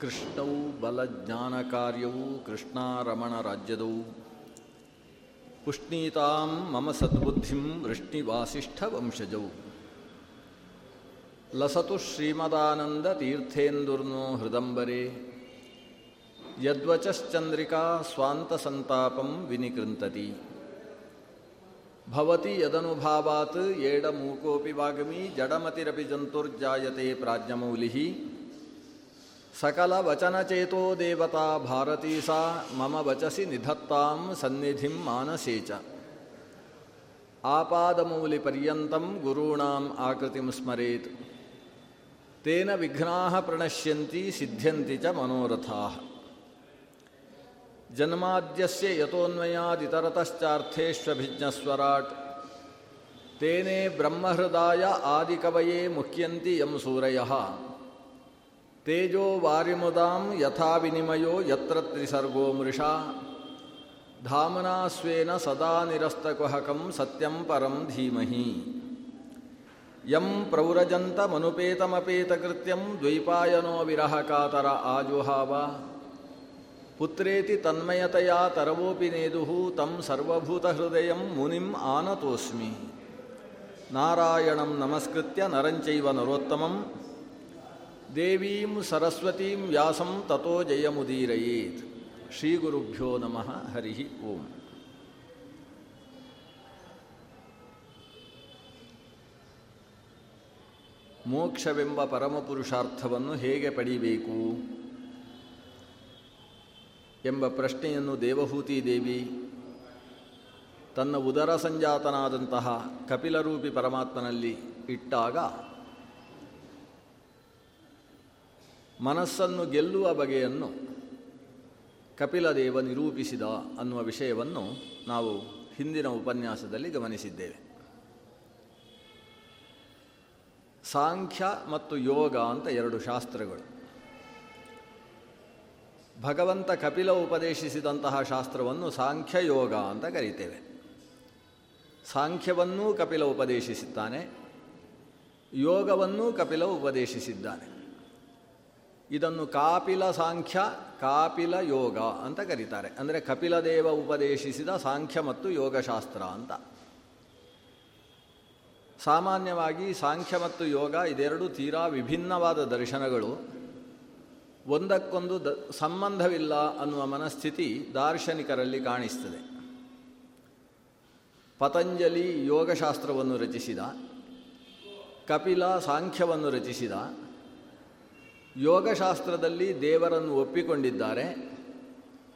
ಕೃಷ್ಣವು ಬಲಜ್ಞಾನಕಾರ್ಯವೂ ಕೃಷ್ಣಾರಮಣ ರಾಜ್ಯದವು ಪುಷ್ಣೀತಾಂ ಮಮ ಸದ್ಬುದ್ಧಿಂ ವೃಷ್ಣಿವಾಸಿಷ್ಠವಂಶಜೌ ಲಸತು ಶ್ರೀಮದಾನಂದ ತೀರ್ಥೇಂದುರ್ನೋ ಹೃದಂಬರೆ. ಯದ್ವಚಶ್ಚಂದ್ರಿಕಾ ಸ್ವಾಂತಸಂತಾಪಂ ವಿನಿಕೃಂತತಿ. ಭವತಿ ಯದನುಭಾವಾತ್ ಏಡಮೂಕೋಪಿ ವಾಗಮಿ ಜಡಮತಿರಪಿ ಜಂತುರ್ಜಾಯತೆ ಪ್ರಾಜ್ಞಮೌಲಿಃ सकलवचनचेतो देवता भारती सा, मम वचसि निधत्तां सन्निधिं मानसे च। आपादमौलिपर्यन्तं गुरूणाम् आकृतिं स्मरेत्। तेन विघ्नाः प्रणश्यन्ति, सिद्ध्यन्ति च मनोरथाः। जन्माद्यस्य यतोऽन्वयादितरतश्चार्थेष्वभिज्ञस्वराट् तेने ब्रह्महृदाय आदिकवये मुह्यन्ति यं सूरयः। ತೇಜೋ ವಾರಿಮುದಾಂ ಯಥಾ ವಿನಿಮಯೋ ಯತ್ರ ತ್ರಿಸರ್ಗೋ ಮೃಷಾ. ಧಾಮನಾಸ್ವೇನ ಸದಾ ನಿರಸ್ತಕುಹಕಂ ಸತ್ಯಂ ಪರಂ ಧೀಮಹಿ. ಯಂ ಪ್ರವ್ರಜಂತಮನುಪೇತಮಪೇತಕೃತ್ಯಂ ದ್ವೈಪಾಯನೋ ವಿರಹ ಕಾತರ ಆಜುಹಾವ. ಪುತ್ರೇತಿ ತನ್ಮಯತೆಯ ತರವೋಪಿ ನೇದುಃ ತಂ ಸರ್ವಭೂತಹೃದಯ ಮುನಿಂ ಆನತೋಸ್ಮಿ. ನಾರಾಯಣಂ ನಮಸ್ಕೃತ್ಯ ನರಂಚೈವ ನರೋತ್ತಮಂ. ದೇವೀಂ ಸರಸ್ವತೀಂ ವ್ಯಾಸಂ ತಥೋ ಜಯಮುದೀರಯೇತ್. ಶ್ರೀ ಗುರುಭ್ಯೋ ನಮಃ, ಹರಿ ಓಂ. ಮೋಕ್ಷವೆಂಬ ಪರಮಪುರುಷಾರ್ಥವನ್ನು ಹೇಗೆ ಪಡಿಬೇಕು? ಎಂಬ ಪ್ರಶ್ನೆಯನ್ನು ದೇವಹೂತಿ ದೇವಿ, ತನ್ನ ಉದರ ಸಂಜಾತನಾದಂತಹ ಕಪಿಲರೂಪಿ ಪರಮಾತ್ಮನಲ್ಲಿ ಇಟ್ಟಾಗ ಮನಸ್ಸನ್ನು ಗೆಲ್ಲುವ ಬಗೆಯನ್ನು ಕಪಿಲದೇವ ನಿರೂಪಿಸಿದ ಅನ್ನುವ ವಿಷಯವನ್ನು ನಾವು ಹಿಂದಿನ ಉಪನ್ಯಾಸದಲ್ಲಿ ಗಮನಿಸಿದ್ದೇವೆ. ಸಾಂಖ್ಯ ಮತ್ತು ಯೋಗ ಅಂತ ಎರಡು ಶಾಸ್ತ್ರಗಳು. ಭಗವಂತ ಕಪಿಲ ಉಪದೇಶಿಸಿದಂತಹ ಶಾಸ್ತ್ರವನ್ನು ಸಾಂಖ್ಯ ಯೋಗ ಅಂತ ಕರೀತೇವೆ. ಸಾಂಖ್ಯವನ್ನೂ ಕಪಿಲ ಉಪದೇಶಿಸುತ್ತಾನೆ ಯೋಗವನ್ನೂ ಕಪಿಲ ಉಪದೇಶಿಸಿದ್ದಾನೆ. ಇದನ್ನು ಕಾಪಿಲ ಸಾಂಖ್ಯ, ಕಾಪಿಲ ಯೋಗ ಅಂತ ಕರೀತಾರೆ. ಅಂದರೆ ಕಪಿಲದೇವ ಉಪದೇಶಿಸಿದ ಸಾಂಖ್ಯ ಮತ್ತು ಯೋಗಶಾಸ್ತ್ರ ಅಂತ. ಸಾಮಾನ್ಯವಾಗಿ ಸಾಂಖ್ಯ ಮತ್ತು ಯೋಗ ಇದೆರಡು ತೀರಾ ವಿಭಿನ್ನವಾದ ದರ್ಶನಗಳು. ಒಂದಕ್ಕೊಂದು ದ, ಸಂಬಂಧವಿಲ್ಲ ಅನ್ನುವ ಮನಸ್ಥಿತಿ ದಾರ್ಶನಿಕರಲ್ಲಿ ಕಾಣಿಸ್ತದೆ. ಪತಂಜಲಿ ಯೋಗಶಾಸ್ತ್ರವನ್ನು ರಚಿಸಿದ, ಕಪಿಲ ಸಾಂಖ್ಯವನ್ನು ರಚಿಸಿದ ಯೋಗಶಾಸ್ತ್ರದಲ್ಲಿ ದೇವರನ್ನು ಒಪ್ಪಿಕೊಂಡಿದ್ದಾರೆ.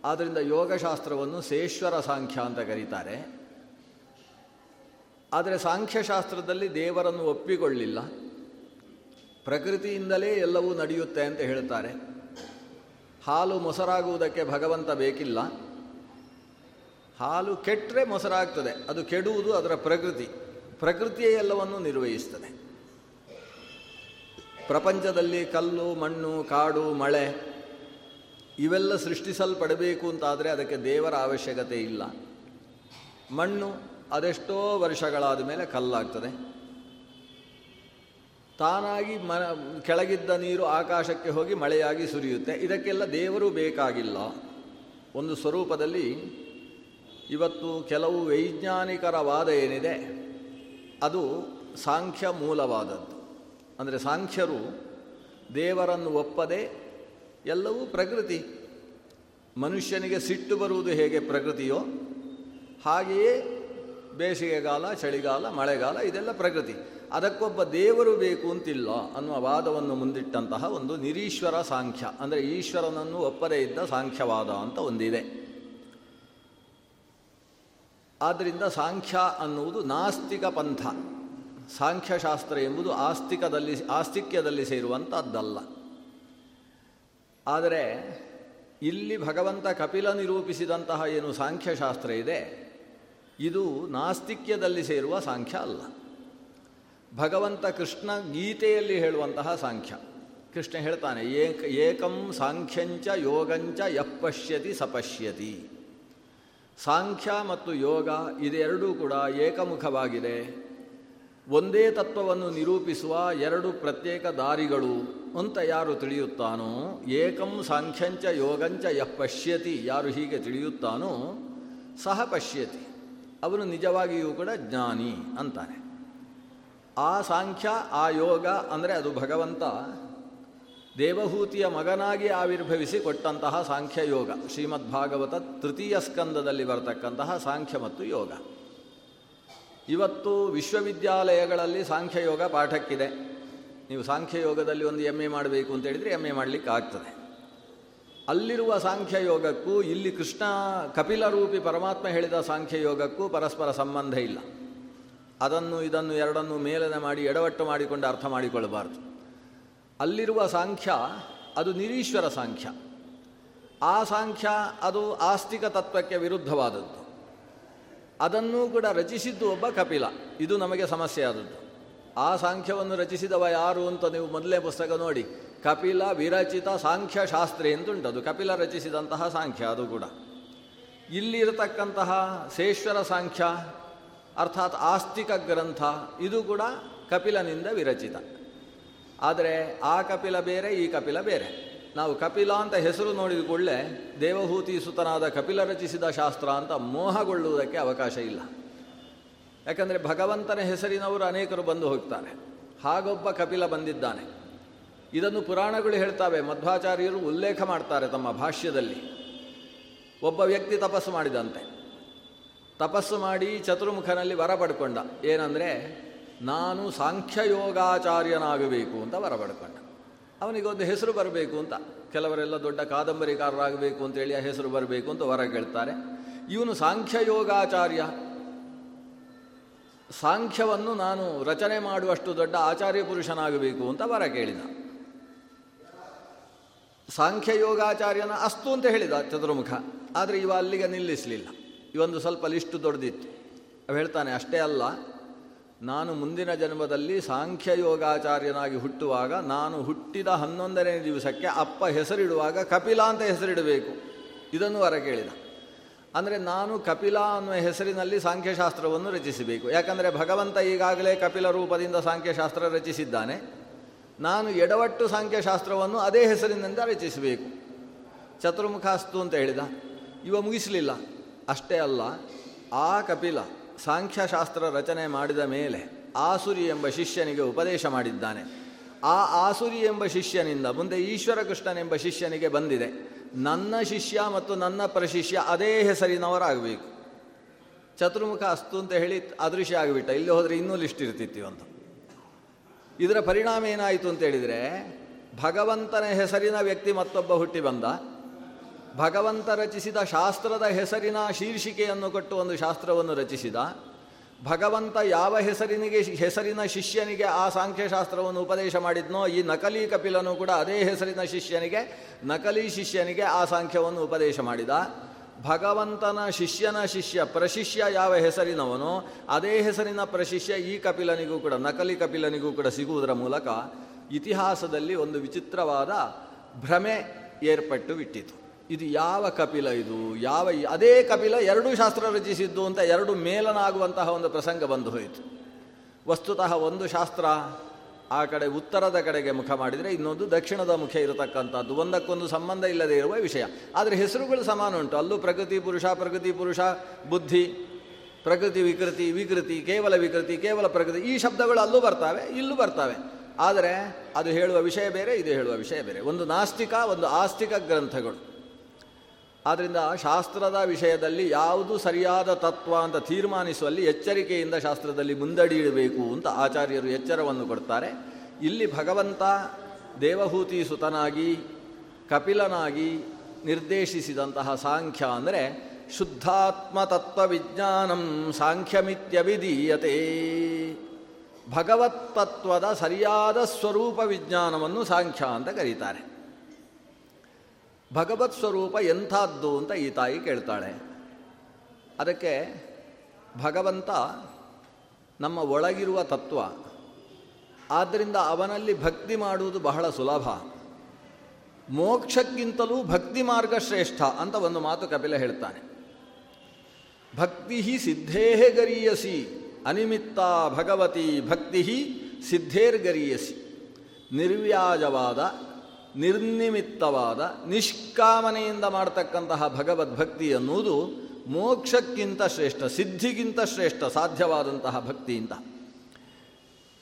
ಆದ್ದರಿಂದ ಯೋಗಶಾಸ್ತ್ರವನ್ನು ಸೇಶ್ವರ ಸಾಂಖ್ಯ ಅಂತ ಕರೀತಾರೆ. ಆದರೆ ಸಾಂಖ್ಯಶಾಸ್ತ್ರದಲ್ಲಿ ದೇವರನ್ನು ಒಪ್ಪಿಕೊಳ್ಳಿಲ್ಲ. ಪ್ರಕೃತಿಯಿಂದಲೇ ಎಲ್ಲವೂ ನಡೆಯುತ್ತೆ ಅಂತ ಹೇಳ್ತಾರೆ. ಹಾಲು ಮೊಸರಾಗುವುದಕ್ಕೆ ಭಗವಂತ ಬೇಕಿಲ್ಲ. ಹಾಲು ಕೆಟ್ಟರೆ ಮೊಸರಾಗ್ತದೆ. ಅದು ಕೆಡುವುದು ಅದರ ಪ್ರಕೃತಿ. ಪ್ರಕೃತಿಯೇ ಎಲ್ಲವನ್ನು ನಿರ್ವಹಿಸ್ತದೆ. ಪ್ರಪಂಚದಲ್ಲಿ ಕಲ್ಲು, ಮಣ್ಣು, ಕಾಡು, ಮಳೆ ಇವೆಲ್ಲ ಸೃಷ್ಟಿಸಲ್ಪಡಬೇಕು ಅಂತಾದರೆ ಅದಕ್ಕೆ ದೇವರ ಅವಶ್ಯಕತೆ ಇಲ್ಲ. ಮಣ್ಣು ಅದೆಷ್ಟೋ ವರ್ಷಗಳಾದ ಮೇಲೆ ಕಲ್ಲಾಗ್ತದೆ. ತಾನಾಗಿ ಮ, ಕೆಳಗಿದ್ದ ನೀರು ಆಕಾಶಕ್ಕೆ ಹೋಗಿ ಮಳೆಯಾಗಿ ಸುರಿಯುತ್ತೆ. ಇದಕ್ಕೆಲ್ಲ ದೇವರು ಬೇಕಾಗಿಲ್ಲ. ಒಂದು ಸ್ವರೂಪದಲ್ಲಿ ಇವತ್ತು ಕೆಲವು ವೈಜ್ಞಾನಿಕರ ವಾದ ಏನಿದೆ? ಅದು ಸಾಂಖ್ಯ ಮೂಲವಾದದ್ದು. ಅಂದರೆ ಸಾಂಖ್ಯರು ದೇವರನ್ನು ಒಪ್ಪದೆ ಎಲ್ಲವೂ ಪ್ರಕೃತಿ. ಮನುಷ್ಯನಿಗೆ ಸಿಟ್ಟು ಬರುವುದು ಹೇಗೆ ಪ್ರಕೃತಿಯೋ ಹಾಗೆಯೇ ಬೇಸಿಗೆಗಾಲ, ಚಳಿಗಾಲ, ಮಳೆಗಾಲ ಇದೆಲ್ಲ ಪ್ರಕೃತಿ. ಅದಕ್ಕೊಬ್ಬ ದೇವರು ಬೇಕು ಅಂತಿಲ್ಲ ಅನ್ನುವ ವಾದವನ್ನು ಮುಂದಿಟ್ಟಂತಹ ಒಂದು ನಿರೀಶ್ವರ ಸಾಂಖ್ಯ. ಅಂದರೆ ಈಶ್ವರನನ್ನು ಒಪ್ಪದೇ ಇದ್ದ ಸಾಂಖ್ಯವಾದ ಅಂತ ಒಂದಿದೆ. ಆದ್ದರಿಂದ ಸಾಂಖ್ಯ ಅನ್ನುವುದು ನಾಸ್ತಿಕ ಪಂಥ. ಸಾಂಖ್ಯಶಾಸ್ತ್ರ ಎಂಬುದು ಆಸ್ತಿಕದಲ್ಲಿ, ಆಸ್ತಿಕ್ಯದಲ್ಲಿ ಸೇರುವಂಥದ್ದಲ್ಲ ಆದರೆ ಇಲ್ಲಿ ಭಗವಂತ ಕಪಿಲ ನಿರೂಪಿಸಿದಂತಹ ಏನು ಸಾಂಖ್ಯಶಾಸ್ತ್ರ ಇದೆ, ಇದು ನಾಸ್ತಿಕ್ಯದಲ್ಲಿ ಸೇರುವ ಸಾಂಖ್ಯ ಅಲ್ಲ. ಭಗವಂತ ಕೃಷ್ಣ ಗೀತೆಯಲ್ಲಿ ಹೇಳುವಂತಹ ಸಾಂಖ್ಯ. ಕೃಷ್ಣ ಹೇಳ್ತಾನೆ, ಏಕ, ಏಕಂ ಸಾಂಖ್ಯಂಚ ಯೋಗಂಚ ಯಪ್ಪಶ್ಯತಿ ಸಪಶ್ಯತಿ. ಸಾಂಖ್ಯ ಮತ್ತು ಯೋಗ, ಇದೆರಡೂ ಕೂಡ ಏಕಮುಖವಾಗಿದೆ. ಒಂದೇ ತತ್ವವನ್ನು ನಿರೂಪಿಸುವ ಎರಡು ಪ್ರತ್ಯೇಕ ದಾರಿಗಳು ಅಂತ ಯಾರು ತಿಳಿಯುತ್ತಾನೋ, ಏಕಂ ಸಾಂಖ್ಯಂಚ ಯೋಗಂಚ ಯಃ ಪಶ್ಯತಿ ಯಾರು ಹೀಗೆ ತಿಳಿಯುತ್ತಾನೋ, ಸಹ ಪಶ್ಯತಿ. ಅವನು ನಿಜವಾಗಿಯೂ ಕೂಡ ಜ್ಞಾನಿ ಅಂತಾನೆ ಆ ಸಾಂಖ್ಯ, ಆ ಯೋಗ ಅಂದರೆ ಅದು ಭಗವಂತ ದೇವಹೂತಿಯ ಮಗನಾಗಿ ಆವಿರ್ಭವಿಸಿ ಕೊಟ್ಟಂತಹ ಸಾಂಖ್ಯ ಯೋಗ. ಶ್ರೀಮದ್ಭಾಗವತ ತೃತೀಯ ಸ್ಕಂದದಲ್ಲಿ ಬರತಕ್ಕಂತಹ ಸಾಂಖ್ಯ ಮತ್ತು ಯೋಗ. ಇವತ್ತು ವಿಶ್ವವಿದ್ಯಾಲಯಗಳಲ್ಲಿ ಸಾಂಖ್ಯಯೋಗ ಪಾಠಕ್ಕಿದೆ. ನೀವು ಸಾಂಖ್ಯಯೋಗದಲ್ಲಿ ಒಂದು ಎಂ ಎ ಮಾಡಬೇಕು ಅಂತ ಹೇಳಿದರೆ ಎಂ ಎ ಮಾಡಲಿಕ್ಕೆ ಅಲ್ಲಿರುವ ಸಾಂಖ್ಯಯೋಗಕ್ಕೂ, ಇಲ್ಲಿ ಕೃಷ್ಣ ಕಪಿಲರೂಪಿ ಪರಮಾತ್ಮ ಹೇಳಿದ ಸಾಂಖ್ಯಯೋಗಕ್ಕೂ ಪರಸ್ಪರ ಸಂಬಂಧ ಇಲ್ಲ. ಅದನ್ನು, ಇದನ್ನು ಎರಡನ್ನು ಮೇಲನೆ ಮಾಡಿ, ಎಡವಟ್ಟು ಮಾಡಿಕೊಂಡು ಅರ್ಥ ಮಾಡಿಕೊಳ್ಳಬಾರ್ದು. ಅಲ್ಲಿರುವ ಸಾಂಖ್ಯ, ಅದು ನಿರೀಶ್ವರ ಸಾಂಖ್ಯ. ಆ ಸಾಂಖ್ಯ, ಅದು ಆಸ್ತಿಕ ತತ್ವಕ್ಕೆ ವಿರುದ್ಧವಾದದ್ದು. ಅದನ್ನೂ ಕೂಡ ರಚಿಸಿದ್ದು ಒಬ್ಬ ಕಪಿಲ. ಇದು ನಮಗೆ ಸಮಸ್ಯೆ ಆದದ್ದು ಆ ಸಾಂಖ್ಯವನ್ನು ರಚಿಸಿದವ ಯಾರು ಅಂತ ನೀವು ಮೊದಲೇ ಪುಸ್ತಕ ನೋಡಿ. ಕಪಿಲ ವಿರಚಿತ ಸಾಂಖ್ಯ ಶಾಸ್ತ್ರಿ ಅಂತುಂಟದು ಕಪಿಲ ರಚಿಸಿದಂತಹ ಸಾಂಖ್ಯ ಅದು ಕೂಡ. ಇಲ್ಲಿರತಕ್ಕಂತಹ ಸೇಶ್ವರ ಸಾಂಖ್ಯ, ಅರ್ಥಾತ್ ಆಸ್ತಿಕ ಗ್ರಂಥ, ಇದು ಕೂಡ ಕಪಿಲನಿಂದ ವಿರಚಿತ. ಆದರೆ ಆ ಕಪಿಲ ಬೇರೆ, ಈ ಕಪಿಲ ಬೇರೆ. ನಾವು ಕಪಿಲ ಅಂತ ಹೆಸರು ನೋಡಿದ ಕೂಡಲೇ ದೇವಹೂತಿ ಸುತನಾದ ಕಪಿಲ ರಚಿಸಿದ ಶಾಸ್ತ್ರ ಅಂತ ಮೋಹಗೊಳ್ಳುವುದಕ್ಕೆ ಅವಕಾಶ ಇಲ್ಲ. ಯಾಕಂದರೆ ಭಗವಂತನ ಹೆಸರಿನವರು ಅನೇಕರು ಬಂದು ಹೋಗ್ತಾರೆ. ಹಾಗೊಬ್ಬ ಕಪಿಲ ಬಂದಿದ್ದಾನೆ. ಇದನ್ನು ಪುರಾಣಗಳು ಹೇಳ್ತಾವೆ. ಮಧ್ವಾಚಾರ್ಯರು ಉಲ್ಲೇಖ ಮಾಡ್ತಾರೆ ತಮ್ಮ ಭಾಷ್ಯದಲ್ಲಿ. ಒಬ್ಬ ವ್ಯಕ್ತಿ ತಪಸ್ಸು ಮಾಡಿದಂತೆ. ತಪಸ್ಸು ಮಾಡಿ ಚತುರ್ಮುಖನಲ್ಲಿ ವರ ಪಡ್ಕೊಂಡ. ಏನಂದರೆ, ನಾನು ಸಾಂಖ್ಯಯೋಗಾಚಾರ್ಯನಾಗಬೇಕು ಅಂತ ವರ ಪಡ್ಕೊಂಡ. ಅವನಿಗೊಂದು ಹೆಸರು ಬರಬೇಕು ಅಂತ. ಕೆಲವರೆಲ್ಲ ದೊಡ್ಡ ಕಾದಂಬರಿಕಾರರಾಗಬೇಕು ಅಂತೇಳಿ ಆ ಹೆಸರು ಬರಬೇಕು ಅಂತ ವರ ಕೇಳ್ತಾರೆ. ಇವನು ಸಾಂಖ್ಯ ಯೋಗಾಚಾರ್ಯ ಸಾಂಖ್ಯವನ್ನು ನಾನು ರಚನೆ ಮಾಡುವಷ್ಟು ದೊಡ್ಡ ಆಚಾರ್ಯ ಪುರುಷನಾಗಬೇಕು ಅಂತ ವರ ಕೇಳಿದ. ಸಾಂಖ್ಯಯೋಗಾಚಾರ್ಯನ ಅಸ್ತು ಅಂತ ಹೇಳಿದ ಚತುರ್ಮುಖ. ಆದರೆ ಇವ ಅಲ್ಲಿಗೆ ನಿಲ್ಲಿಸಲಿಲ್ಲ. ಇವೊಂದು ಸ್ವಲ್ಪ ಲಿಸ್ಟು ದೊಡ್ಡದಿತ್ತು ಹೇಳ್ತಾನೆ, ಅಷ್ಟೇ ಅಲ್ಲ ನಾನು ಮುಂದಿನ ಜನ್ಮದಲ್ಲಿ ಸಾಂಖ್ಯಯೋಗಾಚಾರ್ಯನಾಗಿ ಹುಟ್ಟುವಾಗ ನಾನು ಹುಟ್ಟಿದ ಹನ್ನೊಂದನೇ ದಿವಸಕ್ಕೆ ಅಪ್ಪ ಹೆಸರಿಡುವಾಗ ಕಪಿಲ ಅಂತ ಹೆಸರಿಡಬೇಕು. ಇದನ್ನು ವರ ಕೇಳಿದ ಅಂದರೆ ನಾನು ಕಪಿಲ ಅನ್ನುವ ಹೆಸರಿನಲ್ಲಿ ಸಾಂಖ್ಯಶಾಸ್ತ್ರವನ್ನು ರಚಿಸಬೇಕು. ಯಾಕಂದರೆ ಭಗವಂತ ಈಗಾಗಲೇ ಕಪಿಲ ರೂಪದಿಂದ ಸಾಂಖ್ಯಶಾಸ್ತ್ರ ರಚಿಸಿದ್ದಾನೆ. ನಾನು ಎಡವಟ್ಟು ಸಾಂಖ್ಯಶಾಸ್ತ್ರವನ್ನು ಅದೇ ಹೆಸರಿನಿಂದ ರಚಿಸಬೇಕು. ಚತುರ್ಮುಖಾಸ್ತು ಅಂತ ಹೇಳಿದ. ಇವ ಮುಗಿಸಲಿಲ್ಲ. ಅಷ್ಟೇ ಅಲ್ಲ, ಆ ಕಪಿಲ ಸಾಂಖ್ಯಶಾಸ್ತ್ರ ರಚನೆ ಮಾಡಿದ ಮೇಲೆ ಆಸುರಿ ಎಂಬ ಶಿಷ್ಯನಿಗೆ ಉಪದೇಶ ಮಾಡಿದ್ದಾನೆ. ಆ ಆಸುರಿ ಎಂಬ ಶಿಷ್ಯನಿಂದ ಮುಂದೆ ಈಶ್ವರ ಕೃಷ್ಣನೆಂಬ ಶಿಷ್ಯನಿಗೆ ಬಂದಿದೆ. ನನ್ನ ಶಿಷ್ಯ ಮತ್ತು ನನ್ನ ಪ್ರಶಿಷ್ಯ ಅದೇ ಹೆಸರಿನವರಾಗಬೇಕು. ಚತುರ್ಮುಖ ಅಸ್ತು ಅಂತ ಹೇಳಿ ಅದೃಶ್ಯ ಆಗಿಬಿಟ್ಟ. ಇಲ್ಲಿ ಹೋದರೆ ಇನ್ನೂ ಲಿಸ್ಟ್ ಇರ್ತಿತ್ತು ಅಂತ. ಇದರ ಪರಿಣಾಮ ಏನಾಯಿತು ಅಂತ ಹೇಳಿದರೆ ಭಗವಂತನ ಹೆಸರಿನ ವ್ಯಕ್ತಿ ಮತ್ತೊಬ್ಬ ಹುಟ್ಟಿ ಬಂದ. ಭಗವಂತ ರಚಿಸಿದ ಶಾಸ್ತ್ರದ ಹೆಸರಿನ ಶೀರ್ಷಿಕೆಯನ್ನು ಕೊಟ್ಟು ಒಂದು ಶಾಸ್ತ್ರವನ್ನು ರಚಿಸಿದ. ಭಗವಂತ ಯಾವ ಹೆಸರಿನಿಗೆ ಹೆಸರಿನ ಶಿಷ್ಯನಿಗೆ ಆ ಸಾಂಖ್ಯಶಾಸ್ತ್ರವನ್ನು ಉಪದೇಶ ಮಾಡಿದ್ನೋ, ಈ ನಕಲಿ ಕಪಿಲನು ಕೂಡ ಅದೇ ಹೆಸರಿನ ಶಿಷ್ಯನಿಗೆ, ನಕಲಿ ಶಿಷ್ಯನಿಗೆ ಆ ಸಾಂಖ್ಯವನ್ನು ಉಪದೇಶ ಮಾಡಿದ. ಭಗವಂತನ ಶಿಷ್ಯನ ಶಿಷ್ಯ, ಪ್ರಶಿಷ್ಯ ಯಾವ ಹೆಸರಿನವನೋ, ಅದೇ ಹೆಸರಿನ ಪ್ರಶಿಷ್ಯ ಈ ಕಪಿಲನಿಗೂ ಕೂಡ, ನಕಲಿ ಕಪಿಲನಿಗೂ ಕೂಡ ಸಿಗುವುದರ ಮೂಲಕ ಇತಿಹಾಸದಲ್ಲಿ ಒಂದು ವಿಚಿತ್ರವಾದ ಭ್ರಮೆ ಏರ್ಪಟ್ಟು ಬಿಟ್ಟಿತು. ಇದು ಯಾವ ಕಪಿಲ ಇದು? ಯಾವ ಅದೇ ಕಪಿಲ ಎರಡೂ ಶಾಸ್ತ್ರ ರಚಿಸಿದ್ದು ಅಂತ ಎರಡು ಮೇಲನಾಗುವಂತಹ ಒಂದು ಪ್ರಸಂಗ ಬಂದು ಹೋಯಿತು. ವಸ್ತುತಃ ಒಂದು ಶಾಸ್ತ್ರ ಆ ಕಡೆ ಉತ್ತರದ ಕಡೆಗೆ ಮುಖ ಮಾಡಿದರೆ ಇನ್ನೊಂದು ದಕ್ಷಿಣದ ಮುಖ ಇರತಕ್ಕಂಥದ್ದು. ಒಂದಕ್ಕೊಂದು ಸಂಬಂಧ ಇಲ್ಲದೆ ಇರುವ ವಿಷಯ. ಆದರೆ ಹೆಸರುಗಳು ಸಮಾನ ಉಂಟು. ಅಲ್ಲೂ ಪ್ರಗತಿ ಪುರುಷ ಪ್ರಗತಿ ಪುರುಷ, ಬುದ್ಧಿ, ಪ್ರಕೃತಿ ವಿಕೃತಿ ವಿಕೃತಿ, ಕೇವಲ ವಿಕೃತಿ, ಕೇವಲ ಪ್ರಗತಿ ಈ ಶಬ್ದಗಳು ಅಲ್ಲೂ ಬರ್ತವೆ, ಇಲ್ಲೂ ಬರ್ತವೆ. ಆದರೆ ಅದು ಹೇಳುವ ವಿಷಯ ಬೇರೆ, ಇದು ಹೇಳುವ ವಿಷಯ ಬೇರೆ. ಒಂದು ನಾಸ್ತಿಕ, ಒಂದು ಆಸ್ತಿಕ ಗ್ರಂಥಗಳು. ಆದ್ದರಿಂದ ಶಾಸ್ತ್ರದ ವಿಷಯದಲ್ಲಿ ಯಾವುದು ಸರಿಯಾದ ತತ್ವ ಅಂತ ತೀರ್ಮಾನಿಸುವಲ್ಲಿ ಎಚ್ಚರಿಕೆಯಿಂದ ಶಾಸ್ತ್ರದಲ್ಲಿ ಮುಂದಡಿಯಿಡಬೇಕು ಅಂತ ಆಚಾರ್ಯರು ಎಚ್ಚರವನ್ನು ಕೊಡ್ತಾರೆ. ಇಲ್ಲಿ ಭಗವಂತ ದೇವಹೂತಿ ಸುತನಾಗಿ, ಕಪಿಲನಾಗಿ ನಿರ್ದೇಶಿಸಿದಂತಹ ಸಾಂಖ್ಯ ಅಂದರೆ ಶುದ್ಧಾತ್ಮ ತತ್ವ ವಿಜ್ಞಾನಂ ಸಾಂಖ್ಯಮಿತ್ಯವಿಧೀಯತೆ. ಭಗವತ್ತತ್ವದ ಸರಿಯಾದ ಸ್ವರೂಪ ವಿಜ್ಞಾನವನ್ನು ಸಾಂಖ್ಯ ಅಂತ ಕರೀತಾರೆ. ಭಗವತ್ ಸ್ವರೂಪ ಎಂಥದ್ದು ಅಂತ ಈ ತಾಯಿ ಕೇಳ್ತಾಳೆ. ಅದಕ್ಕೆ ಭಗವಂತ ನಮ್ಮ ಒಳಗಿರುವ ತತ್ವ ಆದ್ದರಿಂದ ಅವನಲ್ಲಿ ಭಕ್ತಿ ಮಾಡುವುದು ಬಹಳ ಸುಲಭ. ಮೋಕ್ಷಕ್ಕಿಂತಲೂ ಭಕ್ತಿ ಮಾರ್ಗ ಶ್ರೇಷ್ಠ ಅಂತ ಒಂದು ಮಾತು ಕಪಿಲ ಹೇಳ್ತಾನೆ. ಭಕ್ತಿ ಸಿದ್ಧೇ ಗರೀಯಸಿ, ಅನಿಮಿತ್ತ ಭಗವತಿ ಭಕ್ತಿ ಸಿದ್ಧೇರ್ಗರೀಯಸಿ ನಿರ್ವ್ಯಾಜವಾದ ನಿರ್ನಿಮಿತ್ತವಾದ ನಿಷ್ಕಾಮನೆಯಿಂದ ಮಾಡತಕ್ಕಂತಹ ಭಗವದ್ಭಕ್ತಿ ಅನ್ನುವುದು ಮೋಕ್ಷಕ್ಕಿಂತ ಶ್ರೇಷ್ಠ, ಸಿದ್ಧಿಗಿಂತ ಶ್ರೇಷ್ಠ ಸಾಧ್ಯವಾದಂತಹ ಭಕ್ತಿಯಿಂದ.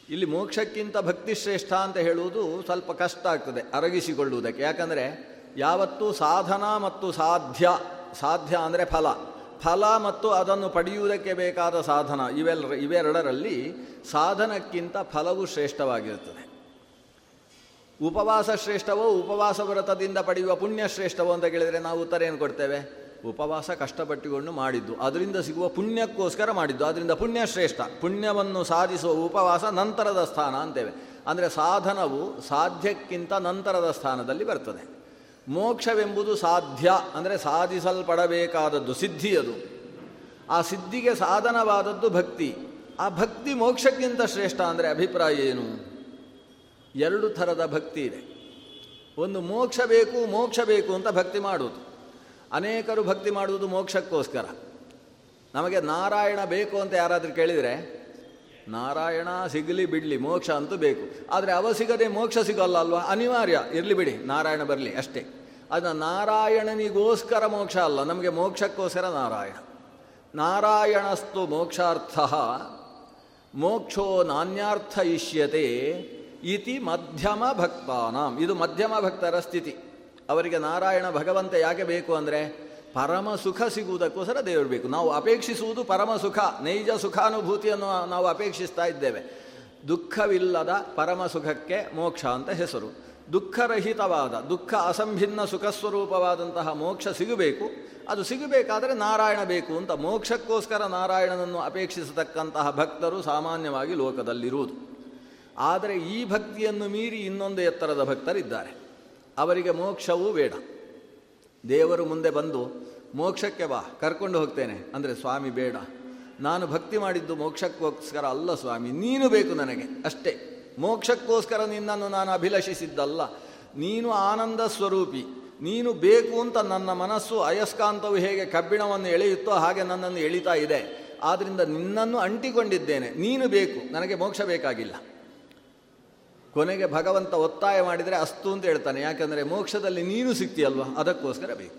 ಇಲ್ಲಿ ಮೋಕ್ಷಕ್ಕಿಂತ ಭಕ್ತಿ ಶ್ರೇಷ್ಠ ಅಂತ ಹೇಳುವುದು ಸ್ವಲ್ಪ ಕಷ್ಟ ಆಗ್ತದೆ ಅರಗಿಸಿಕೊಳ್ಳುವುದಕ್ಕೆ. ಯಾಕಂದರೆ ಯಾವತ್ತೂ ಸಾಧನ ಮತ್ತು ಸಾಧ್ಯ ಸಾಧ್ಯ ಅಂದರೆ ಫಲ. ಫಲ ಮತ್ತು ಅದನ್ನು ಪಡೆಯುವುದಕ್ಕೆ ಬೇಕಾದ ಸಾಧನ ಇವೆಲ್ಲ ಇವೆರಡರಲ್ಲಿ ಸಾಧನಕ್ಕಿಂತ ಫಲವು ಶ್ರೇಷ್ಠವಾಗಿರುತ್ತದೆ. ಉಪವಾಸ ಶ್ರೇಷ್ಠವೋ ಉಪವಾಸ ವ್ರತದಿಂದ ಪಡೆಯುವ ಪುಣ್ಯ ಶ್ರೇಷ್ಠವೋ ಅಂತ ಕೇಳಿದರೆ ನಾವು ಉತ್ತರ ಏನು ಕೊಡ್ತೇವೆ? ಉಪವಾಸ ಕಷ್ಟಪಟ್ಟುಕೊಂಡು ಮಾಡಿದ್ದು. ಅದರಿಂದ ಸಿಗುವ ಪುಣ್ಯಕ್ಕೋಸ್ಕರ ಮಾಡಿದ್ದು. ಅದರಿಂದ ಪುಣ್ಯ ಶ್ರೇಷ್ಠ ಪುಣ್ಯವನ್ನು ಸಾಧಿಸುವ ಉಪವಾಸ ನಂತರದ ಸ್ಥಾನ ಅಂತೇವೆ. ಅಂದರೆ ಸಾಧನವು ಸಾಧ್ಯಕ್ಕಿಂತ ನಂತರದ ಸ್ಥಾನದಲ್ಲಿ ಬರ್ತದೆ. ಮೋಕ್ಷವೆಂಬುದು ಸಾಧ್ಯ. ಅಂದರೆ ಸಾಧಿಸಲ್ಪಡಬೇಕಾದದ್ದು ಸಿದ್ಧಿಯದು ಆ ಸಿದ್ಧಿಗೆ ಸಾಧನವಾದದ್ದು ಭಕ್ತಿ. ಆ ಭಕ್ತಿ ಮೋಕ್ಷಕ್ಕಿಂತ ಶ್ರೇಷ್ಠ ಅಂದರೆ ಅಭಿಪ್ರಾಯ ಏನು? ಎರಡು ಥರದ ಭಕ್ತಿ ಇದೆ. ಒಂದು ಮೋಕ್ಷ ಬೇಕು ಮೋಕ್ಷ ಬೇಕು ಅಂತ ಭಕ್ತಿ ಮಾಡುವುದು. ಅನೇಕರು ಭಕ್ತಿ ಮಾಡುವುದು ಮೋಕ್ಷಕ್ಕೋಸ್ಕರ. ನಮಗೆ ನಾರಾಯಣ ಬೇಕು ಅಂತ ಯಾರಾದರೂ ಕೇಳಿದರೆ, ನಾರಾಯಣ ಸಿಗಲಿ ಬಿಡಲಿ, ಮೋಕ್ಷ ಅಂತೂ ಬೇಕು. ಆದರೆ ಅವ ಸಿಗದೆ ಮೋಕ್ಷ ಸಿಗಲ್ಲ ಅಲ್ವಾ? ಅನಿವಾರ್ಯ. ಇರಲಿ ಬಿಡಿ, ನಾರಾಯಣ ಬರಲಿ ಅಷ್ಟೇ. ಅದನ್ನ ನಾರಾಯಣನಿಗೋಸ್ಕರ ಮೋಕ್ಷ ಅಲ್ಲ, ನಮಗೆ ಮೋಕ್ಷಕ್ಕೋಸ್ಕರ ನಾರಾಯಣ. ನಾರಾಯಣಸ್ತು ಮೋಕ್ಷಾರ್ಥ, ಮೋಕ್ಷೋ ನಾಣ್ಯಾರ್ಥ ಇಷ್ಯತೆ ಇತಿ ಮಧ್ಯಮ ಭಕ್ತಾನಾಂ. ಇದು ಮಧ್ಯಮ ಭಕ್ತರ ಸ್ಥಿತಿ. ಅವರಿಗೆ ನಾರಾಯಣ ಭಗವಂತ ಯಾಕೆ ಬೇಕು ಅಂದರೆ ಪರಮ ಸುಖ ಸಿಗುವುದಕ್ಕೋಸ್ಕರ ದೇವರು ಬೇಕು. ನಾವು ಅಪೇಕ್ಷಿಸುವುದು ಪರಮ ಸುಖ, ನೈಜ ಸುಖಾನುಭೂತಿಯನ್ನು ನಾವು ಅಪೇಕ್ಷಿಸ್ತಾ ಇದ್ದೇವೆ. ದುಃಖವಿಲ್ಲದ ಪರಮ ಸುಖಕ್ಕೆ ಮೋಕ್ಷ ಅಂತ ಹೆಸರು. ದುಃಖರಹಿತವಾದ, ದುಃಖ ಅಸಂಭಿನ್ನ ಸುಖ ಸ್ವರೂಪವಾದಂತಹ ಮೋಕ್ಷ ಸಿಗಬೇಕು. ಅದು ಸಿಗಬೇಕಾದರೆ ನಾರಾಯಣ ಬೇಕು ಅಂತ ಮೋಕ್ಷಕ್ಕೋಸ್ಕರ ನಾರಾಯಣನನ್ನು ಅಪೇಕ್ಷಿಸತಕ್ಕಂತಹ ಭಕ್ತರು ಸಾಮಾನ್ಯವಾಗಿ ಲೋಕದಲ್ಲಿರುವುದು. ಆದರೆ ಈ ಭಕ್ತಿಯನ್ನು ಮೀರಿ ಇನ್ನೊಂದು ಎತ್ತರದ ಭಕ್ತರಿದ್ದಾರೆ. ಅವರಿಗೆ ಮೋಕ್ಷವೂ ಬೇಡ. ದೇವರು ಮುಂದೆ ಬಂದು, ಮೋಕ್ಷಕ್ಕೆ ಬಾ, ಕರ್ಕೊಂಡು ಹೋಗ್ತೇನೆ. ಅಂದರೆ ಸ್ವಾಮಿ ಬೇಡ. ನಾನು ಭಕ್ತಿ ಮಾಡಿದ್ದು ಮೋಕ್ಷಕ್ಕೋಸ್ಕರ ಅಲ್ಲ ಸ್ವಾಮಿ, ನೀನು ಬೇಕು ನನಗೆ, ಅಷ್ಟೇ. ಮೋಕ್ಷಕ್ಕೋಸ್ಕರ ನಿನ್ನನ್ನು ನಾನು ಅಭಿಲಷಿಸಿದ್ದಲ್ಲ. ನೀನು ಆನಂದ ಸ್ವರೂಪಿ. ನೀನು ಬೇಕು ಅಂತ ನನ್ನ ಮನಸ್ಸು, ಅಯಸ್ಕಾಂತವು ಹೇಗೆ ಕಬ್ಬಿಣವನ್ನು ಎಳೆಯುತ್ತೋ ಹಾಗೆ ನನ್ನನ್ನು ಎಳಿತಾ ಇದೆ. ಆದ್ದರಿಂದ ನಿನ್ನನ್ನು ಅಂಟಿಕೊಂಡಿದ್ದೇನೆ. ನೀನು ಬೇಕು, ನನಗೆ ಮೋಕ್ಷ ಬೇಕಾಗಿಲ್ಲ. ಕೊನೆಗೆ ಭಗವಂತ ಒತ್ತಾಯ ಮಾಡಿದರೆ ಅಸ್ತು ಅಂತ ಹೇಳ್ತಾನೆ. ಯಾಕಂದರೆ ಮೋಕ್ಷದಲ್ಲಿ ನೀನು ಸಿಗ್ತೀಯಲ್ವ ಅದಕ್ಕೋಸ್ಕರ ಬೇಕು.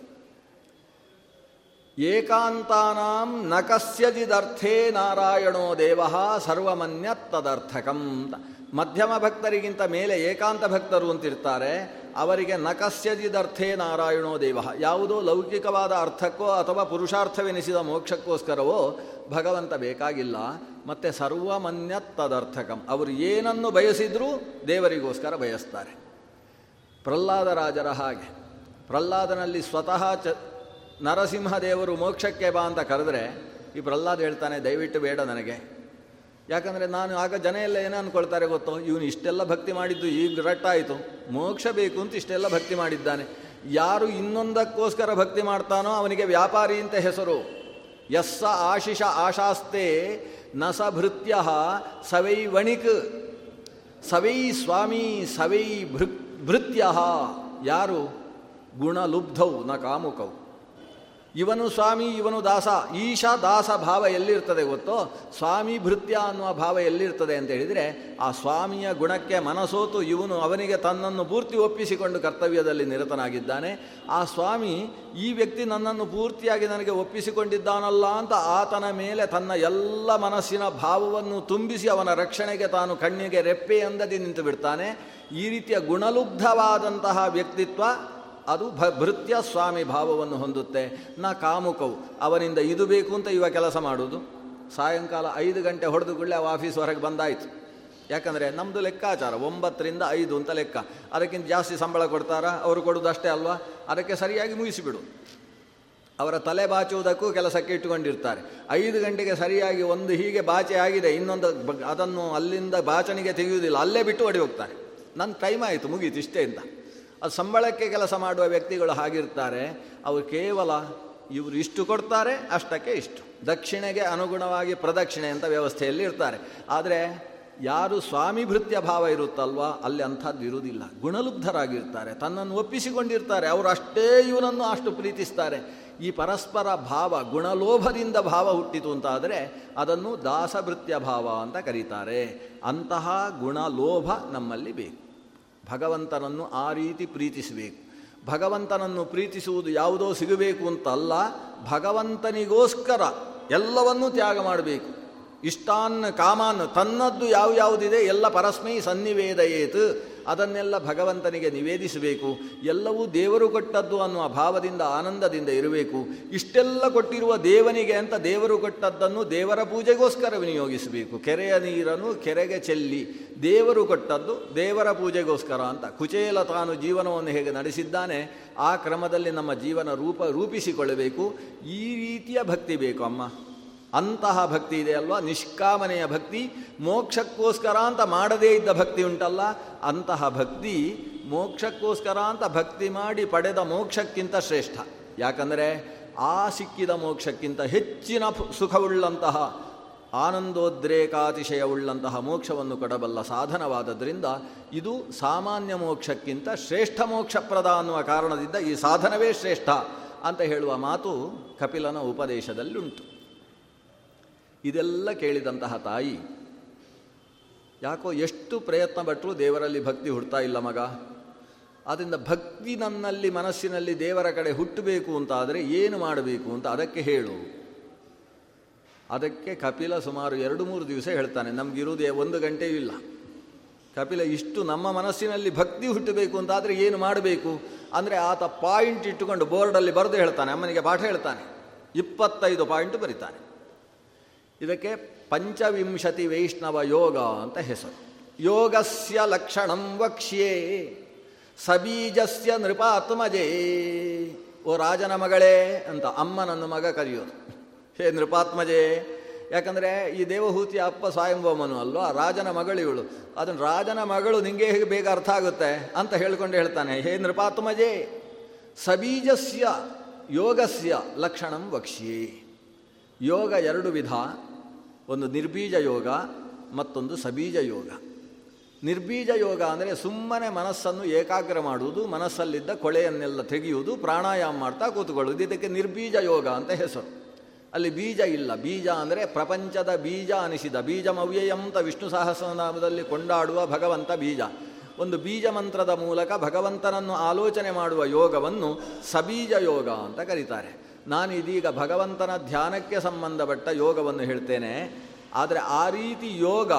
ಏಕಾಂತಾನಾಂ ನ ಕಸ್ಯಜಿದರ್ಥೇ ನಾರಾಯಣೋ ದೇವ ಸರ್ವಮನ್ಯತ್ತದರ್ಥಕಂ ಅಂತ. ಮಧ್ಯಮ ಭಕ್ತರಿಗಿಂತ ಮೇಲೆ ಏಕಾಂತ ಭಕ್ತರು ಅಂತಿರ್ತಾರೆ. ಅವರಿಗೆ ನಕಸ್ಯಜಿದರ್ಥೇ ನಾರಾಯಣೋ ದೇವ. ಯಾವುದೋ ಲೌಕಿಕವಾದ ಅರ್ಥಕ್ಕೋ ಅಥವಾ ಪುರುಷಾರ್ಥವೆನಿಸಿದ ಮೋಕ್ಷಕ್ಕೋಸ್ಕರವೋ ಭಗವಂತ ಬೇಕಾಗಿಲ್ಲ. ಮತ್ತು ಸರ್ವಮನ್ಯತ್ತದರ್ಥಕಂ ಅವರು ಏನನ್ನು ಬಯಸಿದರೂ ದೇವರಿಗೋಸ್ಕರ ಬಯಸ್ತಾರೆ. ಪ್ರಹ್ಲಾದರಾಜರ ಹಾಗೆ. ಪ್ರಹ್ಲಾದನಲ್ಲಿ ಸ್ವತಃ ಚ ನರಸಿಂಹದೇವರು ಮೋಕ್ಷಕ್ಕೆ ಬಾ ಅಂತ ಕರೆದ್ರೆ ಈ ಪ್ರಹ್ಲಾದ್ ಹೇಳ್ತಾನೆ, ದಯವಿಟ್ಟು ಬೇಡ ನನಗೆ. ಯಾಕಂದರೆ ನಾನು ಆಗ ಜನ ಎಲ್ಲ ಏನು ಅಂದ್ಕೊಳ್ತಾರೆ ಗೊತ್ತು? ಇವನು ಇಷ್ಟೆಲ್ಲ ಭಕ್ತಿ ಮಾಡಿದ್ದು ಈಗ ರಟ್ಟಾಯಿತು. ಮೋಕ್ಷ ಬೇಕು ಅಂತ ಇಷ್ಟೆಲ್ಲ ಭಕ್ತಿ ಮಾಡಿದ್ದಾನೆ. ಯಾರು ಇನ್ನೊಂದಕ್ಕೋಸ್ಕರ ಭಕ್ತಿ ಮಾಡ್ತಾನೋ ಅವನಿಗೆ ವ್ಯಾಪಾರಿ ಅಂತ ಹೆಸರು. ಯಸ್ಸ ಆಶಿಷ ಆಶಾಸ್ತೆ ನ ಸ ಭೃತ್ಯ ಸವೈ ವಣಿಕ್ ಸವೈ ಸ್ವಾಮಿ ಸವೈ ಭೃ ಭೃತ್ಯ ಯಾರು ಗುಣಲುಬ್ಧೌ ನ ಕಾಮುಕೌ ಇವನು ಸ್ವಾಮಿ, ಇವನು ದಾಸ, ಈಶ ದಾಸ ಭಾವ ಎಲ್ಲಿರ್ತದೆ ಗೊತ್ತೋ, ಸ್ವಾಮಿ ಭೃತ್ಯ ಅನ್ನುವ ಭಾವ ಎಲ್ಲಿರ್ತದೆ ಅಂತ ಹೇಳಿದರೆ, ಆ ಸ್ವಾಮಿಯ ಗುಣಕ್ಕೆ ಮನಸೋತು ಇವನು ಅವನಿಗೆ ತನ್ನನ್ನು ಪೂರ್ತಿ ಒಪ್ಪಿಸಿಕೊಂಡು ಕರ್ತವ್ಯದಲ್ಲಿ ನಿರತನಾಗಿದ್ದಾನೆ. ಆ ಸ್ವಾಮಿ ಈ ವ್ಯಕ್ತಿ ನನ್ನನ್ನು ಪೂರ್ತಿಯಾಗಿ ನನಗೆ ಒಪ್ಪಿಸಿಕೊಂಡಿದ್ದಾನಲ್ಲ ಅಂತ ಆತನ ಮೇಲೆ ತನ್ನ ಎಲ್ಲ ಮನಸ್ಸಿನ ಭಾವವನ್ನು ತುಂಬಿಸಿ ಅವನ ರಕ್ಷಣೆಗೆ ತಾನು ಕಣ್ಣಿಗೆ ರೆಪ್ಪೆ ಅಂದದಿ ನಿಂತು ಬಿಡ್ತಾನೆ. ಈ ರೀತಿಯ ಗುಣಲುಬ್ಧವಾದಂತಹ ವ್ಯಕ್ತಿತ್ವ ಅದು ಭ ಭೃತ್ಯ ಸ್ವಾಮಿ ಭಾವವನ್ನು ಹೊಂದುತ್ತೆ. ನ ಕಾಮುಕವು, ಅವನಿಂದ ಇದು ಬೇಕು ಅಂತ ಇವ ಕೆಲಸ ಮಾಡುವುದು ಸಾಯಂಕಾಲ ಐದು ಗಂಟೆ ಹೊಡೆದು ಕೂಡಲೇ ಅವ ಆಫೀಸ್ ಹೊರಗೆ ಬಂದಾಯಿತು. ಯಾಕಂದರೆ ನಮ್ಮದು ಲೆಕ್ಕಾಚಾರ, ಒಂಬತ್ತರಿಂದ ಐದು ಅಂತ ಲೆಕ್ಕ. ಅದಕ್ಕಿಂತ ಜಾಸ್ತಿ ಸಂಬಳ ಕೊಡ್ತಾರಾ? ಅವರು ಕೊಡೋದು ಅಷ್ಟೇ ಅಲ್ವಾ? ಅದಕ್ಕೆ ಸರಿಯಾಗಿ ಮುಗಿಸಿಬಿಡು. ಅವರ ತಲೆ ಬಾಚುವುದಕ್ಕೂ ಕೆಲಸಕ್ಕೆ ಇಟ್ಟುಕೊಂಡಿರ್ತಾರೆ. ಐದು ಗಂಟೆಗೆ ಸರಿಯಾಗಿ ಒಂದು ಹೀಗೆ ಬಾಚೆ ಆಗಿದೆ, ಇನ್ನೊಂದು ಅದನ್ನು ಅಲ್ಲಿಂದ ಬಾಚಣಿಗೆ ತೆಗೆಯುವುದಿಲ್ಲ. ಅಲ್ಲೇ ಬಿಟ್ಟು ಓಡಿ ಹೋಗ್ತಾರೆ. ನನ್ನ ಟೈಮ್ ಆಯಿತು, ಮುಗೀತು ಇಷ್ಟೇ ಅಂತ ಅದು ಸಂಬಳಕ್ಕೆ ಕೆಲಸ ಮಾಡುವ ವ್ಯಕ್ತಿಗಳು ಹಾಗಿರ್ತಾರೆ. ಅವರು ಕೇವಲ ಇವರು ಇಷ್ಟು ಕೊಡ್ತಾರೆ, ಅಷ್ಟಕ್ಕೆ ಇಷ್ಟು. ದಕ್ಷಿಣೆಗೆ ಅನುಗುಣವಾಗಿ ಪ್ರದಕ್ಷಿಣೆ ಅಂತ ವ್ಯವಸ್ಥೆಯಲ್ಲಿ ಇರ್ತಾರೆ. ಆದರೆ ಯಾರು ಸ್ವಾಮಿ ಭೃತ್ಯ ಭಾವ ಇರುತ್ತಲ್ವಾ, ಅಲ್ಲಿ ಅಂಥದ್ದು ಇರುವುದಿಲ್ಲ. ಗುಣಲುಬ್ಧರಾಗಿರ್ತಾರೆ, ತನ್ನನ್ನು ಒಪ್ಪಿಸಿಕೊಂಡಿರ್ತಾರೆ, ಅವರು ಅಷ್ಟೇ ಇವನನ್ನು ಅಷ್ಟು ಪ್ರೀತಿಸ್ತಾರೆ. ಈ ಪರಸ್ಪರ ಭಾವ, ಗುಣಲೋಭದಿಂದ ಭಾವ ಹುಟ್ಟಿತು ಅಂತಾದರೆ ಅದನ್ನು ದಾಸಭೃತ್ಯ ಭಾವ ಅಂತ ಕರೀತಾರೆ. ಅಂತಹ ಗುಣಲೋಭ ನಮ್ಮಲ್ಲಿ ಬೇಕು. ಭಗವಂತನನ್ನು ಆ ರೀತಿ ಪ್ರೀತಿಸಬೇಕು. ಭಗವಂತನನ್ನು ಪ್ರೀತಿಸುವುದು ಯಾವುದೋ ಸಿಗಬೇಕು ಅಂತಲ್ಲ, ಭಗವಂತನಿಗೋಸ್ಕರ ಎಲ್ಲವನ್ನೂ ತ್ಯಾಗ ಮಾಡಬೇಕು. ಇಷ್ಟಾನ್ ಕಾಮಾನ್ ತನ್ನದ್ದು ಯಾವ್ಯಾವುದಿದೆ ಎಲ್ಲ ಪರಸ್ಮೈ ಸನ್ನಿವೇದಯೇತ್. ಅದನ್ನೆಲ್ಲ ಭಗವಂತನಿಗೆ ನಿವೇದಿಸಬೇಕು. ಎಲ್ಲವೂ ದೇವರು ಕೊಟ್ಟದ್ದು ಅನ್ನುವ ಭಾವದಿಂದ, ಆನಂದದಿಂದ ಇರಬೇಕು. ಇಷ್ಟೆಲ್ಲ ಕೊಟ್ಟಿರುವ ದೇವನಿಗೆ ಅಂತ ದೇವರು ಕೊಟ್ಟದ್ದನ್ನು ದೇವರ ಪೂಜೆಗೋಸ್ಕರ ವಿನಿಯೋಗಿಸಬೇಕು. ಕೆರೆಯ ನೀರನ್ನು ಕೆರೆಗೆ ಚೆಲ್ಲಿ ದೇವರು ಕೊಟ್ಟದ್ದು ದೇವರ ಪೂಜೆಗೋಸ್ಕರ ಅಂತ. ಕುಚೇಲ ತಾನು ಜೀವನವನ್ನು ಹೇಗೆ ನಡೆಸಿದ್ದಾನೆ, ಆ ಕ್ರಮದಲ್ಲಿ ನಮ್ಮ ಜೀವನ ರೂಪ ರೂಪಿಸಿಕೊಳ್ಳಬೇಕು. ಈ ರೀತಿಯ ಭಕ್ತಿ ಬೇಕು ಅಮ್ಮ. ಅಂತಹ ಭಕ್ತಿ ಇದೆ ಅಲ್ವಾ? ನಿಷ್ಕಾಮನೆಯ ಭಕ್ತಿ. ಮೋಕ್ಷಕ್ಕೋಸ್ಕರ ಅಂತ ಮಾಡದೇ ಇದ್ದ ಭಕ್ತಿ ಉಂಟಲ್ಲ? ಅಂತಹ ಭಕ್ತಿ, ಮೋಕ್ಷಕ್ಕೋಸ್ಕರ ಅಂತ ಭಕ್ತಿ ಮಾಡಿ ಪಡೆದ ಮೋಕ್ಷಕ್ಕಿಂತ ಶ್ರೇಷ್ಠ. ಯಾಕಂದರೆ ಆ ಸಿಕ್ಕಿದ ಮೋಕ್ಷಕ್ಕಿಂತ ಹೆಚ್ಚಿನ ಸುಖವುಳ್ಳಂತಹ, ಆನಂದೋದ್ರೇಕಾತಿಶಯವುಳ್ಳಂತಹ ಮೋಕ್ಷವನ್ನು ಕೊಡಬಲ್ಲ ಸಾಧನವಾದದ್ರಿಂದ ಇದು ಸಾಮಾನ್ಯ ಮೋಕ್ಷಕ್ಕಿಂತ ಶ್ರೇಷ್ಠ ಮೋಕ್ಷಪ್ರದ ಅನ್ನುವ ಕಾರಣದಿಂದ ಈ ಸಾಧನವೇ ಶ್ರೇಷ್ಠ ಅಂತ ಹೇಳುವ ಮಾತು ಕಪಿಲನ ಉಪದೇಶದಲ್ಲುಂಟು. ಇದೆಲ್ಲ ಕೇಳಿದಂತಹ ತಾಯಿ, ಯಾಕೋ ಎಷ್ಟು ಪ್ರಯತ್ನ ಪಟ್ಟರೂ ದೇವರಲ್ಲಿ ಭಕ್ತಿ ಹುಡ್ತಾ ಇಲ್ಲ ಮಗ. ಆದ್ದರಿಂದ ಭಕ್ತಿ ನನ್ನಲ್ಲಿ, ಮನಸ್ಸಿನಲ್ಲಿ ದೇವರ ಕಡೆ ಹುಟ್ಟಬೇಕು ಅಂತ ಆದರೆ ಏನು ಮಾಡಬೇಕು ಅಂತ ಅದಕ್ಕೆ ಹೇಳು. ಅದಕ್ಕೆ ಕಪಿಲ ಸುಮಾರು ಎರಡು ಮೂರು ದಿವಸ ಹೇಳ್ತಾನೆ ನಮಗಿರುವುದೇ ಒಂದು ಗಂಟೆಯೂ ಇಲ್ಲ. ಕಪಿಲ, ಇಷ್ಟು ನಮ್ಮ ಮನಸ್ಸಿನಲ್ಲಿ ಭಕ್ತಿ ಹುಟ್ಟಬೇಕು ಅಂತಾದರೆ ಏನು ಮಾಡಬೇಕು? ಅಂದರೆ ಆತ ಪಾಯಿಂಟ್ ಇಟ್ಟುಕೊಂಡು ಬೋರ್ಡಲ್ಲಿ ಬರೆದು ಹೇಳ್ತಾನೆ, ಅಮ್ಮನಿಗೆ ಪಾಠ ಹೇಳ್ತಾನೆ. ಇಪ್ಪತ್ತೈದು ಪಾಯಿಂಟ್ ಬರೀತಾನೆ. ಇದಕ್ಕೆ ಪಂಚವಿಂಶತಿ ವೈಷ್ಣವ ಯೋಗ ಅಂತ ಹೆಸರು. ಯೋಗಸ್ಯ ಲಕ್ಷಣಂ ವಕ್ಷ್ಯೇ, ಸಬೀಜಸ್ಯ ನೃಪಾತ್ಮಜೇ. ಓ ರಾಜನ ಮಗಳೇ ಅಂತ ಅಮ್ಮನನ್ನು ಮಗ ಕರೆಯೋದು. ಹೇ ನೃಪಾತ್ಮಜೇ, ಯಾಕಂದರೆ ಈ ದೇವಹೂತಿ ಅಪ್ಪ ಸ್ವಯಂಭವಮನು ಅಲ್ವಾ? ರಾಜನ ಮಗಳು ಇವಳು. ಅದನ್ನು ರಾಜನ ಮಗಳು ನಿಂಗೆ ಹೇಗೆ ಬೇಗ ಅರ್ಥ ಆಗುತ್ತೆ ಅಂತ ಹೇಳ್ಕೊಂಡು ಹೇಳ್ತಾನೆ. ಹೇ ನೃಪಾತ್ಮಜೇ, ಸಬೀಜಸ್ಯ ಯೋಗಸ್ಯ ಲಕ್ಷಣಂ ವಕ್ಷ್ಯೇ. ಯೋಗ ಎರಡು ವಿಧ. ಒಂದು ನಿರ್ಬೀಜ ಯೋಗ, ಮತ್ತೊಂದು ಸಬೀಜ ಯೋಗ. ನಿರ್ಬೀಜ ಯೋಗ ಅಂದರೆ ಸುಮ್ಮನೆ ಮನಸ್ಸನ್ನು ಏಕಾಗ್ರ ಮಾಡುವುದು, ಮನಸ್ಸಲ್ಲಿದ್ದ ಕೊಳೆಯನ್ನೆಲ್ಲ ತೆಗೆಯುವುದು, ಪ್ರಾಣಾಯಾಮ ಮಾಡ್ತಾ ಕೂತ್ಕೊಳ್ಳುವುದು. ಇದಕ್ಕೆ ನಿರ್ಬೀಜ ಯೋಗ ಅಂತ ಹೆಸರು. ಅಲ್ಲಿ ಬೀಜ ಇಲ್ಲ. ಬೀಜ ಅಂದರೆ ಪ್ರಪಂಚದ ಬೀಜ ಅನಿಸಿದ ಬೀಜಮವ್ಯಯಂತ ವಿಷ್ಣು ಸಹಸ್ರನಾಮದಲ್ಲಿ ಕೊಂಡಾಡುವ ಭಗವಂತ ಬೀಜ. ಒಂದು ಬೀಜ ಮಂತ್ರದ ಮೂಲಕ ಭಗವಂತನನ್ನು ಆಲೋಚನೆ ಮಾಡುವ ಯೋಗವನ್ನು ಸಬೀಜ ಯೋಗ ಅಂತ ಕರೀತಾರೆ. ನಾನು ಇದೀಗ ಭಗವಂತನ ಧ್ಯಾನಕ್ಕೆ ಸಂಬಂಧಪಟ್ಟ ಯೋಗವನ್ನು ಹೇಳ್ತೇನೆ. ಆದರೆ ಆ ರೀತಿ ಯೋಗ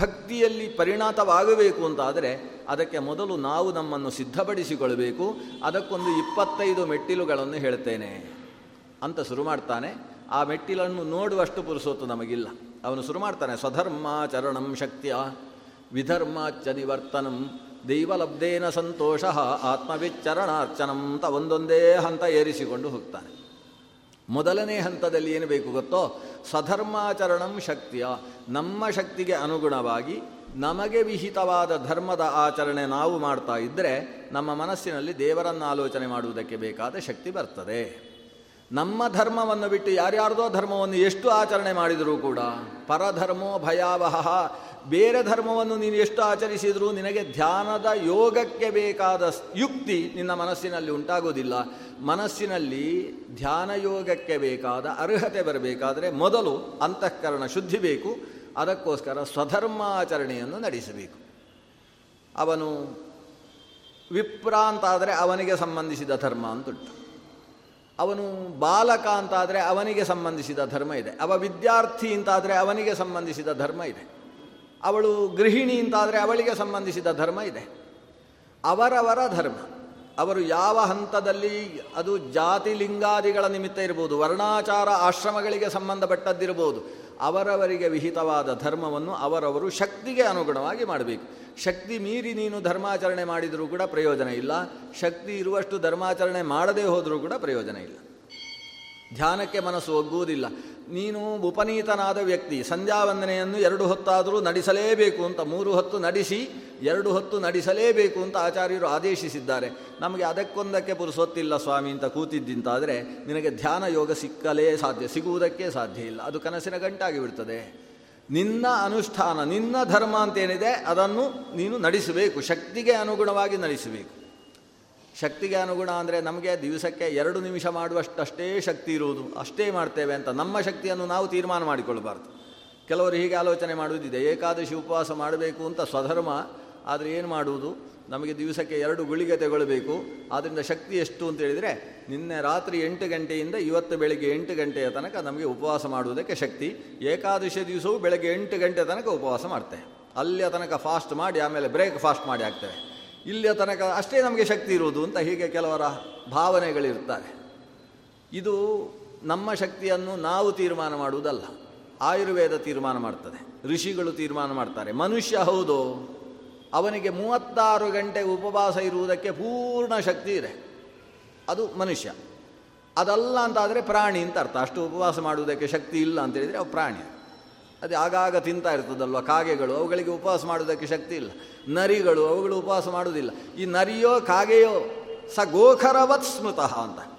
ಭಕ್ತಿಯಲ್ಲಿ ಪರಿಣತವಾಗಬೇಕು ಅಂತಾದರೆ ಅದಕ್ಕೆ ಮೊದಲು ನಾವು ನಮ್ಮನ್ನು ಸಿದ್ಧಪಡಿಸಿಕೊಳ್ಳಬೇಕು. ಅದಕ್ಕೊಂದು ಇಪ್ಪತ್ತೈದು ಮೆಟ್ಟಿಲುಗಳನ್ನು ಹೇಳ್ತೇನೆ. ಅಂತ ಶುರು ಮಾಡ್ತಾನೆ. ಆ ಮೆಟ್ಟಿಲನ್ನು ನೋಡುವಷ್ಟು ಪುರುಸೋತು ನಮಗಿಲ್ಲ. ಅವನು ಶುರು ಮಾಡ್ತಾನೆ. ಸ್ವಧರ್ಮಾಚರಣಂ ಶಕ್ತಿಯ ವಿಧರ್ಮ ನಿವರ್ತನಂ ದೈವಲಬ್ಧೇನ ಸಂತೋಷ ಆತ್ಮವಿಚ್ಚರಣಾರ್ಚನಂ ಅಂತ ಒಂದೊಂದೇ ಹಂತ ಏರಿಸಿಕೊಂಡು ಹೋಗ್ತಾನೆ. ಮೊದಲನೇ ಹಂತದಲ್ಲಿ ಏನು ಬೇಕು ಗೊತ್ತೋ, ಸಧರ್ಮಾಚರಣಂ ಶಕ್ತಿಯ. ನಮ್ಮ ಶಕ್ತಿಗೆ ಅನುಗುಣವಾಗಿ ನಮಗೆ ವಿಹಿತವಾದ ಧರ್ಮದ ಆಚರಣೆ ನಾವು ಮಾಡ್ತಾ ಇದ್ದರೆ ನಮ್ಮ ಮನಸ್ಸಿನಲ್ಲಿ ದೇವರನ್ನು ಆಲೋಚನೆ ಮಾಡುವುದಕ್ಕೆ ಬೇಕಾದ ಶಕ್ತಿ ಬರ್ತದೆ. ನಮ್ಮ ಧರ್ಮವನ್ನು ಬಿಟ್ಟು ಯಾರ್ಯಾರ್ದೋ ಧರ್ಮವನ್ನು ಎಷ್ಟು ಆಚರಣೆ ಮಾಡಿದರೂ ಕೂಡ ಪರಧರ್ಮೋ ಭಯಾವಹ ಬೇರೆ ಧರ್ಮವನ್ನು ನೀನು ಎಷ್ಟು ಆಚರಿಸಿದರೂ ನಿನಗೆ ಧ್ಯಾನದ ಯೋಗಕ್ಕೆ ಬೇಕಾದ ಯುಕ್ತಿ ನಿನ್ನ ಮನಸ್ಸಿನಲ್ಲಿ ಉಂಟಾಗೋದಿಲ್ಲ ಮನಸ್ಸಿನಲ್ಲಿ ಧ್ಯಾನ ಯೋಗಕ್ಕೆ ಬೇಕಾದ ಅರ್ಹತೆ ಬರಬೇಕಾದರೆ ಮೊದಲು ಅಂತಃಕರಣ ಶುದ್ಧಿ ಬೇಕು, ಅದಕ್ಕೋಸ್ಕರ ಸ್ವಧರ್ಮಾಚರಣೆಯನ್ನು ನಡೆಸಬೇಕು. ಅವನು ವಿಪ್ರ ಅಂತಾದರೆ ಅವನಿಗೆ ಸಂಬಂಧಿಸಿದ ಧರ್ಮ ಅಂತುಂಟು. ಅವನು ಬಾಲಕ ಅಂತಾದರೆ ಅವನಿಗೆ ಸಂಬಂಧಿಸಿದ ಧರ್ಮ ಇದೆ. ಅವ ವಿದ್ಯಾರ್ಥಿ ಅಂತಾದರೆ ಅವನಿಗೆ ಸಂಬಂಧಿಸಿದ ಧರ್ಮ ಇದೆ. ಅವಳು ಗೃಹಿಣಿ ಅಂತಾದರೆ ಅವಳಿಗೆ ಸಂಬಂಧಿಸಿದ ಧರ್ಮ ಇದೆ. ಅವರವರ ಧರ್ಮ. ಅವರು ಯಾವ ಹಂತದಲ್ಲಿ ಅದು ಜಾತಿ ಲಿಂಗಾದಿಗಳ ನಿಮಿತ್ತ ಇರ್ಬೋದು, ವರ್ಣಾಚಾರ ಆಶ್ರಮಗಳಿಗೆ ಸಂಬಂಧಪಟ್ಟದ್ದಿರ್ಬೋದು, ಅವರವರಿಗೆ ವಿಹಿತವಾದ ಧರ್ಮವನ್ನು ಅವರವರು ಶಕ್ತಿಗೆ ಅನುಗುಣವಾಗಿ ಮಾಡಬೇಕು. ಶಕ್ತಿ ಮೀರಿ ನೀನು ಧರ್ಮಾಚರಣೆ ಮಾಡಿದರೂ ಕೂಡ ಪ್ರಯೋಜನ ಇಲ್ಲ. ಶಕ್ತಿ ಇರುವಷ್ಟು ಧರ್ಮಾಚರಣೆ ಮಾಡದೇ ಹೋದರೂ ಕೂಡ ಪ್ರಯೋಜನ ಇಲ್ಲ. ಧ್ಯಾನಕ್ಕೆ ಮನಸ್ಸು ಒಗ್ಗುವುದಿಲ್ಲ. ನೀನು ಉಪನೀತನಾದ ವ್ಯಕ್ತಿ, ಸಂಧ್ಯಾವಂದನೆಯನ್ನು ಎರಡು ಹೊತ್ತಾದರೂ ನಡೆಸಲೇಬೇಕು ಅಂತ, ಮೂರು ಹೊತ್ತು ನಡೆಸಿ, ಎರಡು ಹೊತ್ತು ನಡೆಸಲೇಬೇಕು ಅಂತ ಆಚಾರ್ಯರು ಆದೇಶಿಸಿದ್ದಾರೆ. ನಮಗೆ ಅದಕ್ಕೊಂದಕ್ಕೆ ಪುರುಸೊತ್ತಿಲ್ಲ ಸ್ವಾಮಿ ಅಂತ ಕೂತಿದ್ದಿಂತಾದರೆ, ನಿನಗೆ ಧ್ಯಾನ ಯೋಗ ಸಿಕ್ಕಲೇ ಸಾಧ್ಯ, ಸಿಗುವುದಕ್ಕೆ ಸಾಧ್ಯ ಇಲ್ಲ. ಅದು ಕನಸಿನ ಗಂಟಾಗಿ ಬಿಡ್ತದೆ. ನಿನ್ನ ಅನುಷ್ಠಾನ, ನಿನ್ನ ಧರ್ಮ ಅಂತೇನಿದೆ, ಅದನ್ನು ನೀನು ನಡೆಸಬೇಕು, ಶಕ್ತಿಗೆ ಅನುಗುಣವಾಗಿ ನಡೆಸಬೇಕು. ಶಕ್ತಿಗೆ ಅನುಗುಣ ಅಂದರೆ ನಮಗೆ ದಿವಸಕ್ಕೆ ಎರಡು ನಿಮಿಷ ಮಾಡುವಷ್ಟಷ್ಟೇ ಶಕ್ತಿ ಇರುವುದು. ಅಷ್ಟೇ ಮಾಡ್ತೇವೆ ಅಂತ ನಮ್ಮ ಶಕ್ತಿಯನ್ನು ನಾವು ತೀರ್ಮಾನ ಮಾಡಿಕೊಳ್ಳಬಾರ್ದು. ಕೆಲವರು ಹೀಗೆ ಆಲೋಚನೆ ಮಾಡುವುದಿದೆ, ಏಕಾದಶಿ ಉಪವಾಸ ಮಾಡಬೇಕು ಅಂತ ಸ್ವಧರ್ಮ, ಆದರೆ ಏನು ಮಾಡುವುದು? ನಮಗೆ ದಿವಸಕ್ಕೆ ಎರಡು ಗುಳಿಗೆ ತಗೊಳ್ಬೇಕು. ಆದ್ದರಿಂದ ಶಕ್ತಿ ಎಷ್ಟು ಅಂತ ಹೇಳಿದರೆ, ನಿನ್ನೆ ರಾತ್ರಿ ಎಂಟು ಗಂಟೆಯಿಂದ ಇವತ್ತು ಬೆಳಗ್ಗೆ ಎಂಟು ಗಂಟೆಯ ತನಕ ನಮಗೆ ಉಪವಾಸ ಮಾಡುವುದಕ್ಕೆ ಶಕ್ತಿ. ಏಕಾದಶಿ ದಿವಸವೂ ಬೆಳಗ್ಗೆ ಎಂಟು ಗಂಟೆ ತನಕ ಉಪವಾಸ ಮಾಡ್ತೇವೆ. ಅಲ್ಲಿಯ ತನಕ ಫಾಸ್ಟ್ ಮಾಡಿ, ಆಮೇಲೆ ಬ್ರೇಕ್ ಫಾಸ್ಟ್ ಮಾಡಿ ಆಗ್ತೇವೆ ಇಲ್ಲಿಯ ತನಕ ಅಷ್ಟೇ ನಮಗೆ ಶಕ್ತಿ ಇರುವುದು ಅಂತ ಹೀಗೆ ಕೆಲವರ ಭಾವನೆಗಳಿರ್ತಾರೆ ಇದು ನಮ್ಮ ಶಕ್ತಿಯನ್ನು ನಾವು ತೀರ್ಮಾನ ಮಾಡುವುದಲ್ಲ. ಆಯುರ್ವೇದ ತೀರ್ಮಾನ ಮಾಡ್ತದೆ. ಋಷಿಗಳು ತೀರ್ಮಾನ ಮಾಡ್ತಾರೆ. ಮನುಷ್ಯ ಹೌದು, ಅವನಿಗೆ ಮೂವತ್ತಾರು ಗಂಟೆ ಉಪವಾಸ ಇರುವುದಕ್ಕೆ ಪೂರ್ಣ ಶಕ್ತಿ ಇದೆ. ಅದು ಮನುಷ್ಯ. ಅದಲ್ಲ ಅಂತಾದರೆ ಪ್ರಾಣಿ ಅಂತ ಅರ್ಥ. ಅಷ್ಟು ಉಪವಾಸ ಮಾಡುವುದಕ್ಕೆ ಶಕ್ತಿ ಇಲ್ಲ ಅಂತ ಹೇಳಿದರೆ ಅವು ಪ್ರಾಣಿ. ಅದೇ ಆಗಾಗ ತಿಂತಾ ಇರ್ತದಲ್ವ ಕಾಗೆಗಳು? ಅವುಗಳಿಗೆ ಉಪವಾಸ ಮಾಡೋದಕ್ಕೆ ಶಕ್ತಿ ಇಲ್ಲ. ನರಿಗಳು, ಅವುಗಳು ಉಪವಾಸ ಮಾಡುವುದಿಲ್ಲ. ಈ ನರಿಯೋ, ಕಾಗೆಯೋ, ಸ ಗೋಖರವತ್ ಸ್ಮೃತಃ ಅಂತ.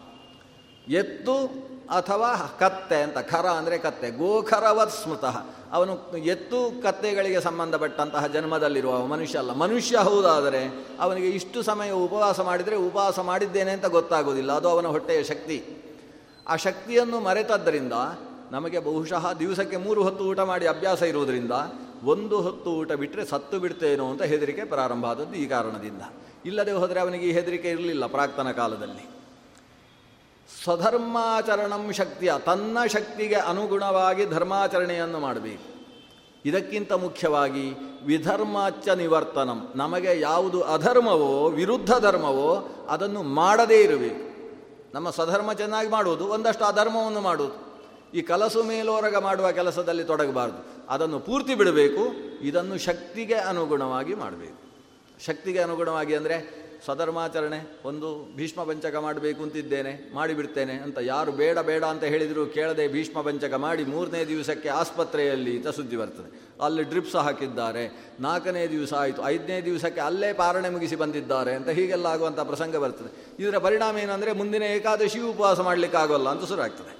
ಎತ್ತು ಅಥವಾ ಕತ್ತೆ ಅಂತ, ಖರ ಅಂದರೆ ಕತ್ತೆ, ಗೋಖರವತ್ ಸ್ಮೃತಃ. ಅವನು ಎತ್ತು ಕತ್ತೆಗಳಿಗೆ ಸಂಬಂಧಪಟ್ಟಂತಹ ಜನ್ಮದಲ್ಲಿರುವ ಮನುಷ್ಯ ಅಲ್ಲ. ಮನುಷ್ಯ ಹೌದಾದರೆ ಅವನಿಗೆ ಇಷ್ಟು ಸಮಯ ಉಪವಾಸ ಮಾಡಿದರೆ ಉಪವಾಸ ಮಾಡಿದ್ದೇನೆ ಅಂತ ಗೊತ್ತಾಗೋದಿಲ್ಲ ಅದು ಅವನ ಹೊಟ್ಟೆಯ ಶಕ್ತಿ. ಆ ಶಕ್ತಿಯನ್ನು ಮರೆತದ್ದರಿಂದ ನಮಗೆ ಬಹುಶಃ ದಿವಸಕ್ಕೆ ಮೂರು ಹೊತ್ತು ಊಟ ಮಾಡಿ ಅಭ್ಯಾಸ ಇರುವುದರಿಂದ ಒಂದು ಹೊತ್ತು ಊಟ ಬಿಟ್ಟರೆ ಸತ್ತು ಬಿಡ್ತೇನೋ ಅಂತ ಹೆದರಿಕೆ ಪ್ರಾರಂಭ ಆದದ್ದು ಈ ಕಾರಣದಿಂದ. ಇಲ್ಲದೆ ಹೋದರೆ ಅವನಿಗೆ ಈ ಹೆದರಿಕೆ ಇರಲಿಲ್ಲ ಪ್ರಾಕ್ತನ ಕಾಲದಲ್ಲಿ. ಸ್ವಧರ್ಮಾಚರಣಂ ಶಕ್ತಿಯ ತನ್ನ ಶಕ್ತಿಗೆ ಅನುಗುಣವಾಗಿ ಧರ್ಮಾಚರಣೆಯನ್ನು ಮಾಡಬೇಕು. ಇದಕ್ಕಿಂತ ಮುಖ್ಯವಾಗಿ ವಿಧರ್ಮಾಚ ನಿವರ್ತನಂ. ನಮಗೆ ಯಾವುದು ಅಧರ್ಮವೋ, ವಿರುದ್ಧ ಧರ್ಮವೋ, ಅದನ್ನು ಮಾಡದೇ ಇರಬೇಕು. ನಮ್ಮ ಸ್ವಧರ್ಮ ಚೆನ್ನಾಗಿ ಮಾಡುವುದು, ಒಂದಷ್ಟು ಅಧರ್ಮವನ್ನು ಮಾಡುವುದು. ಈ ಕಲಸು ಮೇಲೋರಗ ಮಾಡುವ ಕೆಲಸದಲ್ಲಿ ತೊಡಗಬಾರ್ದು. ಅದನ್ನು ಪೂರ್ತಿ ಬಿಡಬೇಕು, ಇದನ್ನು ಶಕ್ತಿಗೆ ಅನುಗುಣವಾಗಿ ಮಾಡಬೇಕು. ಶಕ್ತಿಗೆ ಅನುಗುಣವಾಗಿ ಅಂದರೆ ಸ್ವಧರ್ಮಾಚರಣೆ ಒಂದು ಭೀಷ್ಮ ಪಂಚಕ ಮಾಡಬೇಕು ಅಂತಿದ್ದೇನೆ, ಮಾಡಿಬಿಡ್ತೇನೆ ಅಂತ ಯಾರು ಬೇಡ ಬೇಡ ಅಂತ ಹೇಳಿದರೂ ಕೇಳದೆ ಭೀಷ್ಮ ಪಂಚಕ ಮಾಡಿ ಮೂರನೇ ದಿವಸಕ್ಕೆ ಆಸ್ಪತ್ರೆಯಲ್ಲಿ ಅಂತ ಸುದ್ದಿ ಬರ್ತದೆ. ಅಲ್ಲಿ ಡ್ರಿಪ್ಸ್ ಹಾಕಿದ್ದಾರೆ. ನಾಲ್ಕನೇ ದಿವಸ ಆಯಿತು. ಐದನೇ ದಿವಸಕ್ಕೆ ಅಲ್ಲೇ ಪಾರಣೆ ಮುಗಿಸಿ ಬಂದಿದ್ದಾರೆ ಅಂತ ಹೀಗೆಲ್ಲ ಆಗುವಂಥ ಪ್ರಸಂಗ ಬರ್ತದೆ. ಇದರ ಪರಿಣಾಮ ಏನಂದರೆ ಮುಂದಿನ ಏಕಾದಶಿ ಉಪವಾಸ ಮಾಡಲಿಕ್ಕಾಗೋಲ್ಲ ಅಂತ ಶುರು ಆಗ್ತದೆ.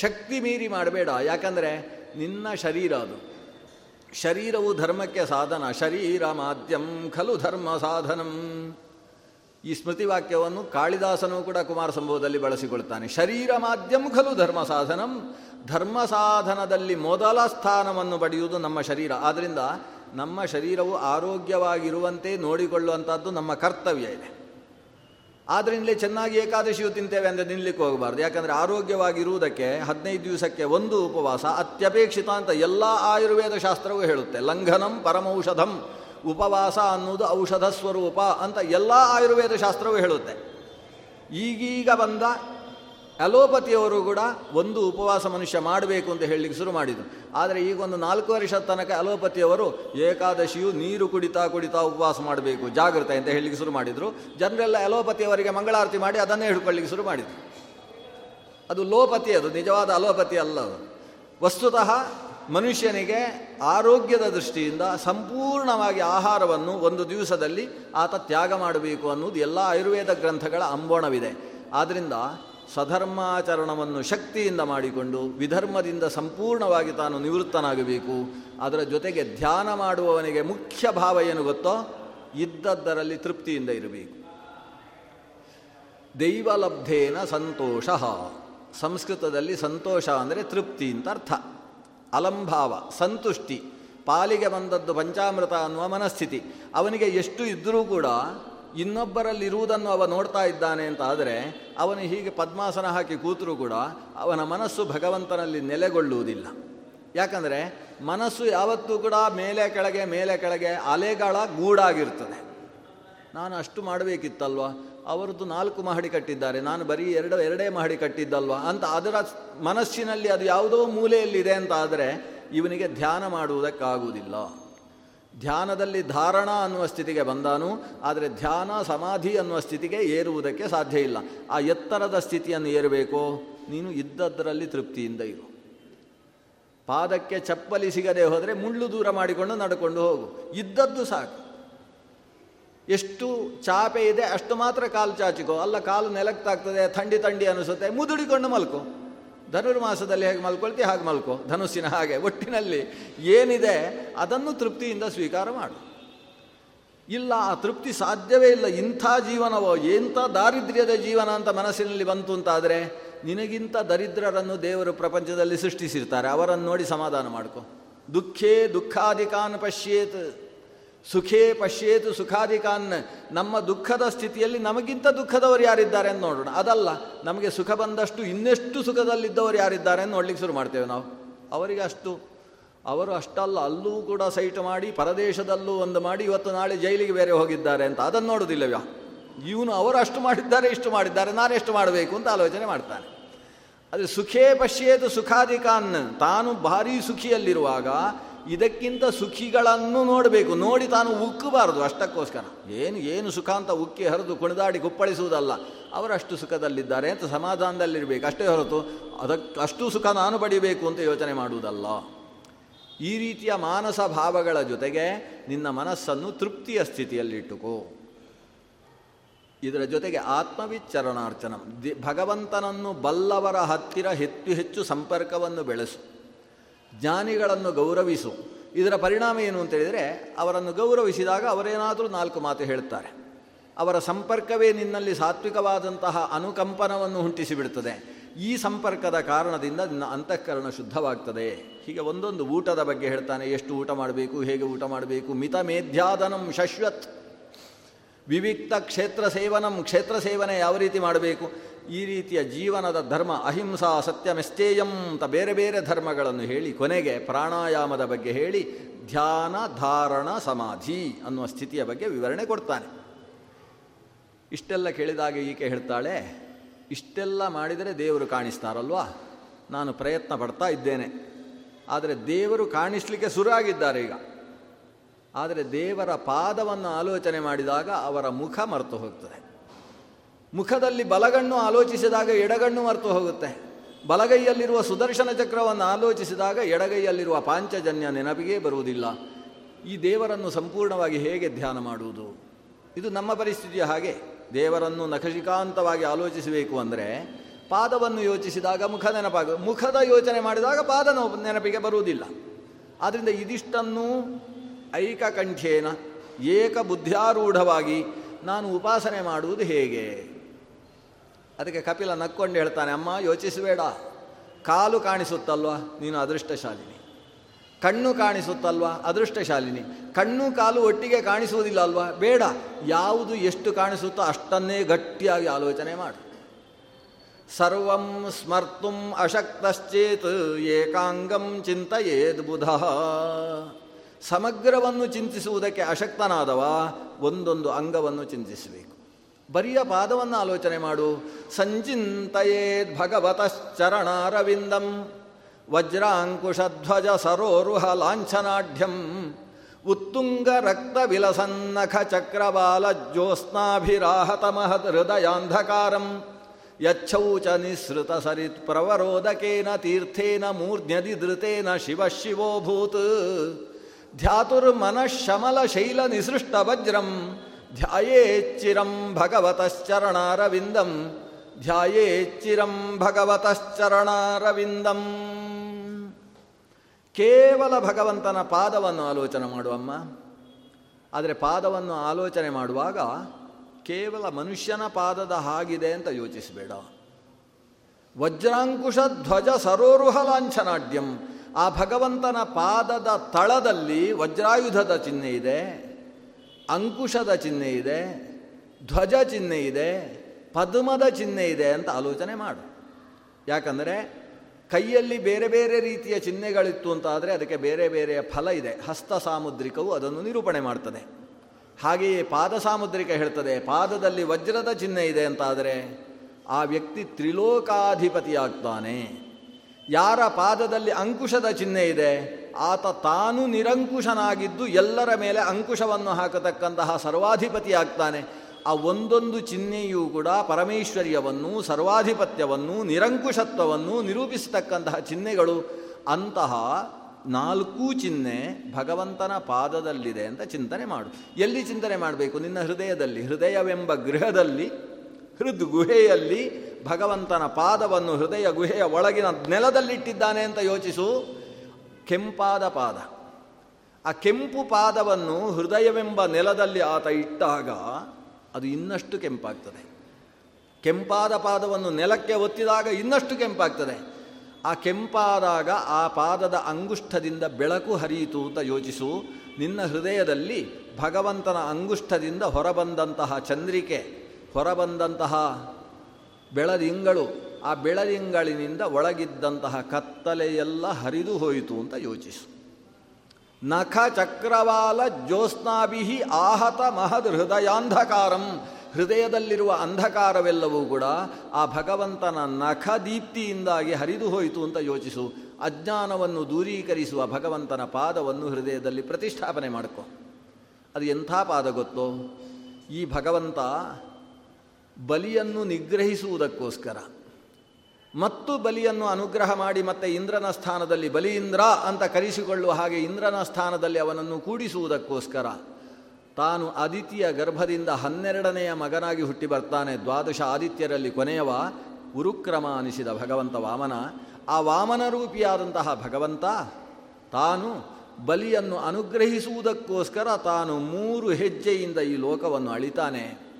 ಶಕ್ತಿ ಮೀರಿ ಮಾಡಬೇಡ. ಯಾಕಂದರೆ ನಿನ್ನ ಶರೀರ ಅದು. ಶರೀರವು ಧರ್ಮಕ್ಕೆ ಸಾಧನ. ಶರೀರ ಮಾಧ್ಯಂ ಖಲು ಧರ್ಮ ಸಾಧನಂ. ಈ ಸ್ಮೃತಿ ವಾಕ್ಯವನ್ನು ಕಾಳಿದಾಸನೂ ಕೂಡ ಕುಮಾರ ಸಂಭವದಲ್ಲಿ ಬಳಸಿಕೊಳ್ತಾನೆ. ಶರೀರ ಮಾಧ್ಯಮ ಖಲು ಧರ್ಮ ಸಾಧನಂ. ಧರ್ಮ ಸಾಧನದಲ್ಲಿ ಮೊದಲ ಸ್ಥಾನವನ್ನು ಪಡೆಯುವುದು ನಮ್ಮ ಶರೀರ. ಆದ್ದರಿಂದ ನಮ್ಮ ಶರೀರವು ಆರೋಗ್ಯವಾಗಿರುವಂತೆ ನೋಡಿಕೊಳ್ಳುವಂಥದ್ದು ನಮ್ಮ ಕರ್ತವ್ಯ ಇದೆ. ಆದ್ದರಿಂದಲೇ ಚೆನ್ನಾಗಿ ಏಕಾದಶಿಯು ತಿಂತೇವೆ ಅಂದರೆ ನಿಲ್ಲಕ್ಕೆ ಹೋಗಬಾರ್ದು. ಯಾಕಂದರೆ ಆರೋಗ್ಯವಾಗಿರುವುದಕ್ಕೆ ಹದಿನೈದು ದಿವಸಕ್ಕೆ ಒಂದು ಉಪವಾಸ ಅತ್ಯಪೇಕ್ಷಿತ ಅಂತ ಎಲ್ಲ ಆಯುರ್ವೇದ ಶಾಸ್ತ್ರವೂ ಹೇಳುತ್ತೆ. ಲಂಘನಂ ಪರಮೌಷಧಂ. ಉಪವಾಸ ಅನ್ನೋದು ಔಷಧ ಸ್ವರೂಪ ಅಂತ ಎಲ್ಲ ಆಯುರ್ವೇದ ಶಾಸ್ತ್ರವೂ ಹೇಳುತ್ತೆ. ಈಗೀಗ ಬಂದ ಅಲೋಪತಿಯವರು ಕೂಡ ಒಂದು ಉಪವಾಸ ಮನುಷ್ಯ ಮಾಡಬೇಕು ಅಂತ ಹೇಳಲಿಕ್ಕೆ ಶುರು ಮಾಡಿದರು. ಆದರೆ ಈಗ ಒಂದು ನಾಲ್ಕು ವರ್ಷದ ತನಕ ಅಲೋಪತಿಯವರು ಏಕಾದಶಿಯು ನೀರು ಕುಡಿತಾ ಕುಡಿತಾ ಉಪವಾಸ ಮಾಡಬೇಕು ಜಾಗೃತ ಅಂತ ಹೇಳಲಿಕ್ಕೆ ಶುರು ಮಾಡಿದರು. ಜನರೆಲ್ಲ ಅಲೋಪತಿಯವರಿಗೆ ಮಂಗಳಾರತಿ ಮಾಡಿ ಅದನ್ನೇ ಹಿಡ್ಕೊಳ್ಳಿಕ್ಕೆ ಶುರು ಮಾಡಿದರು. ಅದು ಲೋಪತಿ ಅದು, ನಿಜವಾದ ಅಲೋಪತಿ ಅಲ್ಲ ಅದು. ವಸ್ತುತಃ ಮನುಷ್ಯನಿಗೆ ಆರೋಗ್ಯದ ದೃಷ್ಟಿಯಿಂದ ಸಂಪೂರ್ಣವಾಗಿ ಆಹಾರವನ್ನು ಒಂದು ದಿವಸದಲ್ಲಿ ಆತ ತ್ಯಾಗ ಮಾಡಬೇಕು ಅನ್ನೋದು ಎಲ್ಲ ಆಯುರ್ವೇದ ಗ್ರಂಥಗಳ ಅಂಬೋಣವಿದೆ. ಆದ್ದರಿಂದ ಸ್ವಧರ್ಮಾಚರಣವನ್ನು ಶಕ್ತಿಯಿಂದ ಮಾಡಿಕೊಂಡು ವಿಧರ್ಮದಿಂದ ಸಂಪೂರ್ಣವಾಗಿ ತಾನು ನಿವೃತ್ತನಾಗಬೇಕು. ಅದರ ಜೊತೆಗೆ ಧ್ಯಾನ ಮಾಡುವವನಿಗೆ ಮುಖ್ಯ ಭಾವ ಏನು ಗೊತ್ತೋ? ಇದ್ದದ್ದರಲ್ಲಿ ತೃಪ್ತಿಯಿಂದ ಇರಬೇಕು. ದೈವಲಬ್ಧೇನ ಸಂತೋಷ. ಸಂಸ್ಕೃತದಲ್ಲಿ ಸಂತೋಷ ಅಂದರೆ ತೃಪ್ತಿ ಅಂತ ಅರ್ಥ. ಅಲಂಭಾವ, ಸಂತುಷ್ಟಿ. ಪಾಲಿಗೆ ಬಂದದ್ದು ಪಂಚಾಮೃತ ಅನ್ನುವ ಮನಸ್ಥಿತಿ. ಅವನಿಗೆ ಎಷ್ಟು ಇದ್ದರೂ ಕೂಡ ಇನ್ನೊಬ್ಬರಲ್ಲಿರುವುದನ್ನು ಅವ ನೋಡ್ತಾ ಇದ್ದಾನೆ ಅಂತ ಆದರೆ ಅವನು ಹೀಗೆ ಪದ್ಮಾಸನ ಹಾಕಿ ಕೂತರೂ ಕೂಡ ಅವನ ಮನಸ್ಸು ಭಗವಂತನಲ್ಲಿ ನೆಲೆಗೊಳ್ಳುವುದಿಲ್ಲ. ಯಾಕಂದರೆ ಮನಸ್ಸು ಯಾವತ್ತೂ ಕೂಡ ಮೇಲೆ ಕೆಳಗೆ ಮೇಲೆ ಕೆಳಗೆ ಅಲೆಗಳ ಗೂಡಾಗಿರ್ತದೆ. ನಾನು ಅಷ್ಟು ಮಾಡಬೇಕಿತ್ತಲ್ವ? ಅವರದ್ದು ನಾಲ್ಕು ಮಹಡಿ ಕಟ್ಟಿದ್ದಾರೆ. ನಾನು ಬರೀ ಎರಡು, ಎರಡೇ ಮಹಡಿ ಕಟ್ಟಿದ್ದಲ್ವ? ಅಂತ ಅದರ ಮನಸ್ಸಿನಲ್ಲಿ ಅದು ಯಾವುದೋ ಮೂಲೆಯಲ್ಲಿದೆ ಅಂತ ಆದರೆ ಇವನಿಗೆ ಧ್ಯಾನ ಮಾಡುವುದಕ್ಕಾಗುವುದಿಲ್ಲ. ಧ್ಯಾನದಲ್ಲಿ ಧಾರಣ ಅನ್ನುವ ಸ್ಥಿತಿಗೆ ಬಂದಾನು, ಆದರೆ ಧ್ಯಾನ ಸಮಾಧಿ ಅನ್ನುವ ಸ್ಥಿತಿಗೆ ಏರುವುದಕ್ಕೆ ಸಾಧ್ಯ ಇಲ್ಲ. ಆ ಎತ್ತರದ ಸ್ಥಿತಿಯನ್ನು ಏರಬೇಕು? ನೀನು ಇದ್ದದ್ದರಲ್ಲಿ ತೃಪ್ತಿಯಿಂದ ಇರು. ಪಾದಕ್ಕೆ ಚಪ್ಪಲಿ ಸಿಗದೆ ಹೋದರೆ ಮುಳ್ಳು ದೂರ ಮಾಡಿಕೊಂಡು ನಡ್ಕೊಂಡು ಹೋಗು. ಇದ್ದದ್ದು ಸಾಕು. ಎಷ್ಟು ಚಾಪೆ ಇದೆ ಅಷ್ಟು ಮಾತ್ರ ಕಾಲು ಚಾಚಿಕೋ. ಅಲ್ಲ, ಕಾಲು ನೆಲಕ್ತಾಗ್ತದೆ ಥಂಡಿ ಥಂಡಿ ಅನಿಸುತ್ತೆ, ಮುದುಡಿಕೊಂಡು ಮಲ್ಕೋ. ಧನುರ್ಮಾಸದಲ್ಲಿ ಹೇಗೆ ಮಲ್ಕೊಳ್ತಿ, ಹಾಗೆ ಮಲ್ಕೋ. ಧನುಸ್ಸಿನ ಹಾಗೆ. ಒಟ್ಟಿನಲ್ಲಿ ಏನಿದೆ, ಅದನ್ನು ತೃಪ್ತಿಯಿಂದ ಸ್ವೀಕಾರ ಮಾಡು. ಇಲ್ಲ, ಆ ತೃಪ್ತಿ ಸಾಧ್ಯವೇ ಇಲ್ಲ. ಇಂಥ ಜೀವನವೋ, ಎಂಥ ದಾರಿದ್ರ್ಯದ ಜೀವನ ಅಂತ ಮನಸ್ಸಿನಲ್ಲಿ ಬಂತು ಅಂತಾದರೆ, ನಿನಗಿಂತ ದರಿದ್ರರನ್ನು ದೇವರು ಪ್ರಪಂಚದಲ್ಲಿ ಸೃಷ್ಟಿಸಿರ್ತಾರೆ. ಅವರನ್ನು ನೋಡಿ ಸಮಾಧಾನ ಮಾಡ್ಕೊ. ದುಃಖೇ ದುಃಖಾಧಿಕಾನ್ ಪಶ್ಯೇತ್. ಸುಖೇ ಪಶ್ಯೇತು ಸುಖಾಧಿಕಾನ್. ನಮ್ಮ ದುಃಖದ ಸ್ಥಿತಿಯಲ್ಲಿ ನಮಗಿಂತ ದುಃಖದವರು ಯಾರಿದ್ದಾರೆ ಅಂತ ನೋಡೋಣ. ಅದಲ್ಲ, ನಮಗೆ ಸುಖ ಬಂದಷ್ಟು ಇನ್ನೆಷ್ಟು ಸುಖದಲ್ಲಿದ್ದವರು ಯಾರಿದ್ದಾರೆ ಅಂತ ನೋಡ್ಲಿಕ್ಕೆ ಶುರು ಮಾಡ್ತೇವೆ ನಾವು. ಅವರಿಗೆ ಅಷ್ಟು, ಅವರು ಅಷ್ಟಲ್ಲ, ಅಲ್ಲೂ ಕೂಡ ಸೈಟ್ ಮಾಡಿ, ಪರದೇಶದಲ್ಲೂ ಒಂದು ಮಾಡಿ, ಇವತ್ತು ನಾಳೆ ಜೈಲಿಗೆ ಬೇರೆ ಹೋಗಿದ್ದಾರೆ ಅಂತ. ಅದನ್ನು ನೋಡೋದಿಲ್ಲವ್ಯಾ? ಇವನು ಅವರು ಅಷ್ಟು ಮಾಡಿದ್ದಾರೆ, ಇಷ್ಟು ಮಾಡಿದ್ದಾರೆ, ನಾನು ಎಷ್ಟು ಮಾಡಬೇಕು ಅಂತ ಆಲೋಚನೆ ಮಾಡ್ತಾನೆ. ಅದು ಸುಖೇ ಪಶ್ಯೇತು ಸುಖಾಧಿಕಾನ್. ತಾನು ಭಾರೀ ಸುಖಿಯಲ್ಲಿರುವಾಗ ಇದಕ್ಕಿಂತ ಸುಖಿಗಳನ್ನು ನೋಡಬೇಕು. ನೋಡಿ ತಾನು ಉಕ್ಕಬಾರದು ಅಷ್ಟಕ್ಕೋಸ್ಕರ. ಏನು ಏನು ಸುಖ ಅಂತ ಉಕ್ಕಿ ಹರಿದು ಕುಣಿದಾಡಿ ಕುಪ್ಪಳಿಸುವುದಲ್ಲ. ಅವರಷ್ಟು ಸುಖದಲ್ಲಿದ್ದಾರೆ ಅಂತ ಸಮಾಧಾನದಲ್ಲಿರಬೇಕು. ಅಷ್ಟೇ ಹೊರತು ಅದಕ್ಕೆ ಅಷ್ಟು ಸುಖ ನಾನು ಪಡಿಬೇಕು ಅಂತ ಯೋಚನೆ ಮಾಡುವುದಲ್ಲ. ಈ ರೀತಿಯ ಮಾನಸ ಭಾವಗಳ ಜೊತೆಗೆ ನಿನ್ನ ಮನಸ್ಸನ್ನು ತೃಪ್ತಿಯ ಸ್ಥಿತಿಯಲ್ಲಿಟ್ಟುಕೋ. ಇದರ ಜೊತೆಗೆ ಆತ್ಮವಿಚ್ಚರಣಾರ್ಚನ. ಭಗವಂತನನ್ನು ಬಲ್ಲವರ ಹತ್ತಿರ ಹೆಚ್ಚು ಹೆಚ್ಚು ಸಂಪರ್ಕವನ್ನು ಬೆಳೆಸು. ಜ್ಞಾನಿಗಳನ್ನು ಗೌರವಿಸು. ಇದರ ಪರಿಣಾಮ ಏನು ಅಂತ ಹೇಳಿದರೆ, ಅವರನ್ನು ಗೌರವಿಸಿದಾಗ ಅವರೇನಾದರೂ ನಾಲ್ಕು ಮಾತು ಹೇಳ್ತಾರೆ. ಅವರ ಸಂಪರ್ಕವೇ ನಿನ್ನಲ್ಲಿ ಸಾತ್ವಿಕವಾದಂತಹ ಅನುಕಂಪನವನ್ನು ಹುಟ್ಟಿಸಿಬಿಡ್ತದೆ. ಈ ಸಂಪರ್ಕದ ಕಾರಣದಿಂದ ನಿನ್ನ ಅಂತಃಕರಣ ಶುದ್ಧವಾಗ್ತದೆ. ಹೀಗೆ ಒಂದೊಂದು ಊಟದ ಬಗ್ಗೆ ಹೇಳ್ತಾನೆ, ಎಷ್ಟು ಊಟ ಮಾಡಬೇಕು, ಹೇಗೆ ಊಟ ಮಾಡಬೇಕು ಮಿತ ಮೇಧ್ಯಾದನಂ ಶಶ್ವತ್. ವಿವಿಕ್ತ ಕ್ಷೇತ್ರ ಸೇವನಂ, ಕ್ಷೇತ್ರ ಸೇವನೆ ಯಾವ ರೀತಿ ಮಾಡಬೇಕು? ಈ ರೀತಿಯ ಜೀವನದ ಧರ್ಮ ಅಹಿಂಸಾ ಸತ್ಯಮೆಸ್ತೇಯಂ ಅಂತ ಬೇರೆ ಬೇರೆ ಧರ್ಮಗಳನ್ನು ಹೇಳಿ ಕೊನೆಗೆ ಪ್ರಾಣಾಯಾಮದ ಬಗ್ಗೆ ಹೇಳಿ ಧ್ಯಾನ, ಧಾರಣ, ಸಮಾಧಿ ಅನ್ನುವ ಸ್ಥಿತಿಯ ಬಗ್ಗೆ ವಿವರಣೆ ಕೊಡ್ತಾನೆ. ಇಷ್ಟೆಲ್ಲ ಕೇಳಿದಾಗ ಈಕೆ ಹೇಳ್ತಾಳೆ, ಇಷ್ಟೆಲ್ಲ ಮಾಡಿದರೆ ದೇವರು ಕಾಣಿಸ್ತಾರಲ್ವಾ? ನಾನು ಪ್ರಯತ್ನ ಪಡ್ತಾ ಇದ್ದೇನೆ. ಆದರೆ ದೇವರು ಕಾಣಿಸ್ಲಿಕ್ಕೆ ಸುರಾಗಿದ್ದಾರೆ ಈಗ. ಆದರೆ ದೇವರ ಪಾದವನ್ನು ಆಲೋಚನೆ ಮಾಡಿದಾಗ ಅವರ ಮುಖ ಮರೆತು ಹೋಗ್ತದೆ ಮುಖದಲ್ಲಿ ಬಲಗಣ್ಣು ಆಲೋಚಿಸಿದಾಗ ಎಡಗಣ್ಣು ಮರೆತು ಹೋಗುತ್ತೆ. ಬಲಗೈಯಲ್ಲಿರುವ ಸುದರ್ಶನ ಚಕ್ರವನ್ನು ಆಲೋಚಿಸಿದಾಗ ಎಡಗೈಯಲ್ಲಿರುವ ಪಾಂಚಜನ್ಯ ನೆನಪಿಗೆ ಬರುವುದಿಲ್ಲ. ಈ ದೇವರನ್ನು ಸಂಪೂರ್ಣವಾಗಿ ಹೇಗೆ ಧ್ಯಾನ ಮಾಡುವುದು? ಇದು ನಮ್ಮ ಪರಿಸ್ಥಿತಿಯ ಹಾಗೆ. ದೇವರನ್ನು ನಖಶಿಕಾಂತವಾಗಿ ಆಲೋಚಿಸಬೇಕು ಅಂದರೆ ಪಾದವನ್ನು ಯೋಚಿಸಿದಾಗ ಮುಖ ನೆನಪಾಗ, ಮುಖದ ಯೋಚನೆ ಮಾಡಿದಾಗ ಪಾದ ನೆನಪಿಗೆ ಬರುವುದಿಲ್ಲ. ಆದ್ದರಿಂದ ಇದಿಷ್ಟನ್ನು ಐಕಕಂಠೇನ ಏಕ ಬುದ್ಧಾರೂಢವಾಗಿ ನಾನು ಉಪಾಸನೆ ಮಾಡುವುದು ಹೇಗೆ? ಅದಕ್ಕೆ ಕಪಿಲ ನಕ್ಕೊಂಡು ಹೇಳ್ತಾನೆ, ಅಮ್ಮ, ಯೋಚಿಸಬೇಡ. ಕಾಲು ಕಾಣಿಸುತ್ತಲ್ವಾ? ನೀನು ಅದೃಷ್ಟಶಾಲಿನಿ. ಕಣ್ಣು ಕಾಣಿಸುತ್ತಲ್ವಾ? ಅದೃಷ್ಟಶಾಲಿನಿ. ಕಣ್ಣು ಕಾಲು ಒಟ್ಟಿಗೆ ಕಾಣಿಸುವುದಿಲ್ಲ ಅಲ್ವಾ ಬೇಡ. ಯಾವುದು ಎಷ್ಟು ಕಾಣಿಸುತ್ತೋ ಅಷ್ಟನ್ನೇ ಗಟ್ಟಿಯಾಗಿ ಆಲೋಚನೆ ಮಾಡು. ಸರ್ವಂ ಸ್ಮರ್ತುಂ ಅಶಕ್ತಶ್ಚೇತ್ ಏಕಾಂಗಂ ಚಿಂತೆಯೇದ್ ಬುಧ. ಸಮಗ್ರವನ್ನು ಚಿಂತಿಸುವುದಕ್ಕೆ ಅಶಕ್ತನಾದವ, ಒಂದೊಂದು ಅಂಗವನ್ನು ಚಿಂತಿಸಬೇಕು. ಬರಿಯ ಪಾದವನ್ನು ಆಲೋಚನೆ ಮಾಡು. ಸಂಚಿಂತೆಯೇದ್ ಭಗವತಶ್ಚರಣಾರವಿಂದಂ. ವಜ್ರಾಂಕುಶಧ್ವಜ ಸರೋರುಹ ಲಾಂಛನಾಢ್ಯಂ. ಉತ್ತುಂಗ ರಕ್ತ ವಿಲಸನ್ನಖ ಚಕ್ರಬಾಲ ಜ್ಯೋತ್ಸ್ನಾಭಿರಾಹತ ಮಹದ್ ಹೃದಯಾಂಧಕಾರಂ ಯಚ್ಛೌಚ ನಿಸೃತ ಸರಿತ್ ಪ್ರವರೋದಕೇನ ತೀರ್ಥೇನ ಮೂರ್ಧ್ಯದಿ ಧೃತೇನ ಶಿವ ಶಿವೋಭೂತ್ ಧ್ಯಾತುರ್ಮನಃಶಮಲ ಶೈಲ ನಿಸೃಷ್ಟ ವಜ್ರಂ. ಧ್ಯಾಯೇಚ್ಚಿರಂ ಭಗವತಶ್ಚರಣಾರವಿಂದಂ ಧ್ಯಾಯೇಚ್ಚಿರಂ ಭಗವತಶ್ಚರಣಾರವಿಂದಂ ಕೇವಲ ಭಗವಂತನ ಪಾದವನ್ನು ಆಲೋಚನೆ ಮಾಡುವಮ್ಮ ಆದರೆ ಪಾದವನ್ನು ಆಲೋಚನೆ ಮಾಡುವಾಗ ಕೇವಲ ಮನುಷ್ಯನ ಪಾದದ ಹಾಗಿದೆ ಅಂತ ಯೋಚಿಸಬೇಡ. ವಜ್ರಾಂಕುಶ ಧ್ವಜ ಸರೋರುಹ ಲಾಂಛನಾಡ್ಯಂ. ಆ ಭಗವಂತನ ಪಾದದ ತಳದಲ್ಲಿ ವಜ್ರಾಯುಧದ ಚಿಹ್ನೆ ಇದೆ. ಅಂಕುಶದ ಚಿಹ್ನೆ ಇದೆ, ಧ್ವಜ ಚಿಹ್ನೆ ಇದೆ, ಪದ್ಮದ ಚಿಹ್ನೆ ಇದೆ ಅಂತ ಆಲೋಚನೆ ಮಾಡು. ಯಾಕಂದರೆ ಕೈಯಲ್ಲಿ ಬೇರೆ ಬೇರೆ ರೀತಿಯ ಚಿಹ್ನೆಗಳಿತ್ತು ಅಂತ ಆದರೆ ಅದಕ್ಕೆ ಬೇರೆ ಬೇರೆಯ ಫಲ ಇದೆ. ಹಸ್ತ ಸಾಮುದ್ರಿಕವು ಅದನ್ನು ನಿರೂಪಣೆ ಮಾಡ್ತದೆ. ಹಾಗೆಯೇ ಪಾದ ಸಾಮುದ್ರಿಕ ಹೇಳ್ತದೆ, ಪಾದದಲ್ಲಿ ವಜ್ರದ ಚಿಹ್ನೆ ಇದೆ ಅಂತಾದರೆ ಆ ವ್ಯಕ್ತಿ ತ್ರಿಲೋಕಾಧಿಪತಿಯಾಗ್ತಾನೆ. ಯಾರ ಪಾದದಲ್ಲಿ ಅಂಕುಶದ ಚಿಹ್ನೆ ಇದೆ ಆತ ತಾನು ನಿರಂಕುಶನಾಗಿದ್ದು ಎಲ್ಲರ ಮೇಲೆ ಅಂಕುಶವನ್ನು ಹಾಕತಕ್ಕಂತಹ ಸರ್ವಾಧಿಪತಿಯಾಗ್ತಾನೆ. ಆ ಒಂದೊಂದು ಚಿಹ್ನೆಯೂ ಕೂಡ ಪರಮೇಶ್ವರ್ಯವನ್ನು, ಸರ್ವಾಧಿಪತ್ಯವನ್ನು, ನಿರಂಕುಶತ್ವವನ್ನು ನಿರೂಪಿಸತಕ್ಕಂತಹ ಚಿಹ್ನೆಗಳು ಅಂತಹ ನಾಲ್ಕೂ ಚಿಹ್ನೆ ಭಗವಂತನ ಪಾದದಲ್ಲಿದೆ ಅಂತ ಚಿಂತನೆ ಮಾಡು. ಎಲ್ಲಿ ಚಿಂತನೆ ಮಾಡಬೇಕು? ನಿನ್ನ ಹೃದಯದಲ್ಲಿ, ಹೃದಯವೆಂಬ ಗೃಹದಲ್ಲಿ, ಹೃದ್ ಗುಹೆಯಲ್ಲಿ ಭಗವಂತನ ಪಾದವನ್ನು ಹೃದಯ ಗುಹೆಯ ಒಳಗಿನ ನೆಲದಲ್ಲಿಟ್ಟಿದ್ದಾನೆ ಅಂತ ಯೋಚಿಸು. ಕೆಂಪಾದ ಪಾದ. ಆ ಕೆಂಪು ಪಾದವನ್ನು ಹೃದಯವೆಂಬ ನೆಲದಲ್ಲಿ ಆತ ಇಟ್ಟಾಗ ಅದು ಇನ್ನಷ್ಟು ಕೆಂಪಾಗ್ತದೆ. ಕೆಂಪಾದ ಪಾದವನ್ನು ನೆಲಕ್ಕೆ ಒತ್ತಿದಾಗ ಇನ್ನಷ್ಟು ಕೆಂಪಾಗ್ತದೆ. ಆ ಕೆಂಪಾದಾಗ ಆ ಪಾದದ ಅಂಗುಷ್ಠದಿಂದ ಬೆಳಕು ಹರಿಯಿತು ಅಂತ ಯೋಚಿಸು. ನಿನ್ನ ಹೃದಯದಲ್ಲಿ ಭಗವಂತನ ಅಂಗುಷ್ಠದಿಂದ ಹೊರಬಂದಂತಹ ಚಂದ್ರಿಕೆ, ಹೊರಬಂದಂತಹ ಬೆಳದಿಂಗಳು ಆ ಬೆಳದಿಂಗಳಿನಿಂದ ಒಳಗಿದ್ದಂತಹ ಕತ್ತಲೆಯೆಲ್ಲ ಹರಿದು ಹೋಯಿತು ಅಂತ ಯೋಚಿಸು. ನಖ ಚಕ್ರವಾಲ ಜ್ಯೋತ್ಸ್ನಾಭಿಹಿ ಆಹತ ಮಹದ್ ಹೃದಯಾಂಧಕಾರಂ. ಹೃದಯದಲ್ಲಿರುವ ಅಂಧಕಾರವೆಲ್ಲವೂ ಕೂಡ ಆ ಭಗವಂತನ ನಖ ದೀಪ್ತಿಯಿಂದಾಗಿ ಹರಿದು ಹೋಯಿತು ಅಂತ ಯೋಚಿಸು. ಅಜ್ಞಾನವನ್ನು ದೂರೀಕರಿಸುವ ಭಗವಂತನ ಪಾದವನ್ನು ಹೃದಯದಲ್ಲಿ ಪ್ರತಿಷ್ಠಾಪನೆ ಮಾಡ್ಕೊ. ಅದು ಎಂಥ ಪಾದ ಗೊತ್ತೋ? ಈ ಭಗವಂತ ಬಲಿಯನ್ನು ನಿಗ್ರಹಿಸುವುದಕ್ಕೋಸ್ಕರ. ಮತ್ತು ಬಲಿಯನ್ನು ಅನುಗ್ರಹ ಮಾಡಿ ಮತ್ತೆ ಇಂದ್ರನ ಸ್ಥಾನದಲ್ಲಿ ಬಲಿ ಇಂದ್ರ ಅಂತ ಕರೆಸಿಕೊಳ್ಳುವ ಹಾಗೆ ಇಂದ್ರನ ಸ್ಥಾನದಲ್ಲಿ ಅವನನ್ನು ಕೂಡಿಸುವುದಕ್ಕೋಸ್ಕರ ತಾನು ಆದಿತ್ಯ ಗರ್ಭದಿಂದ ಹನ್ನೆರಡನೆಯ ಮಗನಾಗಿ ಹುಟ್ಟಿ ಬರ್ತಾನೆ ದ್ವಾದಶ ಆದಿತ್ಯರಲ್ಲಿ ಕೊನೆಯವ ಉರುಕ್ರಮ ಅನಿಸಿದ ಭಗವಂತ ವಾಮನ. ಆ ವಾಮನ ರೂಪಿಯಾದಂತಹ ಭಗವಂತ ತಾನು ಬಲಿಯನ್ನು ಅನುಗ್ರಹಿಸುವುದಕ್ಕೋಸ್ಕರ ತಾನು ಮೂರು ಹೆಜ್ಜೆಯಿಂದ ಈ ಲೋಕವನ್ನು ಅಳಿತಾನೆ.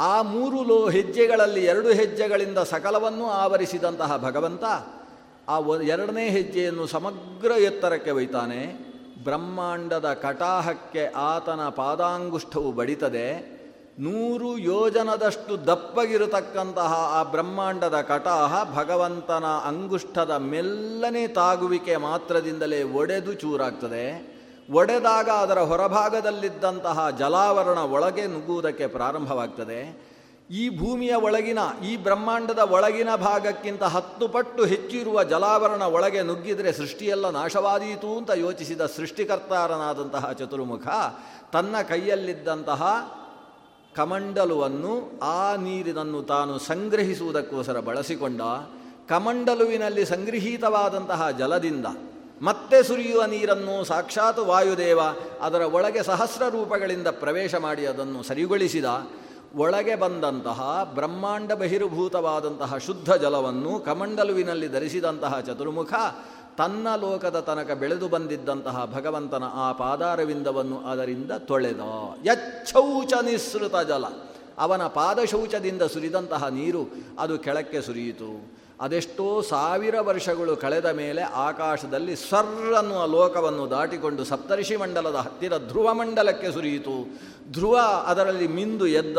ಆ ಮೂರು ಲೋ ಹೆಜ್ಜೆಗಳಲ್ಲಿ ಎರಡು ಹೆಜ್ಜೆಗಳಿಂದ ಸಕಲವನ್ನು ಆವರಿಸಿದಂತಹ ಭಗವಂತ ಆ ಎರಡನೇ ಹೆಜ್ಜೆಯನ್ನು ಸಮಗ್ರ ಎತ್ತರಕ್ಕೆ ಒಯ್ತಾನೆ. ಬ್ರಹ್ಮಾಂಡದ ಕಟಾಹಕ್ಕೆ ಆತನ ಪಾದಾಂಗುಷ್ಠವು ಬಡಿತದೆ. ನೂರು ಯೋಜನದಷ್ಟು ದಪ್ಪಗಿರತಕ್ಕಂತಹ ಆ ಬ್ರಹ್ಮಾಂಡದ ಕಟಾಹ ಭಗವಂತನ ಅಂಗುಷ್ಠದ ಮೆಲ್ಲನೆ ತಾಗುವಿಕೆ ಮಾತ್ರದಿಂದಲೇ ಒಡೆದು ಚೂರಾಗ್ತದೆ. ಒಡೆದಾಗ ಅದರ ಹೊರಭಾಗದಲ್ಲಿದ್ದಂತಹ ಜಲಾವರಣ ಒಳಗೆ ನುಗ್ಗುವುದಕ್ಕೆ ಪ್ರಾರಂಭವಾಗ್ತದೆ. ಈ ಭೂಮಿಯ ಒಳಗಿನ, ಈ ಬ್ರಹ್ಮಾಂಡದ ಒಳಗಿನ ಭಾಗಕ್ಕಿಂತ ಹತ್ತು ಪಟ್ಟು ಹೆಚ್ಚಿರುವ ಜಲಾವರಣ ಒಳಗೆ ನುಗ್ಗಿದರೆ ಸೃಷ್ಟಿಯೆಲ್ಲ ನಾಶವಾದೀತು ಅಂತ ಯೋಚಿಸಿದ ಸೃಷ್ಟಿಕರ್ತಾರನಾದಂತಹ ಚತುರ್ಮುಖ ತನ್ನ ಕೈಯಲ್ಲಿದ್ದಂತಹ ಕಮಂಡಲುವನ್ನು, ಆ ನೀರಿನನ್ನು ತಾನು ಸಂಗ್ರಹಿಸುವುದಕ್ಕೋಸ್ಕರ ಬಳಸಿಕೊಂಡ ಕಮಂಡಲುವಿನಲ್ಲಿ ಸಂಗೃಹೀತವಾದಂತಹ ಜಲದಿಂದ ಮತ್ತೆ ಸುರಿಯುವ ನೀರನ್ನು ಸಾಕ್ಷಾತ್ ವಾಯುದೇವ ಅದರ ಒಳಗೆ ಸಹಸ್ರ ರೂಪಗಳಿಂದ ಪ್ರವೇಶ ಮಾಡಿ ಅದನ್ನು ಸರಿಗೊಳಿಸಿದ, ಒಳಗೆ ಬಂದಂತಹ ಬ್ರಹ್ಮಾಂಡ ಬಹಿರ್ಭೂತವಾದಂತಹ ಶುದ್ಧ ಜಲವನ್ನು ಕಮಂಡಲುವಿನಲ್ಲಿ ಧರಿಸಿದಂತಹ ಚತುರ್ಮುಖ ತನ್ನ ಲೋಕದ ತನಕ ಬೆಳೆದು ಬಂದಿದ್ದಂತಹ ಭಗವಂತನ ಆ ಪಾದಾರವಿಂದವನ್ನು ಅದರಿಂದ ತೊಳೆದ. ಯಚ್ಛೌಚ ನಿಸೃತ ಜಲ. ಅವನ ಪಾದಶೌಚದಿಂದ ಸುರಿದಂತಹ ನೀರು ಅದು ಕೆಳಕ್ಕೆ ಸುರಿಯಿತು. ಅದೆಷ್ಟೋ ಸಾವಿರ ವರ್ಷಗಳು ಕಳೆದ ಮೇಲೆ ಆಕಾಶದಲ್ಲಿ ಸರ್ ಅನ್ನುವ ಲೋಕವನ್ನು ದಾಟಿಕೊಂಡು ಸಪ್ತರ್ಷಿ ಮಂಡಲದ ಹತ್ತಿರ ಧ್ರುವ ಮಂಡಲಕ್ಕೆ ಸುರಿಯಿತು. ಧ್ರುವ ಅದರಲ್ಲಿ ಮಿಂದು ಎದ್ದ,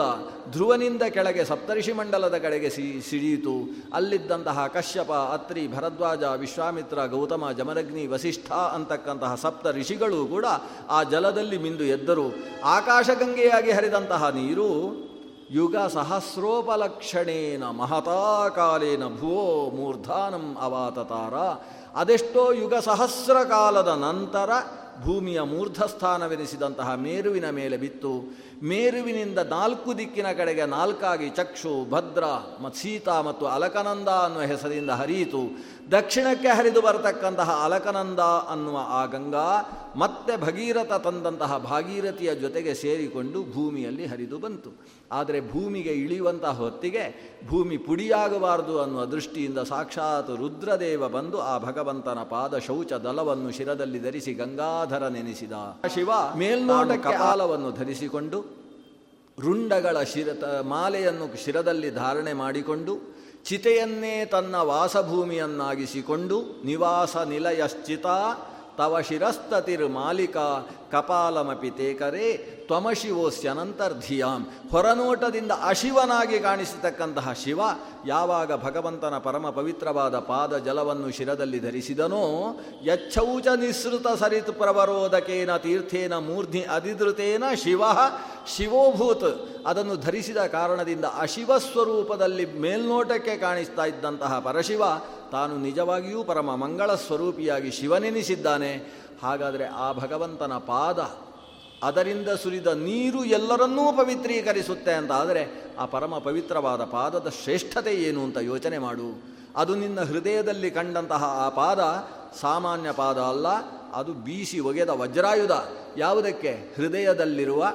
ಧ್ರುವನಿಂದ ಕೆಳಗೆ ಸಪ್ತರ್ಷಿ ಮಂಡಲದ ಕಡೆಗೆ ಸಿ, ಸಿಡಿಯಿತು. ಅಲ್ಲಿದ್ದಂತಹ ಕಶ್ಯಪ, ಅತ್ರಿ, ಭರದ್ವಾಜ, ವಿಶ್ವಾಮಿತ್ರ, ಗೌತಮ, ಜಮರಗ್ನಿ, ವಸಿಷ್ಠ ಅಂತಕ್ಕಂತಹ ಸಪ್ತ ಋಷಿಗಳು ಕೂಡ ಆ ಜಲದಲ್ಲಿ ಮಿಂದು ಎದ್ದರು. ಆಕಾಶಗಂಗೆಯಾಗಿ ಹರಿದಂತಹ ನೀರು ಯುಗ ಸಹಸ್ರೋಪಲಕ್ಷಣೇನ ಮಹತಾಕಾಲೇನ ಭುವೋ ಮೂರ್ಧಾನಂ ಅವಾತತಾರ ಅದೆಷ್ಟೋ ಯುಗ ಸಹಸ್ರ ಕಾಲದ ನಂತರ ಭೂಮಿಯ ಮೂರ್ಧಸ್ಥಾನವೆನಿಸಿದಂತಹ ಮೇರುವಿನ ಮೇಲೆ ಬಿತ್ತು. ಮೇರುವಿನಿಂದ ನಾಲ್ಕು ದಿಕ್ಕಿನ ಕಡೆಗೆ ನಾಲ್ಕಾಗಿ ಚಕ್ಷು, ಭದ್ರ ಮತ್ತು ಸೀತಾ ಮತ್ತು ಅಲಕನಂದ ಅನ್ನುವ ಹೆಸರಿಂದ ಹರಿಯಿತು. ದಕ್ಷಿಣಕ್ಕೆ ಹರಿದು ಬರತಕ್ಕಂತಹ ಅಲಕನಂದ ಅನ್ನುವ ಆ ಗಂಗಾ ಮತ್ತೆ ಭಗೀರಥ ತಂದಂತಹ ಭಾಗೀರಥಿಯ ಜೊತೆಗೆ ಸೇರಿಕೊಂಡು ಭೂಮಿಯಲ್ಲಿ ಹರಿದು ಬಂತು. ಆದರೆ ಭೂಮಿಗೆ ಇಳಿಯುವಂತಹ ಹೊತ್ತಿಗೆ ಭೂಮಿ ಪುಡಿಯಾಗಬಾರದು ಅನ್ನುವ ದೃಷ್ಟಿಯಿಂದ ಸಾಕ್ಷಾತ್ ರುದ್ರದೇವ ಬಂದು ಆ ಭಗವಂತನ ಪಾದ ಶೌಚ ದಲವನ್ನು ಶಿರದಲ್ಲಿ ಧರಿಸಿ ಗಂಗಾಧರ ನೆನೆಸಿದ ಶಿವ ಮೇಲ್ನೋಟ ಕಪಾಲವನ್ನು ಧರಿಸಿಕೊಂಡು ರುಂಡಗಳ ಶಿರ ಮಾಲೆಯನ್ನು ಶಿರದಲ್ಲಿ ಧಾರಣೆ ಮಾಡಿಕೊಂಡು ಚಿತೆಯನ್ನೇ ತನ್ನ ವಾಸಭೂಮಿಯನ್ನಾಗಿಸಿಕೊಂಡು ನಿವಾಸ ನಿಲಯಶ್ಚಿತ ತವ ಶಿರಸ್ತತಿರ್ ಮಾಲಿಕ, ಕಪಾಲಮಪಿ ತೇಕರೇ ತ್ವಮಶಿವೋಸ್ಯನಂತರ್ಧಿಯಾಂ ಹೊರನೋಟದಿಂದ ಅಶಿವನಾಗಿ ಕಾಣಿಸತಕ್ಕಂತಹ ಶಿವ, ಯಾವಾಗ ಭಗವಂತನ ಪರಮ ಪವಿತ್ರವಾದ ಪಾದ ಜಲವನ್ನು ಶಿರದಲ್ಲಿ ಧರಿಸಿದನೋ ಯಚ್ಛೌಚ ನಿಸೃತ ಸರಿತ್ ಪ್ರವರೋಧಕೇನ ತೀರ್ಥೇನ ಮೂರ್ಧಿ ಅಧಿದೃತೇನ ಶಿವ, ಶಿವೋಭೂತ್. ಅದನ್ನು ಧರಿಸಿದ ಕಾರಣದಿಂದ ಅಶಿವ ಸ್ವರೂಪದಲ್ಲಿ ಮೇಲ್ನೋಟಕ್ಕೆ ಕಾಣಿಸ್ತಾ ಇದ್ದಂತಹ ಪರಶಿವ ತಾನು ನಿಜವಾಗಿಯೂ ಪರಮ ಮಂಗಳ ಸ್ವರೂಪಿಯಾಗಿ ಶಿವನೆನಿಸಿದ್ದಾನೆ. ಹಾಗಾದರೆ ಆ ಭಗವಂತನ ಪಾದ ಅದರಿಂದ ಸುರಿದ ನೀರು ಎಲ್ಲರನ್ನೂ ಪವಿತ್ರೀಕರಿಸುತ್ತೆ ಅಂತ. ಆದರೆ ಆ ಪರಮ ಪವಿತ್ರವಾದ ಪಾದದ ಶ್ರೇಷ್ಠತೆ ಏನು ಅಂತ ಯೋಚನೆ ಮಾಡು. ಅದು ನಿನ್ನ ಹೃದಯದಲ್ಲಿ ಕಂಡಂತಹ ಆ ಪಾದ ಸಾಮಾನ್ಯ ಪಾದ ಅಲ್ಲ, ಅದು ಬೀಸಿ ಒಗೆದ ವಜ್ರಾಯುಧ. ಯಾವುದಕ್ಕೆ? ಹೃದಯದಲ್ಲಿರುವ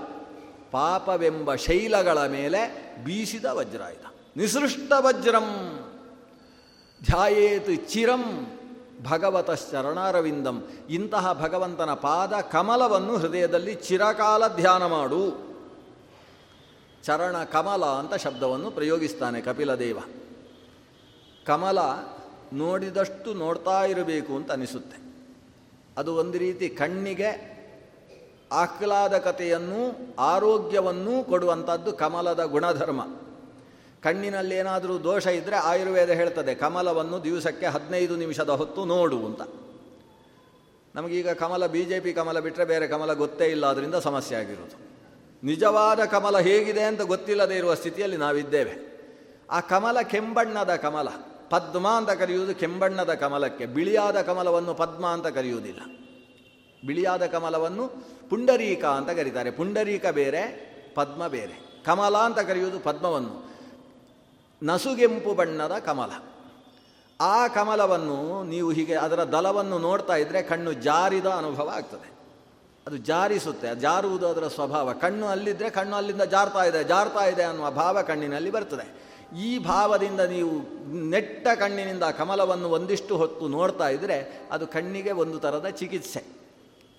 ಪಾಪವೆಂಬ ಶೈಲಗಳ ಮೇಲೆ ಬೀಸಿದ ವಜ್ರಾಯುಧ. ನಿಸೃಷ್ಟ ವಜ್ರಂ. ಧ್ಯಾಯೇತ್ ಚಿರಂ ಭಗವತ ಶರಣಾರವಿಂದಂ ಇಂತಹ ಭಗವಂತನ ಪಾದ ಕಮಲವನ್ನು ಹೃದಯದಲ್ಲಿ ಚಿರಕಾಲ ಧ್ಯಾನ ಮಾಡು. ಚರಣ ಕಮಲ ಅಂತ ಶಬ್ದವನ್ನು ಪ್ರಯೋಗಿಸ್ತಾನೆ ಕಪಿಲದೇವ. ಕಮಲ ನೋಡಿದಷ್ಟು ನೋಡ್ತಾ ಇರಬೇಕು ಅಂತ ಅನಿಸುತ್ತೆ. ಅದು ಒಂದು ರೀತಿ ಕಣ್ಣಿಗೆ ಆಹ್ಲಾದಕತೆಯನ್ನು ಆರೋಗ್ಯವನ್ನೂ ಕೊಡುವಂಥದ್ದು ಕಮಲದ ಗುಣಧರ್ಮ. ಕಣ್ಣಿನಲ್ಲಿ ಏನಾದರೂ ದೋಷ ಇದ್ದರೆ ಆಯುರ್ವೇದ ಹೇಳ್ತದೆ, ಕಮಲವನ್ನು ದಿವಸಕ್ಕೆ ಹದಿನೈದು ನಿಮಿಷದ ಹೊತ್ತು ನೋಡು ಅಂತ. ನಮಗೀಗ ಕಮಲ, ಬಿ ಜೆ ಪಿ ಕಮಲ ಬಿಟ್ಟರೆ ಬೇರೆ ಕಮಲ ಗೊತ್ತೇ ಇಲ್ಲ, ಅದರಿಂದ ಸಮಸ್ಯೆ ಆಗಿರೋದು. ನಿಜವಾದ ಕಮಲ ಹೇಗಿದೆ ಅಂತ ಗೊತ್ತಿಲ್ಲದೆ ಇರುವ ಸ್ಥಿತಿಯಲ್ಲಿ ನಾವಿದ್ದೇವೆ. ಆ ಕಮಲ ಕೆಂಬಣ್ಣದ ಕಮಲ, ಪದ್ಮ ಅಂತ ಕರೆಯುವುದು ಕೆಂಬಣ್ಣದ ಕಮಲಕ್ಕೆ, ಬಿಳಿಯಾದ ಕಮಲವನ್ನು ಪದ್ಮ ಅಂತ ಕರೆಯುವುದಿಲ್ಲ. ಬಿಳಿಯಾದ ಕಮಲವನ್ನು ಪುಂಡರೀಕ ಅಂತ ಕರೀತಾರೆ. ಪುಂಡರೀಕ ಬೇರೆ, ಪದ್ಮ ಬೇರೆ. ಕಮಲ ಅಂತ ಕರೆಯುವುದು ಪದ್ಮವನ್ನು. ನಸುಗೆಂಪು ಬಣ್ಣದ ಕಮಲ. ಆ ಕಮಲವನ್ನು ನೀವು ಹೀಗೆ ಅದರ ದಲವನ್ನು ನೋಡ್ತಾ ಇದ್ದರೆ ಕಣ್ಣು ಜಾರಿದ ಅನುಭವ ಆಗ್ತದೆ. ಅದು ಜಾರಿಸುತ್ತೆ ಜಾರುವುದು ಅದರ ಸ್ವಭಾವ. ಕಣ್ಣು ಅಲ್ಲಿದ್ದರೆ ಕಣ್ಣು ಅಲ್ಲಿಂದ ಜಾರ್ತಾ ಇದೆ ಜಾರ್ತಾ ಇದೆ ಅನ್ನುವ ಭಾವ ಕಣ್ಣಿನಲ್ಲಿ ಬರ್ತದೆ. ಈ ಭಾವದಿಂದ ನೀವು ನೆಟ್ಟ ಕಣ್ಣಿನಿಂದ ಕಮಲವನ್ನು ಒಂದಿಷ್ಟು ಹೊತ್ತು ನೋಡ್ತಾ ಇದ್ದರೆ ಅದು ಕಣ್ಣಿಗೆ ಒಂದು ಥರದ ಚಿಕಿತ್ಸೆ.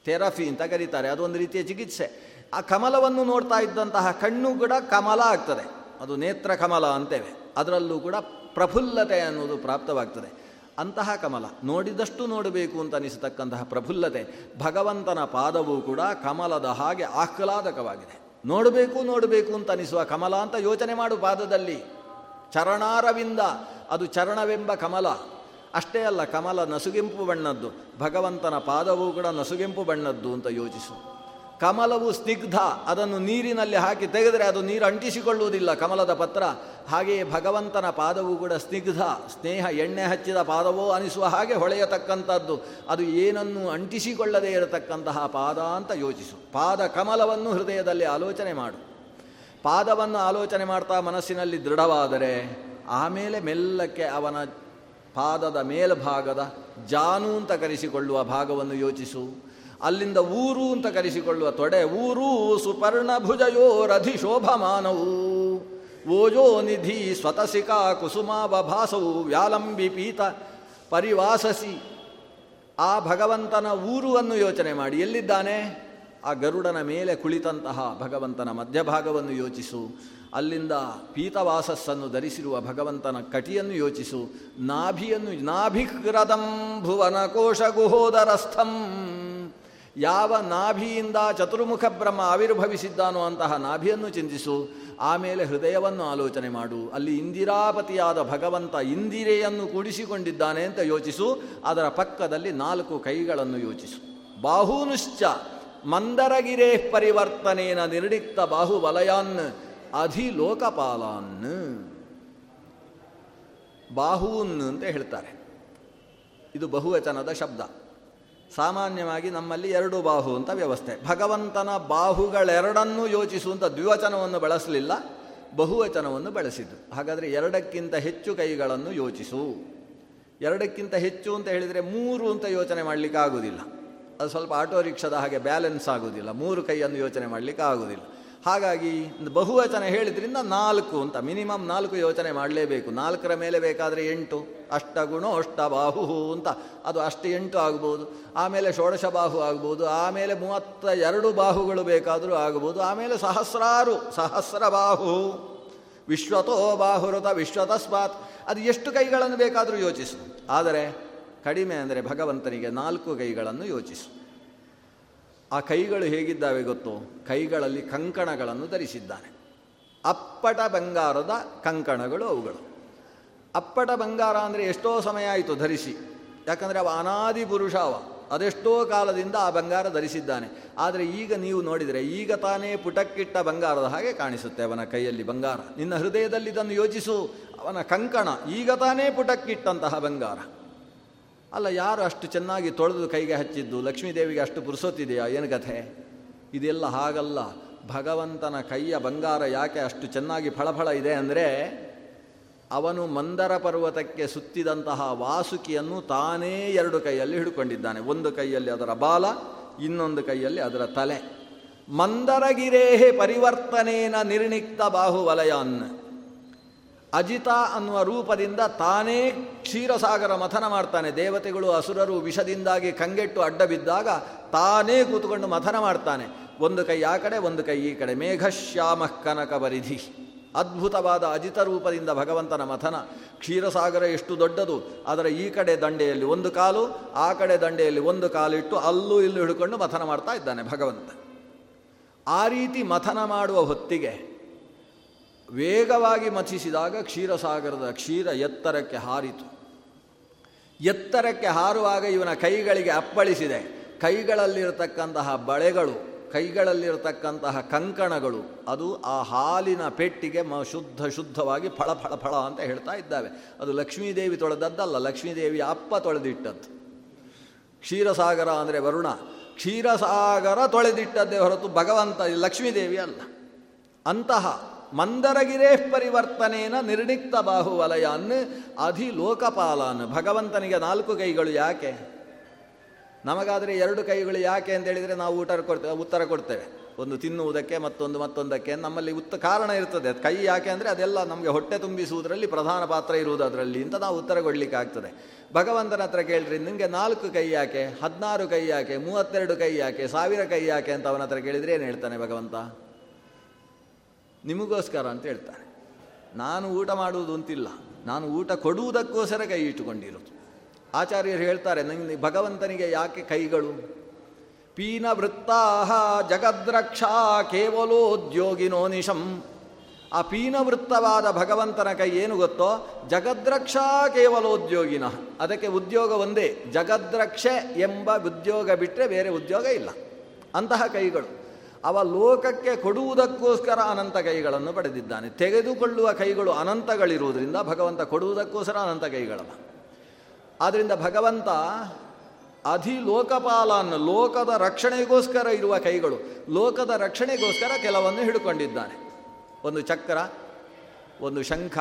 ಥೆರಫಿ ಅಂತ ಕರೀತಾರೆ ಅದೊಂದು ರೀತಿಯ ಚಿಕಿತ್ಸೆ. ಆ ಕಮಲವನ್ನು ನೋಡ್ತಾ ಇದ್ದಂತಹ ಕಣ್ಣು ಕೂಡ ಕಮಲ ಆಗ್ತದೆ. ಅದು ನೇತ್ರ ಕಮಲ ಅಂತೇವೆ. ಅದರಲ್ಲೂ ಕೂಡ ಪ್ರಫುಲ್ಲತೆ ಅನ್ನೋದು ಪ್ರಾಪ್ತವಾಗ್ತದೆ. ಅಂತಹ ಕಮಲ, ನೋಡಿದಷ್ಟು ನೋಡಬೇಕು ಅಂತ ಅನಿಸತಕ್ಕಂತಹ ಪ್ರಫುಲ್ಲತೆ, ಭಗವಂತನ ಪಾದವೂ ಕೂಡ ಕಮಲದ ಹಾಗೆ ಆಹ್ಲಾದಕವಾಗಿದೆ. ನೋಡಬೇಕು ನೋಡಬೇಕು ಅಂತ ಅನಿಸುವ ಕಮಲ ಅಂತ ಯೋಚನೆ ಮಾಡು ಪಾದದಲ್ಲಿ. ಚರಣಾರವಿಂದ, ಅದು ಚರಣವೆಂಬ ಕಮಲ. ಅಷ್ಟೇ ಅಲ್ಲ, ಕಮಲ ನಸುಗೆಂಪು ಬಣ್ಣದ್ದು, ಭಗವಂತನ ಪಾದವೂ ಕೂಡ ನಸುಗೆಂಪು ಬಣ್ಣದ್ದು ಅಂತ ಯೋಚಿಸು. ಕಮಲವು ಸ್ನಿಗ್ಧ, ಅದನ್ನು ನೀರಿನಲ್ಲಿ ಹಾಕಿ ತೆಗೆದರೆ ಅದು ನೀರು ಅಂಟಿಸಿಕೊಳ್ಳುವುದಿಲ್ಲ ಕಮಲದ ಪತ್ರ. ಹಾಗೆಯೇ ಭಗವಂತನ ಪಾದವು ಕೂಡ ಸ್ನಿಗ್ಧ, ಸ್ನೇಹ, ಎಣ್ಣೆ ಹಚ್ಚಿದ ಪಾದವೋ ಅನಿಸುವ ಹಾಗೆ ಹೊಳೆಯತಕ್ಕಂಥದ್ದು. ಅದು ಏನನ್ನು ಅಂಟಿಸಿಕೊಳ್ಳದೇ ಇರತಕ್ಕಂತಹ ಪಾದ ಅಂತ ಯೋಚಿಸು. ಪಾದ ಕಮಲವನ್ನು ಹೃದಯದಲ್ಲಿ ಆಲೋಚನೆ ಮಾಡು. ಪಾದವನ್ನು ಆಲೋಚನೆ ಮಾಡ್ತಾ ಮನಸ್ಸಿನಲ್ಲಿ ದೃಢವಾದರೆ ಆಮೇಲೆ ಮೆಲ್ಲಕ್ಕೆ ಅವನ ಪಾದದ ಮೇಲ್ಭಾಗದ ಜಾನು ಅಂತ ಕರೆಸಿಕೊಳ್ಳುವ ಭಾಗವನ್ನು ಯೋಚಿಸು. ಅಲ್ಲಿಂದ ಊರು ಅಂತ ಕರೆಸಿಕೊಳ್ಳುವ ತೊಡೆ, ಊರು ಸುಪರ್ಣ ಭುಜಯೋ ರಧಿ ಶೋಭಮಾನವು. ಓಜೋ ನಿಧಿ ಸ್ವತಸಿಕಾ ಕುಸುಮಾವಭಾಸವು ವ್ಯಾಲಂಬಿ ಪೀತ ಪರಿವಾಸಸಿ. ಆ ಭಗವಂತನ ಊರುವನ್ನು ಯೋಚನೆ ಮಾಡಿ, ಎಲ್ಲಿದ್ದಾನೆ? ಆ ಗರುಡನ ಮೇಲೆ ಕುಳಿತಂತಹ ಭಗವಂತನ ಮಧ್ಯಭಾಗವನ್ನು ಯೋಚಿಸು. ಅಲ್ಲಿಂದ ಪೀತವಾಸಸ್ಸನ್ನು ಧರಿಸಿರುವ ಭಗವಂತನ ಕಟಿಯನ್ನು ಯೋಚಿಸು. ನಾಭಿಯನ್ನು ನಾಭಿಕ್ರದಂ ಭುವನ ಕೋಶ ಗುಹೋದರಸ್ಥಂ. ಯಾವ ನಾಭಿಯಿಂದ ಚತುರ್ಮುಖ ಬ್ರಹ್ಮ ಆವಿರ್ಭವಿಸಿದ್ದಾನೋ ಅಂತಹ ನಾಭಿಯನ್ನು ಚಿಂತಿಸು. ಆಮೇಲೆ ಹೃದಯವನ್ನು ಆಲೋಚನೆ ಮಾಡು. ಅಲ್ಲಿ ಇಂದಿರಾಪತಿಯಾದ ಭಗವಂತ ಇಂದಿರೆಯನ್ನು ಕೂಡಿಸಿಕೊಂಡಿದ್ದಾನೆ ಅಂತ ಯೋಚಿಸು. ಅದರ ಪಕ್ಕದಲ್ಲಿ ನಾಲ್ಕು ಕೈಗಳನ್ನು ಯೋಚಿಸು. ಬಾಹೂನುಶ್ಚ ಮಂದರಗಿರೇ ಪರಿವರ್ತನೇನ ನಿರ್ಡಿಕ್ತ ಬಾಹುವಲಯಾನ್ ಅಧಿಲೋಕಪಾಲಾನ್. ಬಾಹೂನ್ ಅಂತ ಹೇಳ್ತಾರೆ. ಇದು ಬಹುವಚನದ ಶಬ್ದ. ಸಾಮಾನ್ಯವಾಗಿ ನಮ್ಮಲ್ಲಿ ಎರಡು ಬಾಹು ಅಂತ ವ್ಯವಸ್ಥೆ. ಭಗವಂತನ ಬಾಹುಗಳೆರಡನ್ನೂ ಯೋಚಿಸುವಂಥ ದ್ವಿವಚನವನ್ನು ಬಳಸಲಿಲ್ಲ, ಬಹುವಚನವನ್ನು ಬಳಸಿದ್ದು. ಹಾಗಾದರೆ ಎರಡಕ್ಕಿಂತ ಹೆಚ್ಚು ಕೈಗಳನ್ನು ಯೋಚಿಸು. ಎರಡಕ್ಕಿಂತ ಹೆಚ್ಚು ಅಂತ ಹೇಳಿದರೆ ಮೂರು ಅಂತ ಯೋಚನೆ ಮಾಡಲಿಕ್ಕೆ ಆಗುವುದಿಲ್ಲ ಅದು ಸ್ವಲ್ಪ ಆಟೋ ರಿಕ್ಷಾದ ಹಾಗೆ ಬ್ಯಾಲೆನ್ಸ್ ಆಗುವುದಿಲ್ಲ ಮೂರು ಕೈಯನ್ನು ಯೋಚನೆ ಮಾಡಲಿಕ್ಕೆ ಆಗುವುದಿಲ್ಲ ಹಾಗಾಗಿ ಬಹುವಚನ ಹೇಳಿದ್ರಿಂದ ನಾಲ್ಕು ಅಂತ, ಮಿನಿಮಮ್ ನಾಲ್ಕು ಯೋಚನೆ ಮಾಡಲೇಬೇಕು. ನಾಲ್ಕರ ಮೇಲೆ ಬೇಕಾದರೆ ಎಂಟು. ಅಷ್ಟಗುಣೋ ಅಷ್ಟ ಬಾಹು ಅಂತ. ಅದು ಅಷ್ಟು ಎಂಟು ಆಗ್ಬೋದು. ಆಮೇಲೆ ಷೋಡಶ ಬಾಹು ಆಗ್ಬೋದು. ಆಮೇಲೆ ಮೂವತ್ತ ಎರಡು ಬಾಹುಗಳು ಬೇಕಾದರೂ ಆಗ್ಬೋದು. ಆಮೇಲೆ ಸಹಸ್ರಾರು ಸಹಸ್ರ ಬಾಹು ವಿಶ್ವತೋ ಬಾಹುರತ, ವಿಶ್ವತಸ್ಮಾತ್. ಅದು ಎಷ್ಟು ಕೈಗಳನ್ನು ಬೇಕಾದರೂ ಯೋಚಿಸು. ಆದರೆ ಕಡಿಮೆ ಅಂದರೆ ಭಗವಂತನಿಗೆ ನಾಲ್ಕು ಕೈಗಳನ್ನು ಯೋಚಿಸು. ಆ ಕೈಗಳು ಹೇಗಿದ್ದಾವೆ ಗೊತ್ತು? ಕೈಗಳಲ್ಲಿ ಕಂಕಣಗಳನ್ನು ಧರಿಸಿದ್ದಾನೆ. ಅಪ್ಪಟ ಬಂಗಾರದ ಕಂಕಣಗಳು ಅವುಗಳು. ಅಪ್ಪಟ ಬಂಗಾರ ಅಂದರೆ ಎಷ್ಟೋ ಸಮಯ ಆಯಿತು ಧರಿಸಿ. ಯಾಕಂದರೆ ಅವ ಅನಾದಿ ಪುರುಷ ಅವ. ಅದೆಷ್ಟೋ ಕಾಲದಿಂದ ಆ ಬಂಗಾರ ಧರಿಸಿದ್ದಾನೆ. ಆದರೆ ಈಗ ನೀವು ನೋಡಿದರೆ ಈಗ ತಾನೇ ಪುಟಕ್ಕಿಟ್ಟ ಬಂಗಾರದ ಹಾಗೆ ಕಾಣಿಸುತ್ತೆ ಅವನ ಕೈಯಲ್ಲಿ ಬಂಗಾರ. ನಿನ್ನ ಹೃದಯದಲ್ಲಿ ಇದನ್ನು ಯೋಚಿಸು. ಅವನ ಕಂಕಣ ಈಗ ತಾನೇ ಪುಟಕ್ಕಿಟ್ಟಂತಹ ಬಂಗಾರ. ಅಲ್ಲ, ಯಾರು ಅಷ್ಟು ಚೆನ್ನಾಗಿ ತೊಳೆದು ಕೈಗೆ ಹಚ್ಚಿದ್ದು? ಲಕ್ಷ್ಮೀದೇವಿಗೆ ಅಷ್ಟು ಪುರುಸೋತಿದೆಯಾ ಏನು ಕಥೆ? ಇದೆಲ್ಲ ಹಾಗಲ್ಲ. ಭಗವಂತನ ಕೈಯ ಬಂಗಾರ ಯಾಕೆ ಅಷ್ಟು ಚೆನ್ನಾಗಿ ಫಳಫಳ ಇದೆ ಅಂದರೆ, ಅವನು ಮಂದರ ಪರ್ವತಕ್ಕೆ ಸುತ್ತಿದಂತಹ ವಾಸುಕಿಯನ್ನು ತಾನೇ ಎರಡು ಕೈಯಲ್ಲಿ ಹಿಡ್ಕೊಂಡಿದ್ದಾನೆ. ಒಂದು ಕೈಯಲ್ಲಿ ಅದರ ಬಾಲ, ಇನ್ನೊಂದು ಕೈಯಲ್ಲಿ ಅದರ ತಲೆ. ಮಂದರಗಿರೇಹೇ ಪರಿವರ್ತನೇನ ನಿರ್ಣಿಕ್ತ ಬಾಹುವಲಯಾನ್. ಅಜಿತ ಅನ್ನುವ ರೂಪದಿಂದ ತಾನೇ ಕ್ಷೀರಸಾಗರ ಮಥನ ಮಾಡ್ತಾನೆ. ದೇವತೆಗಳು, ಅಸುರರು ವಿಷದಿಂದಾಗಿ ಕಂಗೆಟ್ಟು ಅಡ್ಡ ಬಿದ್ದಾಗ ತಾನೇ ಕೂತ್ಕೊಂಡು ಮಥನ ಮಾಡ್ತಾನೆ. ಒಂದು ಕೈ ಆ ಕಡೆ, ಒಂದು ಕೈ ಈ ಕಡೆ. ಮೇಘಶ್ಯಾಮ ಕನಕ ಪರಿಧಿ. ಅದ್ಭುತವಾದ ಅಜಿತ ರೂಪದಿಂದ ಭಗವಂತನ ಮಥನ. ಕ್ಷೀರಸಾಗರ ಎಷ್ಟು ದೊಡ್ಡದು. ಅದರ ಈ ಕಡೆ ದಂಡೆಯಲ್ಲಿ ಒಂದು ಕಾಲು, ಆ ಕಡೆ ದಂಡೆಯಲ್ಲಿ ಒಂದು ಕಾಲಿಟ್ಟು ಅಲ್ಲೂ ಇಲ್ಲೂ ಹಿಡ್ಕೊಂಡು ಮಥನ ಮಾಡ್ತಾ ಇದ್ದಾನೆ ಭಗವಂತ. ಆ ರೀತಿ ಮಥನ ಮಾಡುವ ಹೊತ್ತಿಗೆ ವೇಗವಾಗಿ ಮಥಿಸಿದಾಗ ಕ್ಷೀರಸಾಗರದ ಕ್ಷೀರ ಎತ್ತರಕ್ಕೆ ಹಾರಿತು. ಎತ್ತರಕ್ಕೆ ಹಾರುವಾಗ ಇವನ ಕೈಗಳಿಗೆ ಅಪ್ಪಳಿಸಿದೆ. ಕೈಗಳಲ್ಲಿರತಕ್ಕಂತಹ ಬಳೆಗಳು, ಕೈಗಳಲ್ಲಿರತಕ್ಕಂತಹ ಕಂಕಣಗಳು, ಅದು ಆ ಹಾಲಿನ ಪೆಟ್ಟಿಗೆ ಮ ಶುದ್ಧ ಶುದ್ಧವಾಗಿ ಫಳ ಫಳ ಫಳ ಅಂತ ಹೇಳ್ತಾ ಇದ್ದಾವೆ. ಅದು ಲಕ್ಷ್ಮೀದೇವಿ ತೊಳೆದದ್ದಲ್ಲ ಲಕ್ಷ್ಮೀದೇವಿಯ ಅಪ್ಪ ತೊಳೆದಿಟ್ಟದ್ದು. ಕ್ಷೀರಸಾಗರ ಅಂದರೆ ವರುಣ. ಕ್ಷೀರಸಾಗರ ತೊಳೆದಿಟ್ಟದ್ದೇ ಹೊರತು ಭಗವಂತ ಲಕ್ಷ್ಮೀದೇವಿ ಅಲ್ಲ. ಅಂತಹ ಮಂದರಗಿರೇ ಪರಿವರ್ತನೇನ ನಿರ್ಣಿಕ್ತ ಬಾಹುವಲಯನ್ ಅಧಿ ಲೋಕಪಾಲನ್ ಭಗವಂತನಿಗೆ ನಾಲ್ಕು ಕೈಗಳು ಯಾಕೆ? ನಮಗಾದರೆ ಎರಡು ಕೈಗಳು ಯಾಕೆ ಅಂತ ಹೇಳಿದರೆ ನಾವು ಊಟ ಕೊಡ್ತೇವೆ, ಉತ್ತರ ಕೊಡ್ತೇವೆ. ಒಂದು ತಿನ್ನುವುದಕ್ಕೆ ಮತ್ತೊಂದು ಮತ್ತೊಂದಕ್ಕೆ ನಮ್ಮಲ್ಲಿ ಉತ್ತ ಕಾರಣ ಇರ್ತದೆ. ಕೈ ಯಾಕೆ ಅಂದರೆ ಅದೆಲ್ಲ ನಮಗೆ ಹೊಟ್ಟೆ ತುಂಬಿಸುವುದರಲ್ಲಿ ಪ್ರಧಾನ ಪಾತ್ರ ಇರುವುದು ಅದರಲ್ಲಿ ಅಂತ ನಾವು ಉತ್ತರ ಕೊಡಲಿಕ್ಕೆ ಆಗ್ತದೆ ಭಗವಂತನ ಹತ್ರ ಕೇಳಿದ್ರಿ ನಿಮಗೆ ನಾಲ್ಕು ಕೈ ಯಾಕೆ? ಹದಿನಾರು ಕೈ ಯಾಕೆ? ಮೂವತ್ತೆರಡು ಕೈ ಯಾಕೆ? ಸಾವಿರ ಕೈ ಯಾಕೆ ಅಂತ ಅವನ ಹತ್ರ ಕೇಳಿದರೆ ಏನು ಹೇಳ್ತಾನೆ ಭಗವಂತ? ನಿಮಗೋಸ್ಕರ ಅಂತ ಹೇಳ್ತಾರೆ. ನಾನು ಊಟ ಮಾಡುವುದು ಅಂತಿಲ್ಲ. ನಾನು ಊಟ ಕೊಡುವುದಕ್ಕೋಸ್ಕರ ಕೈ ಇಟ್ಟುಕೊಂಡಿರೋದು. ಆಚಾರ್ಯರು ಹೇಳ್ತಾರೆ ನಂಗೆ ಭಗವಂತನಿಗೆ ಯಾಕೆ ಕೈಗಳು? ಪೀನ ವೃತ್ತಾಹ ಜಗದ್ರಕ್ಷಾ ಕೇವಲೋದ್ಯೋಗಿನೋ ನಿಶಂ. ಆ ಪೀನವೃತ್ತವಾದ ಭಗವಂತನ ಕೈ ಏನು ಗೊತ್ತೋ? ಜಗದ್ರಕ್ಷಾ ಕೇವಲೋದ್ಯೋಗಿನ. ಅದಕ್ಕೆ ಉದ್ಯೋಗ ಒಂದೇ. ಜಗದ್ರಕ್ಷೆ ಎಂಬ ಉದ್ಯೋಗ ಬಿಟ್ಟರೆ ಬೇರೆ ಉದ್ಯೋಗ ಇಲ್ಲ. ಅಂತಹ ಕೈಗಳು. ಅವ ಲೋಕಕ್ಕೆ ಕೊಡುವುದಕ್ಕೋಸ್ಕರ ಅನಂತ ಕೈಗಳನ್ನು ಪಡೆದಿದ್ದಾನೆ. ತೆಗೆದುಕೊಳ್ಳುವ ಕೈಗಳು ಅನಂತಗಳಿರುವುದರಿಂದ ಭಗವಂತ ಕೊಡುವುದಕ್ಕೋಸ್ಕರ ಅನಂತ ಕೈಗಳಲ್ಲ ಆದ್ದರಿಂದ ಭಗವಂತ ಅಧಿ ಲೋಕಪಾಲನ್ನು ಲೋಕದ ರಕ್ಷಣೆಗೋಸ್ಕರ ಇರುವ ಕೈಗಳು, ಲೋಕದ ರಕ್ಷಣೆಗೋಸ್ಕರ ಕೆಲವನ್ನು ಹಿಡ್ಕೊಂಡಿದ್ದಾನೆ. ಒಂದು ಚಕ್ರ, ಒಂದು ಶಂಖ,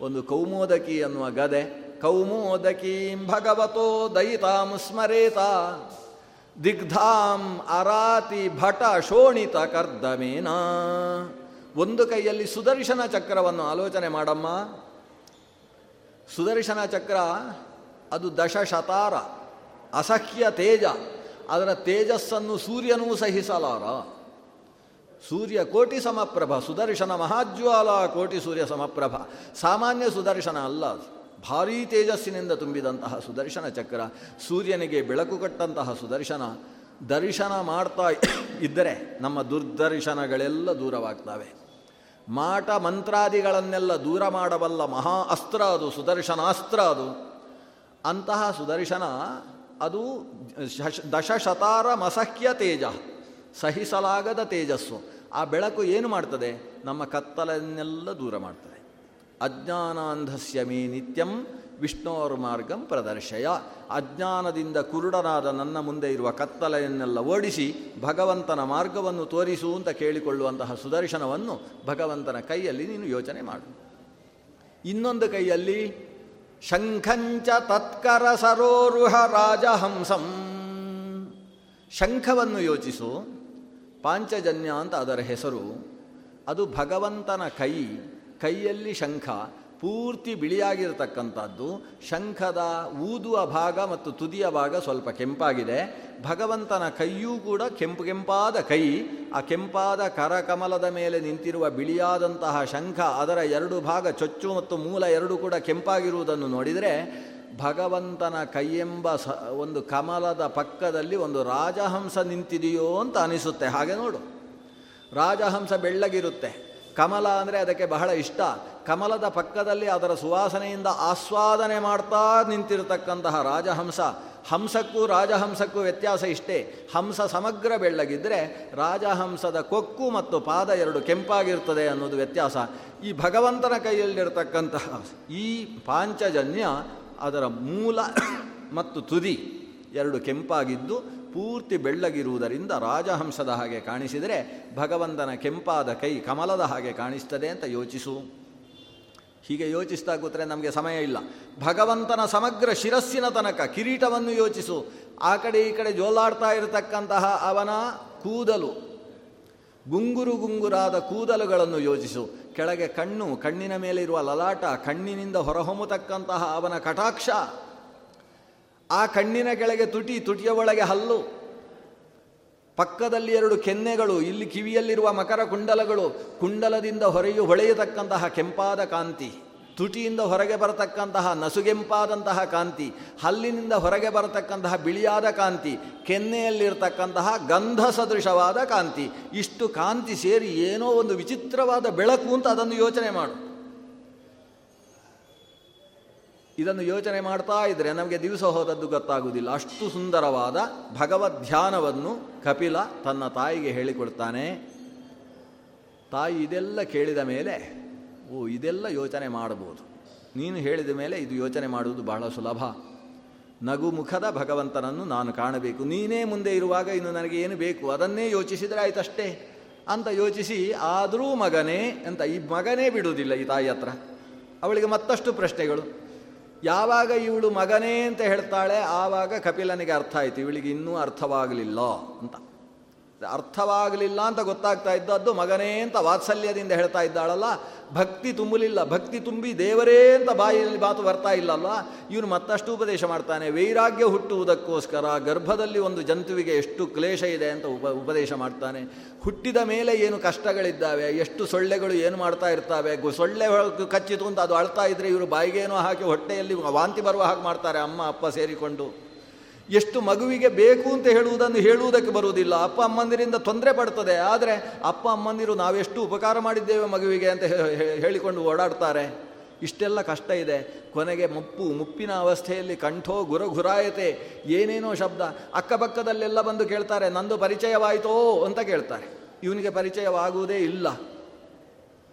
ಒಂದು ಕೌಮೋದಕಿ ಅನ್ನುವ ಗದೆ. ಕೌಮೋದಕೀಂ ಭಗವತೋ ದಯಿತಾಂ ಸ್ಮರೇತ. ದಿಗ್ಧಾಂ ಅರಾತಿ ಭಟ ಶೋಣಿತ ಕರ್ದಮೇನ. ಒಂದು ಕೈಯಲ್ಲಿ ಸುದರ್ಶನ ಚಕ್ರವನ್ನು ಆಲೋಚನೆ ಮಾಡಮ್ಮ. ಸುದರ್ಶನ ಚಕ್ರ, ಅದು ದಶಶತಾರ, ಅಸಹ್ಯ ತೇಜ. ಅದರ ತೇಜಸ್ಸನ್ನು ಸೂರ್ಯನೂ ಸಹಿಸಲಾರ. ಸೂರ್ಯ ಕೋಟಿ ಸಮಪ್ರಭ, ಸುದರ್ಶನ ಮಹಾಜ್ವಾಲ ಕೋಟಿ ಸೂರ್ಯ ಸಮಪ್ರಭ. ಸಾಮಾನ್ಯ ಸುದರ್ಶನ ಅಲ್ಲ ಭಾರೀ ತೇಜಸ್ಸಿನಿಂದ ತುಂಬಿದಂತಹ ಸುದರ್ಶನ ಚಕ್ರ, ಸೂರ್ಯನಿಗೆ ಬೆಳಕು ಕಟ್ಟಂತಹ ಸುದರ್ಶನ, ದರ್ಶನ ಮಾಡ್ತಾ ಇದ್ದರೆ ನಮ್ಮ ದುರ್ದರ್ಶನಗಳೆಲ್ಲ ದೂರವಾಗ್ತವೆ. ಮಾಟ ಮಂತ್ರಾದಿಗಳನ್ನೆಲ್ಲ ದೂರ ಮಾಡಬಲ್ಲ ಮಹಾ ಅಸ್ತ್ರ ಅದು, ಸುದರ್ಶನಾಸ್ತ್ರ ಅದು. ಅಂತಹ ಸುದರ್ಶನ ಅದು ದಶಶತಾರ ಮಸಹ್ಯ ತೇಜ, ಸಹಿಸಲಾಗದ ತೇಜಸ್ಸು. ಆ ಬೆಳಕು ಏನು ಮಾಡ್ತದೆ? ನಮ್ಮ ಕತ್ತಲನ್ನೆಲ್ಲ ದೂರ ಮಾಡ್ತದೆ. ಅಜ್ಞಾನಾಂಧಸ್ಯ ಮೇ ನಿತ್ಯಂ ವಿಷ್ಣೋರ್ ಮಾರ್ಗಂ ಪ್ರದರ್ಶಯ. ಅಜ್ಞಾನದಿಂದ ಕುರುಡನಾದ ನನ್ನ ಮುಂದೆ ಇರುವ ಕತ್ತಲೆಯನ್ನೆಲ್ಲ ಓಡಿಸಿ ಭಗವಂತನ ಮಾರ್ಗವನ್ನು ತೋರಿಸು ಅಂತ ಕೇಳಿಕೊಳ್ಳುವಂತಹ ಸುದರ್ಶನವನ್ನು ಭಗವಂತನ ಕೈಯಲ್ಲಿ ನೀನು ಯೋಚನೆ ಮಾಡು. ಇನ್ನೊಂದು ಕೈಯಲ್ಲಿ, ಶಂಖಂಚ ತತ್ಕರ ಸರೋರುಹ ರಾಜಹಂಸಂ. ಶಂಖವನ್ನು ಯೋಚಿಸು, ಪಾಂಚಜನ್ಯ ಅಂತ ಅದರ ಹೆಸರು, ಅದು ಭಗವಂತನ ಕೈ. ಕೈಯಲ್ಲಿ ಶಂಖ ಪೂರ್ತಿ ಬಿಳಿಯಾಗಿರತಕ್ಕಂಥದ್ದು. ಶಂಖದ ಊದುವ ಭಾಗ ಮತ್ತು ತುದಿಯ ಭಾಗ ಸ್ವಲ್ಪ ಕೆಂಪಾಗಿದೆ. ಭಗವಂತನ ಕೈಯೂ ಕೂಡ ಕೆಂಪು ಕೆಂಪಾದ ಕೈ. ಆ ಕೆಂಪಾದ ಕರಕಮಲದ ಮೇಲೆ ನಿಂತಿರುವ ಬಿಳಿಯಾದಂತಹ ಶಂಖ ಅದರ ಎರಡು ಭಾಗ ಚೊಚ್ಚು ಮತ್ತು ಮೂಲ ಎರಡು ಕೂಡ ಕೆಂಪಾಗಿರುವುದನ್ನು ನೋಡಿದರೆ ಭಗವಂತನ ಕೈಯೆಂಬ ಸ ಒಂದು ಕಮಲದ ಪಕ್ಕದಲ್ಲಿ ಒಂದು ರಾಜಹಂಸ ನಿಂತಿದೆಯೋ ಅಂತ ಅನಿಸುತ್ತೆ. ಹಾಗೆ ನೋಡು. ರಾಜಹಂಸ ಬೆಳ್ಳಗಿರುತ್ತೆ. ಕಮಲ ಅಂದರೆ ಅದಕ್ಕೆ ಬಹಳ ಇಷ್ಟ. ಕಮಲದ ಪಕ್ಕದಲ್ಲಿ ಅದರ ಸುವಾಸನೆಯಿಂದ ಆಸ್ವಾದನೆ ಮಾಡ್ತಾ ನಿಂತಿರತಕ್ಕಂತಹ ರಾಜಹಂಸ. ಹಂಸಕ್ಕೂ ರಾಜಹಂಸಕ್ಕೂ ವ್ಯತ್ಯಾಸ ಇಷ್ಟೇ. ಹಂಸ ಸಮಗ್ರ ಬೆಳ್ಳಗಿದ್ದರೆ ರಾಜಹಂಸದ ಕೊಕ್ಕು ಮತ್ತು ಪಾದ ಎರಡು ಕೆಂಪಾಗಿರ್ತದೆ ಅನ್ನೋದು ವ್ಯತ್ಯಾಸ. ಈ ಭಗವಂತನ ಕೈಯಲ್ಲಿರತಕ್ಕಂತಹ ಈ ಪಾಂಚಜನ್ಯ ಅದರ ಮೂಲ ಮತ್ತು ತುದಿ ಎರಡು ಕೆಂಪಾಗಿದ್ದು ಪೂರ್ತಿ ಬೆಳ್ಳಗಿರುವುದರಿಂದ ರಾಜಹಂಸದ ಹಾಗೆ ಕಾಣಿಸಿದರೆ ಭಗವಂತನ ಕೆಂಪಾದ ಕೈ ಕಮಲದ ಹಾಗೆ ಕಾಣಿಸ್ತದೆ ಅಂತ ಯೋಚಿಸು. ಹೀಗೆ ಯೋಚಿಸ್ತಾ ಕೂತ್ರೆ ನಮಗೆ ಸಮಯ ಇಲ್ಲ. ಭಗವಂತನ ಸಮಗ್ರ ಶಿರಸ್ಸಿನ ತನಕ ಕಿರೀಟವನ್ನು ಯೋಚಿಸು. ಆ ಕಡೆ ಈ ಕಡೆ ಜೋಲಾಡ್ತಾ ಇರತಕ್ಕಂತಹ ಅವನ ಕೂದಲು. ಗುಂಗುರು ಗುಂಗುರಾದ ಕೂದಲುಗಳನ್ನು ಯೋಚಿಸು. ಕೆಳಗೆ ಕಣ್ಣು, ಕಣ್ಣಿನ ಮೇಲೆ ಇರುವ ಲಲಾಟ, ಕಣ್ಣಿನಿಂದ ಹೊರಹೊಮ್ಮತಕ್ಕಂತಹ ಅವನ ಕಟಾಕ್ಷ. ಆ ಕಣ್ಣಿನ ಕೆಳಗೆ ತುಟಿ, ತುಟಿಯ ಒಳಗೆ ಹಲ್ಲು. ಪಕ್ಕದಲ್ಲಿ ಎರಡು ಕೆನ್ನೆಗಳು, ಇಲ್ಲಿ ಕಿವಿಯಲ್ಲಿರುವ ಮಕರ ಕುಂಡಲಗಳು. ಕುಂಡಲದಿಂದ ಹೊರೆಯು ಹೊಳೆಯತಕ್ಕಂತಹ ಕೆಂಪಾದ ಕಾಂತಿ. ತುಟಿಯಿಂದ ಹೊರಗೆ ಬರತಕ್ಕಂತಹ ನಸುಗೆಂಪಾದಂತಹ ಕಾಂತಿ. ಹಲ್ಲಿನಿಂದ ಹೊರಗೆ ಬರತಕ್ಕಂತಹ ಬಿಳಿಯಾದ ಕಾಂತಿ. ಕೆನ್ನೆಯಲ್ಲಿರ್ತಕ್ಕಂತಹ ಗಂಧ ಸದೃಶವಾದ ಕಾಂತಿ. ಇಷ್ಟು ಕಾಂತಿ ಸೇರಿ ಏನೋ ಒಂದು ವಿಚಿತ್ರವಾದ ಬೆಳಕು ಅಂತ ಅದನ್ನು ಯೋಚನೆ ಮಾಡು. ಇದನ್ನು ಯೋಚನೆ ಮಾಡ್ತಾ ಇದ್ದರೆ ನಮಗೆ ದಿವಸ ಹೋದದ್ದು ಗೊತ್ತಾಗುವುದಿಲ್ಲ ಅಷ್ಟು ಸುಂದರವಾದ ಭಗವದ್ ಧ್ಯಾನವನ್ನು ಕಪಿಲ ತನ್ನ ತಾಯಿಗೆ ಹೇಳಿಕೊಡ್ತಾನೆ. ತಾಯಿ ಇದೆಲ್ಲ ಕೇಳಿದ ಮೇಲೆ, ಓ, ಇದೆಲ್ಲ ಯೋಚನೆ ಮಾಡಬಹುದು ನೀನು ಹೇಳಿದ ಮೇಲೆ ಇದು ಯೋಚನೆ ಮಾಡುವುದು ಬಹಳ ಸುಲಭ. ನಗು ಮುಖದ ಭಗವಂತನನ್ನು ನಾನು ಕಾಣಬೇಕು. ನೀನೇ ಮುಂದೆ ಇರುವಾಗ ಇನ್ನು ನನಗೆ ಏನು ಬೇಕು? ಅದನ್ನೇ ಯೋಚಿಸಿದರೆ ಆಯ್ತಷ್ಟೇ. ಅಂತ ಯೋಚಿಸಿ, ಆದರೂ ಮಗನೇ ಅಂತ, ಈ ಮಗನೇ ಬಿಡುವುದಿಲ್ಲ ಈ ತಾಯಿ ಹತ್ರ. ಅವಳಿಗೆ ಮತ್ತಷ್ಟು ಪ್ರಶ್ನೆಗಳು. ಯಾವಾಗ ಇವಳು ಮಗನೇ ಅಂತ ಹೇಳ್ತಾಳೆ ಆವಾಗ ಕಪಿಲನಿಗೆ ಅರ್ಥ ಆಯಿತು ಇವಳಿಗೆ ಇನ್ನೂ ಅರ್ಥವಾಗಲಿಲ್ಲ ಅಂತ. ಅರ್ಥವಾಗಲಿಲ್ಲ ಅಂತ ಗೊತ್ತಾಗ್ತಾ ಇದ್ದದ್ದು ಮಗನೇ ಅಂತ ವಾತ್ಸಲ್ಯದಿಂದ ಹೇಳ್ತಾ ಇದ್ದಾಳಲ್ಲ, ಭಕ್ತಿ ತುಂಬಲಿಲ್ಲ, ಭಕ್ತಿ ತುಂಬಿ ದೇವರೇ ಅಂತ ಬಾಯಲ್ಲಿ ಮಾತು ಬರ್ತಾ ಇಲ್ಲಲ್ಲ, ಇವನು ಮತ್ತಷ್ಟು ಉಪದೇಶ ಮಾಡ್ತಾನೆ, ವೈರಾಗ್ಯ ಹುಟ್ಟುವುದಕ್ಕೋಸ್ಕರ ಗರ್ಭದಲ್ಲಿ ಒಂದು ಜಂತುವಿಗೆ ಎಷ್ಟು ಕ್ಲೇಶ ಇದೆ ಅಂತ ಉಪ, ಉಪದೇಶ ಮಾಡ್ತಾನೆ. ಹುಟ್ಟಿದ ಮೇಲೆ ಏನು ಕಷ್ಟಗಳಿದ್ದಾವೆ, ಎಷ್ಟು ಸೊಳ್ಳೆಗಳು ಏನು ಮಾಡ್ತಾ ಇರ್ತಾವೆ ಸೊಳ್ಳೆ ಕಚ್ಚಿತು ಅಂತ ಅದು ಅಳ್ತಾ ಇದ್ರೆ ಇವರು ಬಾಯಿಗೇನೋ ಹಾಕಿ ಹೊಟ್ಟೆಯಲ್ಲಿ ವಾಂತಿ ಬರುವ ಹಾಗೆ ಮಾಡ್ತಾರೆ, ಅಮ್ಮ, ಅಪ್ಪ ಸೇರಿಕೊಂಡು. ಎಷ್ಟು ಮಗುವಿಗೆ ಬೇಕು ಅಂತ ಹೇಳುವುದನ್ನು ಹೇಳುವುದಕ್ಕೆ ಬರುವುದಿಲ್ಲ. ಅಪ್ಪ ಅಮ್ಮಂದಿರಿಂದ ತೊಂದರೆ ಪಡ್ತದೆ. ಆದರೆ ಅಪ್ಪ ಅಮ್ಮಂದಿರು ನಾವೆಷ್ಟು ಉಪಕಾರ ಮಾಡಿದ್ದೇವೆ ಮಗುವಿಗೆ ಅಂತ ಹೇಳಿಕೊಂಡು ಓಡಾಡ್ತಾರೆ. ಇಷ್ಟೆಲ್ಲ ಕಷ್ಟ ಇದೆ. ಕೊನೆಗೆ ಮುಪ್ಪು, ಮುಪ್ಪಿನ ಅವಸ್ಥೆಯಲ್ಲಿ ಕಂಠೋ ಗುರಘುರಾಯತೆ. ಏನೇನೋ ಶಬ್ದ. ಅಕ್ಕಪಕ್ಕದಲ್ಲೆಲ್ಲ ಬಂದು ಕೇಳ್ತಾರೆ, ನಂದು ಪರಿಚಯವಾಯಿತೋ? ಅಂತ ಕೇಳ್ತಾರೆ. ಇವನಿಗೆ ಪರಿಚಯವಾಗುವುದೇ ಇಲ್ಲ.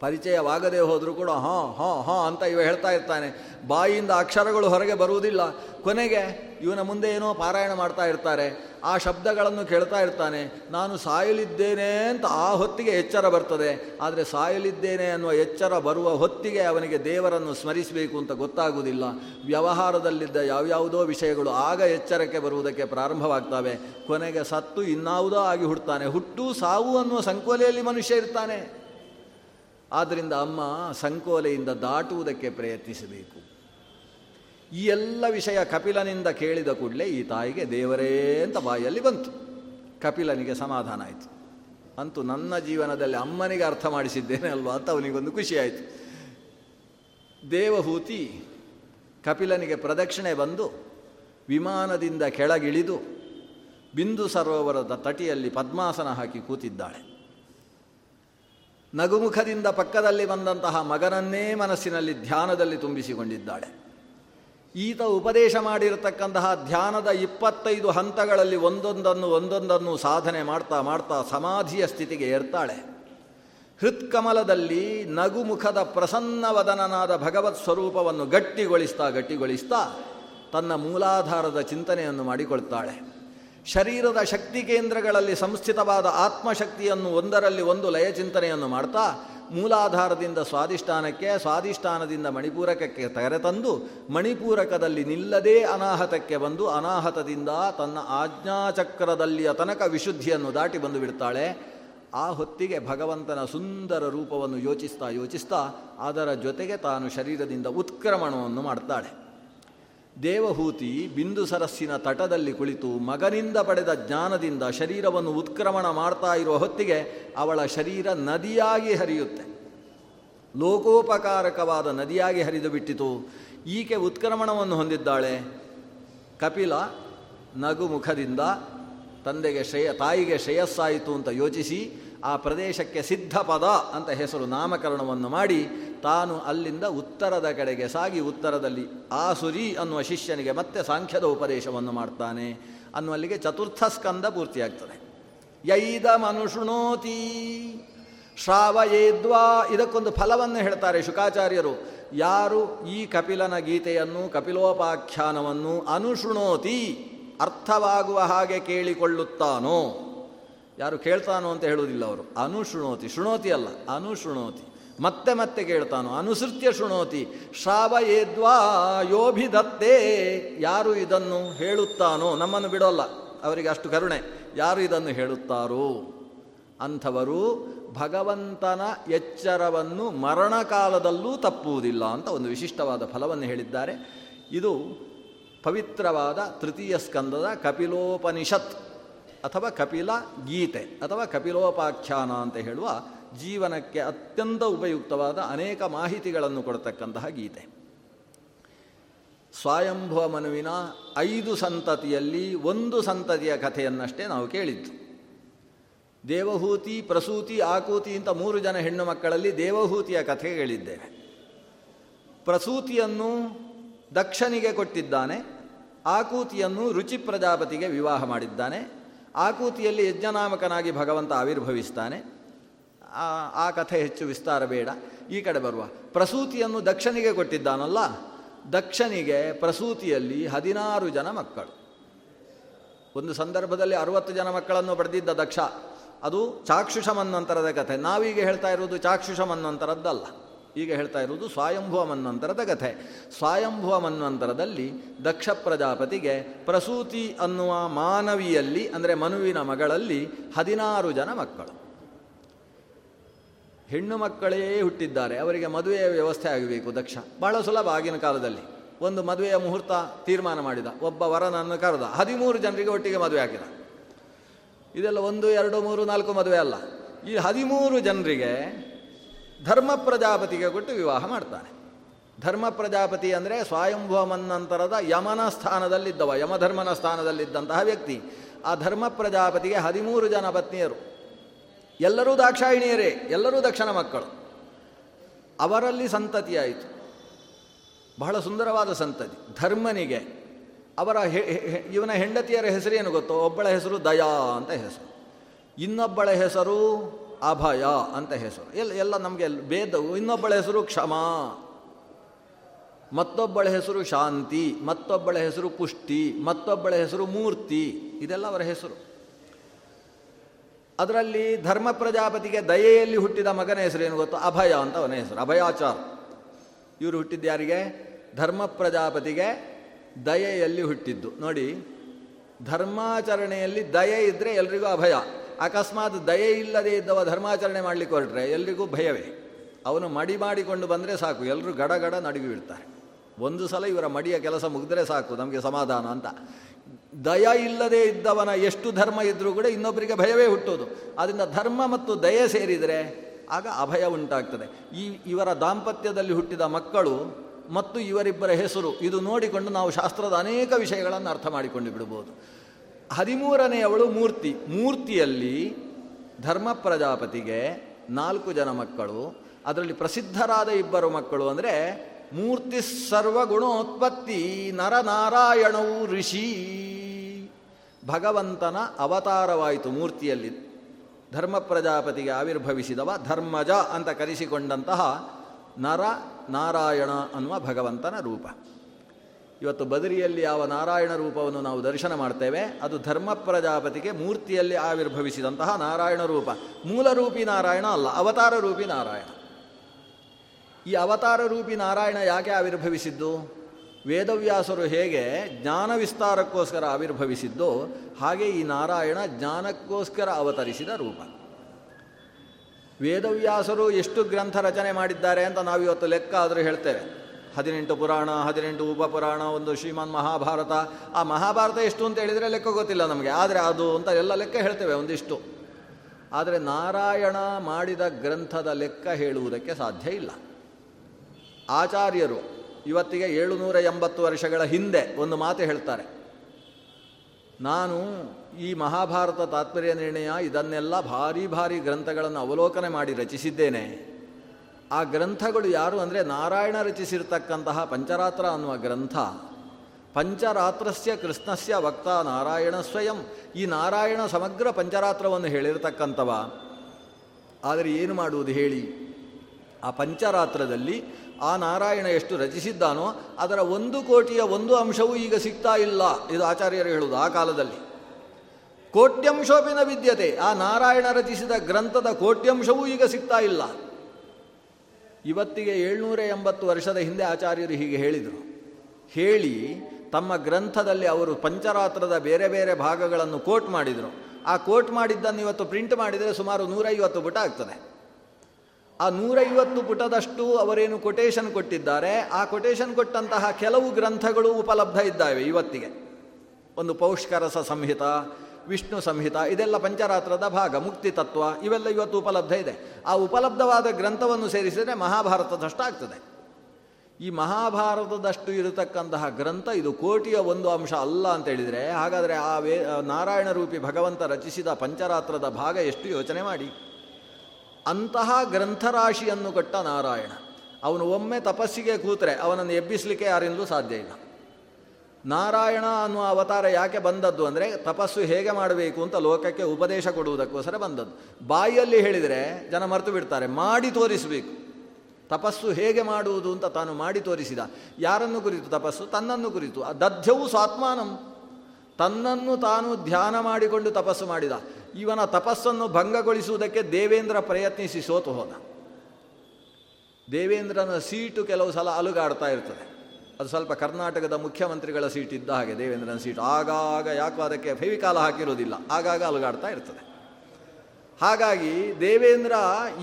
ಪರಿಚಯವಾಗದೆ ಹೋದರೂ ಕೂಡ ಹಾಂ ಹಾಂ ಹಾಂ ಅಂತ ಇವ ಹೇಳ್ತಾ ಇರ್ತಾನೆ. ಬಾಯಿಯಿಂದ ಅಕ್ಷರಗಳು ಹೊರಗೆ ಬರುವುದಿಲ್ಲ. ಕೊನೆಗೆ ಇವನ ಮುಂದೆ ಏನೋ ಪಾರಾಯಣ ಮಾಡ್ತಾ ಇರ್ತಾರೆ. ಆ ಶಬ್ದಗಳನ್ನು ಕೇಳ್ತಾ ಇರ್ತಾನೆ. ನಾನು ಸಾಯಲಿದ್ದೇನೆ ಅಂತ ಆ ಹೊತ್ತಿಗೆ ಎಚ್ಚರ ಬರ್ತದೆ. ಆದರೆ ಸಾಯಲಿದ್ದೇನೆ ಅನ್ನುವ ಎಚ್ಚರ ಬರುವ ಹೊತ್ತಿಗೆ ಅವನಿಗೆ ದೇವರನ್ನು ಸ್ಮರಿಸಬೇಕು ಅಂತ ಗೊತ್ತಾಗುವುದಿಲ್ಲ. ವ್ಯವಹಾರದಲ್ಲಿದ್ದ ಯಾವ್ಯಾವುದೋ ವಿಷಯಗಳು ಆಗ ಎಚ್ಚರಕ್ಕೆ ಬರುವುದಕ್ಕೆ ಪ್ರಾರಂಭವಾಗ್ತವೆ. ಕೊನೆಗೆ ಸತ್ತು ಇನ್ನಾವುದೋ ಆಗಿ ಹುಡ್ತಾನೆ. ಹುಟ್ಟು ಸಾವು ಅನ್ನುವ ಸಂಕೋಲೆಯಲ್ಲಿ ಮನುಷ್ಯ ಇರ್ತಾನೆ. ಆದ್ದರಿಂದ ಅಮ್ಮ ಸಂಕೋಲೆಯಿಂದ ದಾಟುವುದಕ್ಕೆ ಪ್ರಯತ್ನಿಸಬೇಕು. ಈ ಎಲ್ಲ ವಿಷಯ ಕಪಿಲನಿಂದ ಕೇಳಿದ ಕೂಡಲೇ ಈ ತಾಯಿಗೆ ದೇವರೇ ಅಂತ ಬಾಯಲ್ಲಿ ಬಂತು. ಕಪಿಲನಿಗೆ ಸಮಾಧಾನ ಆಯಿತು. ಅಂತೂ ನನ್ನ ಜೀವನದಲ್ಲಿ ಅಮ್ಮನಿಗೆ ಅರ್ಥ ಮಾಡಿಸಿದ್ದೇನೆ ಅಲ್ವಾ ಅಂತ ಅವನಿಗೊಂದು ಖುಷಿಯಾಯಿತು ದೇವಹೂತಿ ಕಪಿಲನಿಗೆ ಪ್ರದಕ್ಷಿಣೆ ಬಂದು ವಿಮಾನದಿಂದ ಕೆಳಗಿಳಿದು ಬಿಂದು ಸರೋವರದ ತಟಿಯಲ್ಲಿ ಪದ್ಮಾಸನ ಹಾಕಿ ಕೂತಿದ್ದಾಳೆ. ನಗುಮುಖದಿಂದ ಪಕ್ಕದಲ್ಲಿ ಬಂದಂತಹ ಮಗನನ್ನೇ ಮನಸ್ಸಿನಲ್ಲಿ ಧ್ಯಾನದಲ್ಲಿ ತುಂಬಿಸಿಕೊಂಡಿದ್ದಾಳೆ. ಈತ ಉಪದೇಶ ಮಾಡಿರತಕ್ಕಂತಹ ಧ್ಯಾನದ ಇಪ್ಪತ್ತೈದು ಹಂತಗಳಲ್ಲಿ ಒಂದೊಂದನ್ನು ಒಂದೊಂದನ್ನು ಸಾಧನೆ ಮಾಡ್ತಾ ಮಾಡ್ತಾ ಸಮಾಧಿಯ ಸ್ಥಿತಿಗೆ ಏರ್ತಾಳೆ. ಹೃತ್ಕಮಲದಲ್ಲಿ ನಗುಮುಖದ ಪ್ರಸನ್ನವದನನಾದ ಭಗವತ್ ಸ್ವರೂಪವನ್ನು ಗಟ್ಟಿಗೊಳಿಸ್ತಾ ಗಟ್ಟಿಗೊಳಿಸ್ತಾ ತನ್ನ ಮೂಲಾಧಾರದ ಚಿಂತನೆಯನ್ನು ಮಾಡಿಕೊಳ್ತಾಳೆ. ಶರೀರದ ಶಕ್ತಿ ಕೇಂದ್ರಗಳಲ್ಲಿ ಸಂಸ್ಥಿತವಾದ ಆತ್ಮಶಕ್ತಿಯನ್ನು ಒಂದರಲ್ಲಿ ಒಂದು ಲಯ ಚಿಂತನೆಯನ್ನು ಮಾಡ್ತಾ ಮೂಲಾಧಾರದಿಂದ ಸ್ವಾಧಿಷ್ಠಾನಕ್ಕೆ, ಸ್ವಾಧಿಷ್ಠಾನದಿಂದ ಮಣಿಪೂರಕಕ್ಕೆ ತೆರೆತಂದು ಮಣಿಪೂರಕದಲ್ಲಿ ನಿಲ್ಲದೇ ಅನಾಹತಕ್ಕೆ ಬಂದು ಅನಾಹತದಿಂದ ತನ್ನ ಆಜ್ಞಾಚಕ್ರದಲ್ಲಿಯ ತನಕ ವಿಶುದ್ಧಿಯನ್ನು ದಾಟಿ ಬಂದು ಬಿಡ್ತಾಳೆ. ಆ ಹೊತ್ತಿಗೆ ಭಗವಂತನ ಸುಂದರ ರೂಪವನ್ನು ಯೋಚಿಸ್ತಾ ಯೋಚಿಸ್ತಾ ಅದರ ಜೊತೆಗೆ ತಾನು ಶರೀರದಿಂದ ಉತ್ಕ್ರಮಣವನ್ನು ಮಾಡ್ತಾಳೆ. ದೇವಹೂತಿ ಬಿಂದು ಸರಸ್ಸಿನ ತಟದಲ್ಲಿ ಕುಳಿತು ಮಗನಿಂದ ಪಡೆದ ಜ್ಞಾನದಿಂದ ಶರೀರವನ್ನು ಉತ್ಕ್ರಮಣ ಮಾಡ್ತಾ ಇರುವ ಹೊತ್ತಿಗೆ ಅವಳ ಶರೀರ ನದಿಯಾಗಿ ಹರಿಯುತ್ತೆ. ಲೋಕೋಪಕಾರಕವಾದ ನದಿಯಾಗಿ ಹರಿದು ಬಿಟ್ಟಿತು. ಈಕೆ ಉತ್ಕ್ರಮಣವನ್ನು ಹೊಂದಿದ್ದಾಳೆ. ಕಪಿಲ ನಗು ಮುಖದಿಂದ ತಂದೆಗೆ ಶ್ರೇಯ ತಾಯಿಗೆ ಶ್ರೇಯಸ್ಸಾಯಿತು ಅಂತ ಯೋಚಿಸಿ ಆ ಪ್ರದೇಶಕ್ಕೆ ಸಿದ್ಧಪದ ಅಂತ ಹೆಸರು ನಾಮಕರಣವನ್ನು ಮಾಡಿ ತಾನು ಅಲ್ಲಿಂದ ಉತ್ತರದ ಕಡೆಗೆ ಸಾಗಿ ಉತ್ತರದಲ್ಲಿ ಆಸುರಿ ಅನ್ನುವ ಶಿಷ್ಯನಿಗೆ ಮತ್ತೆ ಸಾಂಖ್ಯದ ಉಪದೇಶವನ್ನು ಮಾಡ್ತಾನೆ ಅನ್ನುವಲ್ಲಿಗೆ ಚತುರ್ಥ ಸ್ಕಂದ ಪೂರ್ತಿಯಾಗ್ತದೆ. ಯೈದ ಮನುಷುಣೋತಿ ಶ್ರಾವಯೇದ್ವಾ. ಇದಕ್ಕೊಂದು ಫಲವನ್ನು ಹೇಳ್ತಾರೆ ಶುಕಾಚಾರ್ಯರು. ಯಾರು ಈ ಕಪಿಲನ ಗೀತೆಯನ್ನು, ಕಪಿಲೋಪಾಖ್ಯಾನವನ್ನು ಅನುಶೃಣೋತಿ, ಅರ್ಥವಾಗುವ ಹಾಗೆ ಕೇಳಿಕೊಳ್ಳುತ್ತಾನೋ ಯಾರು ಕೇಳ್ತಾನೋ ಅಂತ ಹೇಳುವುದಿಲ್ಲ ಅವರು. ಅನುಶೃಣೋತಿ ಶೃಣೋತಿ. ಅಲ್ಲ. ಅನುಶೃಣೋತಿ ಮತ್ತೆ ಮತ್ತೆ ಕೇಳ್ತಾನೋ. ಅನುಸೃತ್ಯ ಶೃಣೋತಿ. ಶ್ರಾವ ಏದ್ವಾ ಯೋಭಿದತ್ತೇ. ಯಾರು ಇದನ್ನು ಹೇಳುತ್ತಾನೋ ನಮ್ಮನ್ನು ಬಿಡೋಲ್ಲ. ಅವರಿಗೆ ಅಷ್ಟು ಕರುಣೆ. ಯಾರು ಇದನ್ನು ಹೇಳುತ್ತಾರೋ? ಅಂಥವರು ಭಗವಂತನ ಎಚ್ಚರವನ್ನು ಮರಣಕಾಲದಲ್ಲೂ ತಪ್ಪುವುದಿಲ್ಲ ಅಂತ ಒಂದು ವಿಶಿಷ್ಟವಾದ ಫಲವನ್ನು ಹೇಳಿದ್ದಾರೆ. ಇದು ಪವಿತ್ರವಾದ ತೃತೀಯ ಸ್ಕಂದದ ಕಪಿಲೋಪನಿಷತ್. ಅಥವಾ ಕಪಿಲ ಗೀತೆ ಅಥವಾ ಕಪಿಲೋಪಾಖ್ಯಾನ ಅಂತ ಹೇಳುವ ಜೀವನಕ್ಕೆ ಅತ್ಯಂತ ಉಪಯುಕ್ತವಾದ ಅನೇಕ ಮಾಹಿತಿಗಳನ್ನು ಕೊಡತಕ್ಕಂತಹ ಗೀತೆ. ಸ್ವಯಂಭವ ಮನುವಿನ ಐದು ಸಂತತಿಯಲ್ಲಿ ಒಂದು ಸಂತತಿಯ ಕಥೆಯನ್ನಷ್ಟೇ ನಾವು ಕೇಳಿದ್ದು. ದೇವಹೂತಿ, ಪ್ರಸೂತಿ, ಆಕೂತಿ ಅಂತ ಮೂರು ಜನ ಹೆಣ್ಣು ಮಕ್ಕಳಲ್ಲಿ ದೇವಹೂತಿಯ ಕಥೆ ಕೇಳಿದ್ದೇವೆ ಪ್ರಸೂತಿಯನ್ನು ದಕ್ಷನಿಗೆ ಕೊಟ್ಟಿದ್ದಾನೆ, ಆಕೂತಿಯನ್ನು ರುಚಿ ಪ್ರಜಾಪತಿಗೆ ವಿವಾಹ ಮಾಡಿದ್ದಾನೆ ಆಕೂತಿಯಲ್ಲಿ ಯಜ್ಞನಾಮಕನಾಗಿ ಭಗವಂತ ಆವಿರ್ಭವಿಸ್ತಾನೆ. ಆ ಕಥೆ ಹೆಚ್ಚು ವಿಸ್ತಾರ ಬೇಡ. ಈ ಕಡೆ ಬರುವ. ಪ್ರಸೂತಿಯನ್ನು ದಕ್ಷನಿಗೆ ಕೊಟ್ಟಿದ್ದಾನಲ್ಲ? ದಕ್ಷನಿಗೆ ಪ್ರಸೂತಿಯಲ್ಲಿ ಹದಿನಾರು ಜನ ಮಕ್ಕಳು. ಒಂದು ಸಂದರ್ಭದಲ್ಲಿ ಅರುವತ್ತು ಜನ ಮಕ್ಕಳನ್ನು ಪಡೆದಿದ್ದ ದಕ್ಷ. ಅದು ಚಾಕ್ಷುಷ ಮನ್ವಂತರದ ಕಥೆ. ನಾವೀಗ ಹೇಳ್ತಾ ಇರುವುದು ಚಾಕ್ಷುಷ ಮನ್ವಂತರದ್ದಲ್ಲ ಈಗ ಹೇಳ್ತಾ ಇರುವುದು ಸ್ವಯಂಭುವ ಮನ್ವಂತರದ ಕಥೆ. ಸ್ವಯಂಭುವ ಮನ್ವಂತರದಲ್ಲಿ ದಕ್ಷ ಪ್ರಜಾಪತಿಗೆ ಪ್ರಸೂತಿ ಅನ್ನುವ ಮಾನವಿಯಲ್ಲಿ, ಅಂದರೆ ಮನುವಿನ ಮಗಳಲ್ಲಿ ಹದಿನಾರು ಜನ ಮಕ್ಕಳು. ಹೆಣ್ಣು ಮಕ್ಕಳೇ ಹುಟ್ಟಿದ್ದಾರೆ, ಅವರಿಗೆ ಮದುವೆಯ ವ್ಯವಸ್ಥೆ ಆಗಬೇಕು ದಕ್ಷ. ಬಹಳ ಸುಲಭ ಆಗಿನ ಕಾಲದಲ್ಲಿ. ಒಂದು ಮದುವೆಯ ಮುಹೂರ್ತ ತೀರ್ಮಾನ ಮಾಡಿದ, ಒಬ್ಬ ವರನನ್ನು ಕರೆದ, ಹದಿಮೂರು ಜನರಿಗೆ ಒಟ್ಟಿಗೆ ಮದುವೆ ಹಾಕಿದ. ಇದೆಲ್ಲ ಒಂದು, ಎರಡು, ಮೂರು, ನಾಲ್ಕು ಮದುವೆ ಅಲ್ಲ. ಈ ಹದಿಮೂರು ಜನರಿಗೆ ಧರ್ಮ ಪ್ರಜಾಪತಿಗೆ ಕೊಟ್ಟು ವಿವಾಹ ಮಾಡ್ತಾನೆ. ಧರ್ಮ ಪ್ರಜಾಪತಿ ಅಂದರೆ ಸ್ವಯಂಭುವ ಮನ್ನಂತರದ ಯಮನ ಸ್ಥಾನದಲ್ಲಿದ್ದವ, ಯಮಧರ್ಮನ ಸ್ಥಾನದಲ್ಲಿದ್ದಂತಹ ವ್ಯಕ್ತಿ. ಆ ಧರ್ಮ ಪ್ರಜಾಪತಿಗೆ ಹದಿಮೂರು ಜನ ಪತ್ನಿಯರು. ಎಲ್ಲರೂ ದಾಕ್ಷಾಯಿಣಿಯರೇ, ಎಲ್ಲರೂ ದಕ್ಷಿಣ ಮಕ್ಕಳು. ಅವರಲ್ಲಿ ಸಂತತಿಯಾಯಿತು ಬಹಳ ಸುಂದರವಾದ ಸಂತತಿ. ಧರ್ಮನಿಗೆ ಅವರ ಇವನ ಹೆಂಡತಿಯರ ಹೆಸರೇನು ಗೊತ್ತೋ? ಒಬ್ಬಳ ಹೆಸರು ದಯಾ ಅಂತ ಹೆಸರು. ಇನ್ನೊಬ್ಬಳ ಹೆಸರು ಅಭಯ ಅಂತ ಹೆಸರು. ಎಲ್ಲ ಎಲ್ಲ ನಮಗೆ ಭೇದವು ಇನ್ನೊಬ್ಬಳ ಹೆಸರು ಕ್ಷಮ. ಮತ್ತೊಬ್ಬಳ ಹೆಸರು ಶಾಂತಿ, ಮತ್ತೊಬ್ಬಳ ಹೆಸರು ಪುಷ್ಟಿ, ಮತ್ತೊಬ್ಬಳ ಹೆಸರು ಮೂರ್ತಿ, ಇದೆಲ್ಲ ಅವರ ಹೆಸರು. ಅದರಲ್ಲಿ ಧರ್ಮ ಪ್ರಜಾಪತಿಗೆ ದಯೆಯಲ್ಲಿ ಹುಟ್ಟಿದ ಮಗನ ಹೆಸರು ಏನು ಗೊತ್ತು? ಅಭಯ ಅಂತ ಅವನ ಹೆಸರು, ಅಭಯಾಚಾರ. ಇವರು ಹುಟ್ಟಿದ್ದು ಯಾರಿಗೆ? ಧರ್ಮ ಪ್ರಜಾಪತಿಗೆ ದಯೆಯಲ್ಲಿ ಹುಟ್ಟಿದ್ದು. ನೋಡಿ, ಧರ್ಮಾಚರಣೆಯಲ್ಲಿ ದಯೆ ಇದ್ದರೆ ಎಲ್ರಿಗೂ ಅಭಯ. ಅಕಸ್ಮಾತ್ ದಯೆ ಇಲ್ಲದೆ ಇದ್ದವ ಧರ್ಮಾಚರಣೆ ಮಾಡಲಿಕ್ಕೆ ಹೊರಟ್ರೆ ಎಲ್ರಿಗೂ ಭಯವೇ. ಅವನು ಮಡಿ ಮಾಡಿಕೊಂಡು ಬಂದರೆ ಸಾಕು ಎಲ್ಲರೂ ಗಡಗಡ ಗಡ ನಡುಗಿ ಬಿಡ್ತಾರೆ ಒಂದು ಸಲ ಇವರ ಮಡಿಯ ಕೆಲಸ ಮುಗಿದ್ರೆ ಸಾಕು, ನಮಗೆ ಸಮಾಧಾನ ಅಂತ. ದಯ ಇಲ್ಲದೆ ಇದ್ದವನ ಎಷ್ಟು ಧರ್ಮ ಇದ್ದರೂ ಕೂಡ ಇನ್ನೊಬ್ಬರಿಗೆ ಭಯವೇ ಹುಟ್ಟೋದು ಆದ್ದರಿಂದ ಧರ್ಮ ಮತ್ತು ದಯೆ ಸೇರಿದರೆ ಆಗ ಅಭಯ ಉಂಟಾಗ್ತದೆ. ಈ ಇವರ ದಾಂಪತ್ಯದಲ್ಲಿ ಹುಟ್ಟಿದ ಮಕ್ಕಳು ಮತ್ತು ಇವರಿಬ್ಬರ ಹೆಸರು, ಇದು ನೋಡಿಕೊಂಡು ನಾವು ಶಾಸ್ತ್ರದ ಅನೇಕ ವಿಷಯಗಳನ್ನು ಅರ್ಥ ಮಾಡಿಕೊಂಡು ಬಿಡ್ಬೋದು ಹದಿಮೂರನೆಯವಳು ಮೂರ್ತಿ. ಮೂರ್ತಿಯಲ್ಲಿ ಧರ್ಮ ಪ್ರಜಾಪತಿಗೆ ನಾಲ್ಕು ಜನ ಮಕ್ಕಳು, ಅದರಲ್ಲಿ ಪ್ರಸಿದ್ಧರಾದ ಇಬ್ಬರು ಮಕ್ಕಳು ಅಂದರೆ ಮೂರ್ತಿ ಸರ್ವಗುಣೋತ್ಪತ್ತಿ ನರನಾರಾಯಣವು ಋಷಿ. ಭಗವಂತನ ಅವತಾರವಾಯಿತು ಮೂರ್ತಿಯಲ್ಲಿ. ಧರ್ಮ ಪ್ರಜಾಪತಿಗೆ ಆವಿರ್ಭವಿಸಿದವ ಧರ್ಮಜ ಅಂತ ಕರೆಸಿಕೊಂಡಂತಹ ನರ ನಾರಾಯಣ ಅನ್ನುವ ಭಗವಂತನ ರೂಪ. ಇವತ್ತು ಬದರಿಯಲ್ಲಿ ಯಾವ ನಾರಾಯಣ ರೂಪವನ್ನು ನಾವು ದರ್ಶನ ಮಾಡ್ತೇವೆ, ಅದು ಧರ್ಮ ಪ್ರಜಾಪತಿಗೆ ಮೂರ್ತಿಯಲ್ಲಿ ಆವಿರ್ಭವಿಸಿದಂತಹ ನಾರಾಯಣ ರೂಪ. ಮೂಲ ರೂಪಿ ನಾರಾಯಣ ಅಲ್ಲ, ಅವತಾರ ರೂಪಿ ನಾರಾಯಣ. ಈ ಅವತಾರ ರೂಪಿ ನಾರಾಯಣ ಯಾಕೆ ಆವಿರ್ಭವಿಸಿದ್ದು? ವೇದವ್ಯಾಸರು ಹೇಗೆ ಜ್ಞಾನ ವಿಸ್ತಾರಕ್ಕೋಸ್ಕರ ಆವಿರ್ಭವಿಸಿದ್ದು, ಹಾಗೆ ಈ ನಾರಾಯಣ ಜ್ಞಾನಕ್ಕೋಸ್ಕರ ಅವತರಿಸಿದ ರೂಪ. ವೇದವ್ಯಾಸರು ಎಷ್ಟು ಗ್ರಂಥ ರಚನೆ ಮಾಡಿದ್ದಾರೆ ಅಂತ ನಾವು ಇವತ್ತು ಲೆಕ್ಕ ಆದರೂ ಹೇಳ್ತೇವೆ. ಹದಿನೆಂಟು ಪುರಾಣ, ಹದಿನೆಂಟು ಉಪಪುರಾಣ, ಒಂದು ಶ್ರೀಮಾನ್ ಮಹಾಭಾರತ. ಆ ಮಹಾಭಾರತ ಎಷ್ಟು ಅಂತ ಹೇಳಿದರೆ ಲೆಕ್ಕ ಗೊತ್ತಿಲ್ಲ ನಮಗೆ. ಆದರೆ ಅದು ಅಂತ ಎಲ್ಲ ಲೆಕ್ಕ ಹೇಳ್ತೇವೆ, ಒಂದಿಷ್ಟು. ಆದರೆ ನಾರಾಯಣ ಮಾಡಿದ ಗ್ರಂಥದ ಲೆಕ್ಕ ಹೇಳುವುದಕ್ಕೆ ಸಾಧ್ಯ ಇಲ್ಲ. ಆಚಾರ್ಯರು ಇವತ್ತಿಗೆ ಏಳುನೂರ ಎಂಬತ್ತು ವರ್ಷಗಳ ಹಿಂದೆ ಒಂದು ಮಾತು ಹೇಳ್ತಾರೆ. ನಾನು ಈ ಮಹಾಭಾರತ ತಾತ್ಪರ್ಯ ನಿರ್ಣಯ ಇದನ್ನೆಲ್ಲ ಭಾರಿ ಭಾರಿ ಗ್ರಂಥಗಳನ್ನು ಅವಲೋಕನೆ ಮಾಡಿ ರಚಿಸಿದ್ದೇನೆ. ಆ ಗ್ರಂಥಗಳು ಯಾರು ಅಂದರೆ ನಾರಾಯಣ ರಚಿಸಿರ್ತಕ್ಕಂತಹ ಪಂಚರಾತ್ರ ಅನ್ನುವ ಗ್ರಂಥ. ಪಂಚರಾತ್ರಸ್ಯ ಕೃಷ್ಣಸ್ಯ ವಕ್ತ ನಾರಾಯಣ ಸ್ವಯಂ. ಈ ನಾರಾಯಣ ಸಮಗ್ರ ಪಂಚರಾತ್ರವನ್ನು ಹೇಳಿರ್ತಕ್ಕಂಥವ. ಆದರೆ ಏನು ಮಾಡುವುದು ಹೇಳಿ? ಆ ಪಂಚರಾತ್ರದಲ್ಲಿ ಆ ನಾರಾಯಣ ಎಷ್ಟು ರಚಿಸಿದ್ದಾನೋ ಅದರ ಒಂದು ಕೋಟಿಯ ಒಂದು ಅಂಶವೂ ಈಗ ಸಿಗ್ತಾ ಇಲ್ಲ ಇದು ಆಚಾರ್ಯರು ಹೇಳುವುದು ಆ ಕಾಲದಲ್ಲಿ. ಕೋಟ್ಯಂಶೋಪಿನ ವಿದ್ಯತೆ, ಆ ನಾರಾಯಣ ರಚಿಸಿದ ಗ್ರಂಥದ ಕೋಟ್ಯಂಶವೂ ಈಗ ಸಿಗ್ತಾ ಇಲ್ಲ. ಇವತ್ತಿಗೆ ಏಳ್ನೂರ ಎಂಬತ್ತು ವರ್ಷದ ಹಿಂದೆ ಆಚಾರ್ಯರು ಹೀಗೆ ಹೇಳಿದರು. ಹೇಳಿ, ತಮ್ಮ ಗ್ರಂಥದಲ್ಲಿ ಅವರು ಪಂಚರಾತ್ರದ ಬೇರೆ ಬೇರೆ ಭಾಗಗಳನ್ನು ಕೋಟ್ ಮಾಡಿದರು. ಆ ಕೋಟ್ ಮಾಡಿದ್ದನ್ನು ಇವತ್ತು ಪ್ರಿಂಟ್ ಮಾಡಿದರೆ ಸುಮಾರು ನೂರೈವತ್ತು ಪುಟ ಆಗ್ತದೆ. ಆ ನೂರೈವತ್ತು ಪುಟದಷ್ಟು ಅವರೇನು ಕೊಟೇಶನ್ ಕೊಟ್ಟಿದ್ದಾರೆ, ಆ ಕೊಟೇಶನ್ ಕೊಟ್ಟಂತಹ ಕೆಲವು ಗ್ರಂಥಗಳು ಉಪಲಬ್ಧ ಇದ್ದಾವೆ ಇವತ್ತಿಗೆ. ಒಂದು ಪೌಷ್ಕರಸ ಸಂಹಿತ ವಿಷ್ಣು ಸಂಹಿತ, ಇದೆಲ್ಲ ಪಂಚರಾತ್ರದ ಭಾಗ, ಮುಕ್ತಿ ತತ್ವ, ಇವೆಲ್ಲ ಇವತ್ತು ಉಪಲಬ್ಧ ಇದೆ. ಆ ಉಪಲಬ್ಧವಾದ ಗ್ರಂಥವನ್ನು ಸೇರಿಸಿದರೆ ಮಹಾಭಾರತದಷ್ಟು ಆಗ್ತದೆ. ಈ ಮಹಾಭಾರತದಷ್ಟು ಇರತಕ್ಕಂತಹ ಗ್ರಂಥ ಇದು ಕೋಟಿಯ ಒಂದು ಅಂಶ ಅಲ್ಲ ಅಂತ ಹೇಳಿದರೆ, ಹಾಗಾದರೆ ಆ ವೇ ನಾರಾಯಣ ರೂಪಿ ಭಗವಂತ ರಚಿಸಿದ ಪಂಚರಾತ್ರದ ಭಾಗ ಎಷ್ಟು ಯೋಚನೆ ಮಾಡಿ. ಅಂತಹ ಗ್ರಂಥರಾಶಿಯನ್ನು ಕೊಟ್ಟ ನಾರಾಯಣ. ಅವನು ಒಮ್ಮೆ ತಪಸ್ಸಿಗೆ ಕೂತರೆ ಅವನನ್ನು ಎಬ್ಬಿಸಲಿಕ್ಕೆ ಯಾರಿಂದಲೂ ಸಾಧ್ಯ ಇಲ್ಲ. ನಾರಾಯಣ ಅನ್ನುವ ಅವತಾರ ಯಾಕೆ ಬಂದದ್ದು ಅಂದರೆ ತಪಸ್ಸು ಹೇಗೆ ಮಾಡಬೇಕು ಅಂತ ಲೋಕಕ್ಕೆ ಉಪದೇಶ ಕೊಡುವುದಕ್ಕೋಸ್ಕರ ಬಂದದ್ದು. ಬಾಯಿಯಲ್ಲಿ ಹೇಳಿದರೆ ಜನ ಮರೆತು ಬಿಡ್ತಾರೆ, ಮಾಡಿ ತೋರಿಸಬೇಕು. ತಪಸ್ಸು ಹೇಗೆ ಮಾಡುವುದು ಅಂತ ತಾನು ಮಾಡಿ ತೋರಿಸಿದ. ಯಾರನ್ನು ಕುರಿತು ತಪಸ್ಸು? ತನ್ನನ್ನು ಕುರಿತು. ದಧ್ಯವು ಸ್ವಾತ್ಮಾನಂ. ತನ್ನನ್ನು ತಾನು ಧ್ಯಾನ ಮಾಡಿಕೊಂಡು ತಪಸ್ಸು ಮಾಡಿದ. ಇವನ ತಪಸ್ಸನ್ನು ಭಂಗಗೊಳಿಸುವುದಕ್ಕೆ ದೇವೇಂದ್ರ ಪ್ರಯತ್ನಿಸಿ ಸೋತು ಹೋದ. ದೇವೇಂದ್ರನ ಸೀಟು ಕೆಲವು ಸಲ ಅಲುಗಾಡ್ತಾ ಇರ್ತದೆ. ಅದು ಸ್ವಲ್ಪ ಕರ್ನಾಟಕದ ಮುಖ್ಯಮಂತ್ರಿಗಳ ಸೀಟ್ ಇದ್ದ ಹಾಗೆ, ದೇವೇಂದ್ರನ ಸೀಟ್. ಆಗಾಗ ಯಾಕೋ ಅದಕ್ಕೆ ಫೆವಿಕಾಲ ಹಾಕಿರೋದಿಲ್ಲ. ಆಗಾಗ ಅಲುಗಾಡ್ತಾ ಇರ್ತದೆ. ಹಾಗಾಗಿ ದೇವೇಂದ್ರ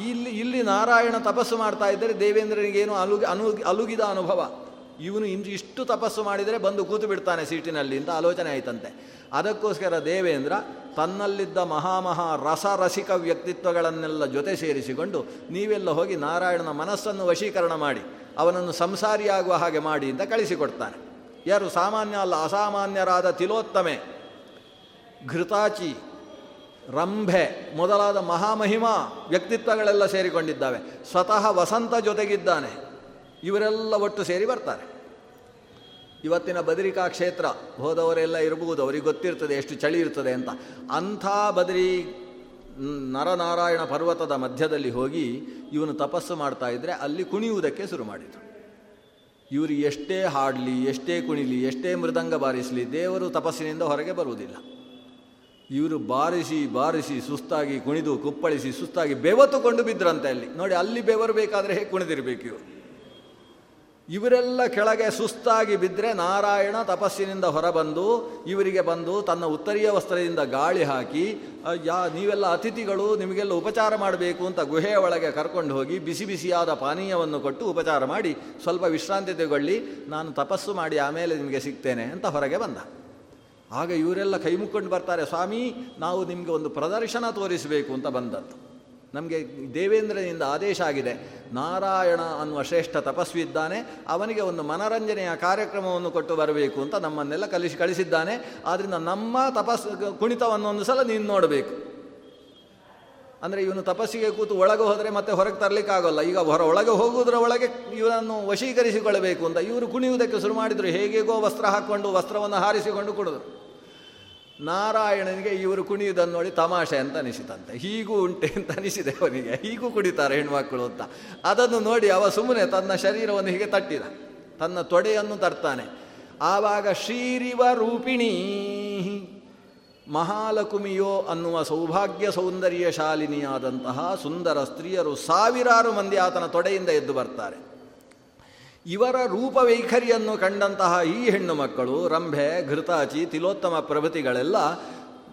ಇಲ್ಲಿ ಇಲ್ಲಿ ನಾರಾಯಣ ತಪಸ್ಸು ಮಾಡ್ತಾ ಇದ್ದರೆ ದೇವೇಂದ್ರನಿಗೇನು ಅಲುಗಿ ಅನು ಅಲುಗಿದ ಅನುಭವ. ಇವನು ಇಂದು ಇಷ್ಟು ತಪಸ್ಸು ಮಾಡಿದರೆ ಬಂದು ಕೂತು ಬಿಡ್ತಾನೆ ಸೀಟಿನಲ್ಲಿ ಅಂತ ಆಲೋಚನೆ ಆಯ್ತಂತೆ. ಅದಕ್ಕೋಸ್ಕರ ದೇವೇಂದ್ರ ತನ್ನಲ್ಲಿದ್ದ ಮಹಾಮಹಾ ರಸರಸಿಕ ವ್ಯಕ್ತಿತ್ವಗಳನ್ನೆಲ್ಲ ಜೊತೆ ಸೇರಿಸಿಕೊಂಡು ನೀವೆಲ್ಲ ಹೋಗಿ ನಾರಾಯಣನ ಮನಸ್ಸನ್ನು ವಶೀಕರಣ ಮಾಡಿ. ಅವನನ್ನು ಸಂಸಾರಿಯಾಗುವ ಹಾಗೆ ಮಾಡಿ ಅಂತ ಕಳಿಸಿಕೊಡ್ತಾನೆ. ಯಾರು ಸಾಮಾನ್ಯ ಅಲ್ಲ, ಅಸಾಮಾನ್ಯರಾದ ತಿಲೋತ್ತಮೆ, ಘೃತಾಚಿ, ರಂಭೆ ಮೊದಲಾದ ಮಹಾಮಹಿಮಾ ವ್ಯಕ್ತಿತ್ವಗಳೆಲ್ಲ ಸೇರಿಕೊಂಡಿದ್ದಾವೆ. ಸ್ವತಃ ವಸಂತ ಜೊತೆಗಿದ್ದಾನೆ. ಇವರೆಲ್ಲ ಒಟ್ಟು ಸೇರಿ ಬರ್ತಾರೆ. ಇವತ್ತಿನ ಬದರಿಕಾ ಕ್ಷೇತ್ರ ಹೋದವರೆಲ್ಲ ಇರಬಹುದು ಅವರಿಗೆ ಗೊತ್ತಿರ್ತದೆ ಎಷ್ಟು ಚಳಿ ಇರ್ತದೆ ಅಂತ. ಅಂಥ ಬದರಿ ನರನಾರಾಯಣ ಪರ್ವತದ ಮಧ್ಯದಲ್ಲಿ ಹೋಗಿ ಇವನು ತಪಸ್ಸು ಮಾಡ್ತಾ ಇದ್ದರೆ ಅಲ್ಲಿ ಕುಣಿಯುವುದಕ್ಕೆ ಶುರು ಮಾಡಿದರು. ಇವರು ಎಷ್ಟೇ ಹಾಡಲಿ, ಎಷ್ಟೇ ಕುಣಿಲಿ, ಎಷ್ಟೇ ಮೃದಂಗ ಬಾರಿಸಲಿ ದೇವರು ತಪಸ್ಸಿನಿಂದ ಹೊರಗೆ ಬರುವುದಿಲ್ಲ. ಇವರು ಬಾರಿಸಿ ಬಾರಿಸಿ, ಸುಸ್ತಾಗಿ ಕುಣಿದು, ಕುಪ್ಪಳಿಸಿ, ಸುಸ್ತಾಗಿ ಬೆವತುಕೊಂಡು ಬಿದ್ರಂತೆ ಅಲ್ಲಿ. ನೋಡಿ, ಅಲ್ಲಿ ಬೆವರು ಬೇಕಾದರೆ ಹೇಗೆ ಕುಣಿದಿರಬೇಕು ಇವರು? ಇವರೆಲ್ಲ ಕೆಳಗೆ ಸುಸ್ತಾಗಿ ಬಿದ್ದರೆ ನಾರಾಯಣ ತಪಸ್ಸಿನಿಂದ ಹೊರಬಂದು, ಇವರಿಗೆ ಬಂದು ತನ್ನ ಉತ್ತರೀಯ ವಸ್ತ್ರದಿಂದ ಗಾಳಿ ಹಾಕಿ ಯಾ ನೀವೆಲ್ಲ ಅತಿಥಿಗಳು, ನಿಮಗೆಲ್ಲ ಉಪಚಾರ ಮಾಡಬೇಕು ಅಂತ ಗುಹೆಯ ಒಳಗೆ ಕರ್ಕೊಂಡು ಹೋಗಿ ಬಿಸಿ ಬಿಸಿಯಾದ ಪಾನೀಯವನ್ನು ಕೊಟ್ಟು ಉಪಚಾರ ಮಾಡಿ, ಸ್ವಲ್ಪ ವಿಶ್ರಾಂತಿ ತೆಗೊಳ್ಳಿ, ನಾನು ತಪಸ್ಸು ಮಾಡಿ ಆಮೇಲೆ ನಿಮಗೆ ಸಿಗ್ತೇನೆ ಅಂತ ಹೊರಗೆ ಬಂದ. ಆಗ ಇವರೆಲ್ಲ ಕೈ ಮುಕ್ಕೊಂಡು ಬರ್ತಾರೆ, ಸ್ವಾಮಿ, ನಾವು ನಿಮಗೆ ಒಂದು ಪ್ರದರ್ಶನ ತೋರಿಸಬೇಕು ಅಂತ ಬಂದದ್ದು. ನಮಗೆ ದೇವೇಂದ್ರನಿಂದ ಆದೇಶ ಆಗಿದೆ. ನಾರಾಯಣ ಅನ್ನುವ ಶ್ರೇಷ್ಠ ತಪಸ್ವಿ ಇದ್ದಾನೆ. ಅವನಿಗೆ ಒಂದು ಮನರಂಜನೆಯ ಕಾರ್ಯಕ್ರಮವನ್ನು ಕೊಟ್ಟು ಬರಬೇಕು ಅಂತ ನಮ್ಮನ್ನೆಲ್ಲ ಕಲಿಸಿ ಕಳಿಸಿದ್ದಾನೆ. ಆದ್ದರಿಂದ ನಮ್ಮ ತಪಸ್ ಕುಣಿತವನ್ನು ಒಂದು ಸಲ ನೀನು ನೋಡಬೇಕು. ಅಂದರೆ ಇವನು ತಪಸ್ಸಿಗೆ ಕೂತು ಒಳಗೆ ಹೋದರೆ ಮತ್ತೆ ಹೊರಗೆ ತರಲಿಕ್ಕಾಗಲ್ಲ. ಈಗ ಹೊರ ಒಳಗೆ ಹೋಗುವುದರ ಒಳಗೆ ಇವನನ್ನು ವಶೀಕರಿಸಿಕೊಳ್ಳಬೇಕು ಅಂತ ಇವರು ಕುಣಿಯುವುದಕ್ಕೆ ಶುರು ಮಾಡಿದರು. ಹೇಗೆಗೋ ವಸ್ತ್ರ ಹಾಕ್ಕೊಂಡು ವಸ್ತ್ರವನ್ನು ಹಾರಿಸಿಕೊಂಡು ಕೊಡೋದು ನಾರಾಯಣನಿಗೆ ಇವರು ಕುಣಿಯುವುದನ್ನು ನೋಡಿ ತಮಾಷೆ ಅಂತ ಅನಿಸಿತಂತೆ ಹೀಗೂ ಉಂಟೆ ಅಂತ ಅನಿಸಿದೆ ಅವನಿಗೆ. ಹೀಗೂ ಕುಡಿತಾರೆ ಹೆಣ್ಮಕ್ಕಳು ಅಂತ. ಅದನ್ನು ನೋಡಿ ಅವ ಸುಮ್ಮನೆ ತನ್ನ ಶರೀರವನ್ನು ಹೀಗೆ ತಟ್ಟಿದ. ತನ್ನ ತೊಡೆಯನ್ನು ತರ್ತಾನೆ. ಆವಾಗ ಶ್ರೀರಿವ ರೂಪಿಣಿ ಮಹಾಲಕುಮಿಯೋ ಅನ್ನುವ ಸೌಭಾಗ್ಯ ಸೌಂದರ್ಯ ಶಾಲಿನಿಯಾದಂತಹ ಸುಂದರ ಸ್ತ್ರೀಯರು ಸಾವಿರಾರು ಮಂದಿ ಆತನ ತೊಡೆಯಿಂದ ಎದ್ದು ಬರ್ತಾರೆ. ಇವರ ರೂಪವೈಖರಿಯನ್ನು ಕಂಡಂತಹ ಈ ಹೆಣ್ಣು ಮಕ್ಕಳು ರಂಭೆ, ಘೃತಾಚಿ, ತಿಲೋತ್ತಮ ಪ್ರಭೃತಿಗಳೆಲ್ಲ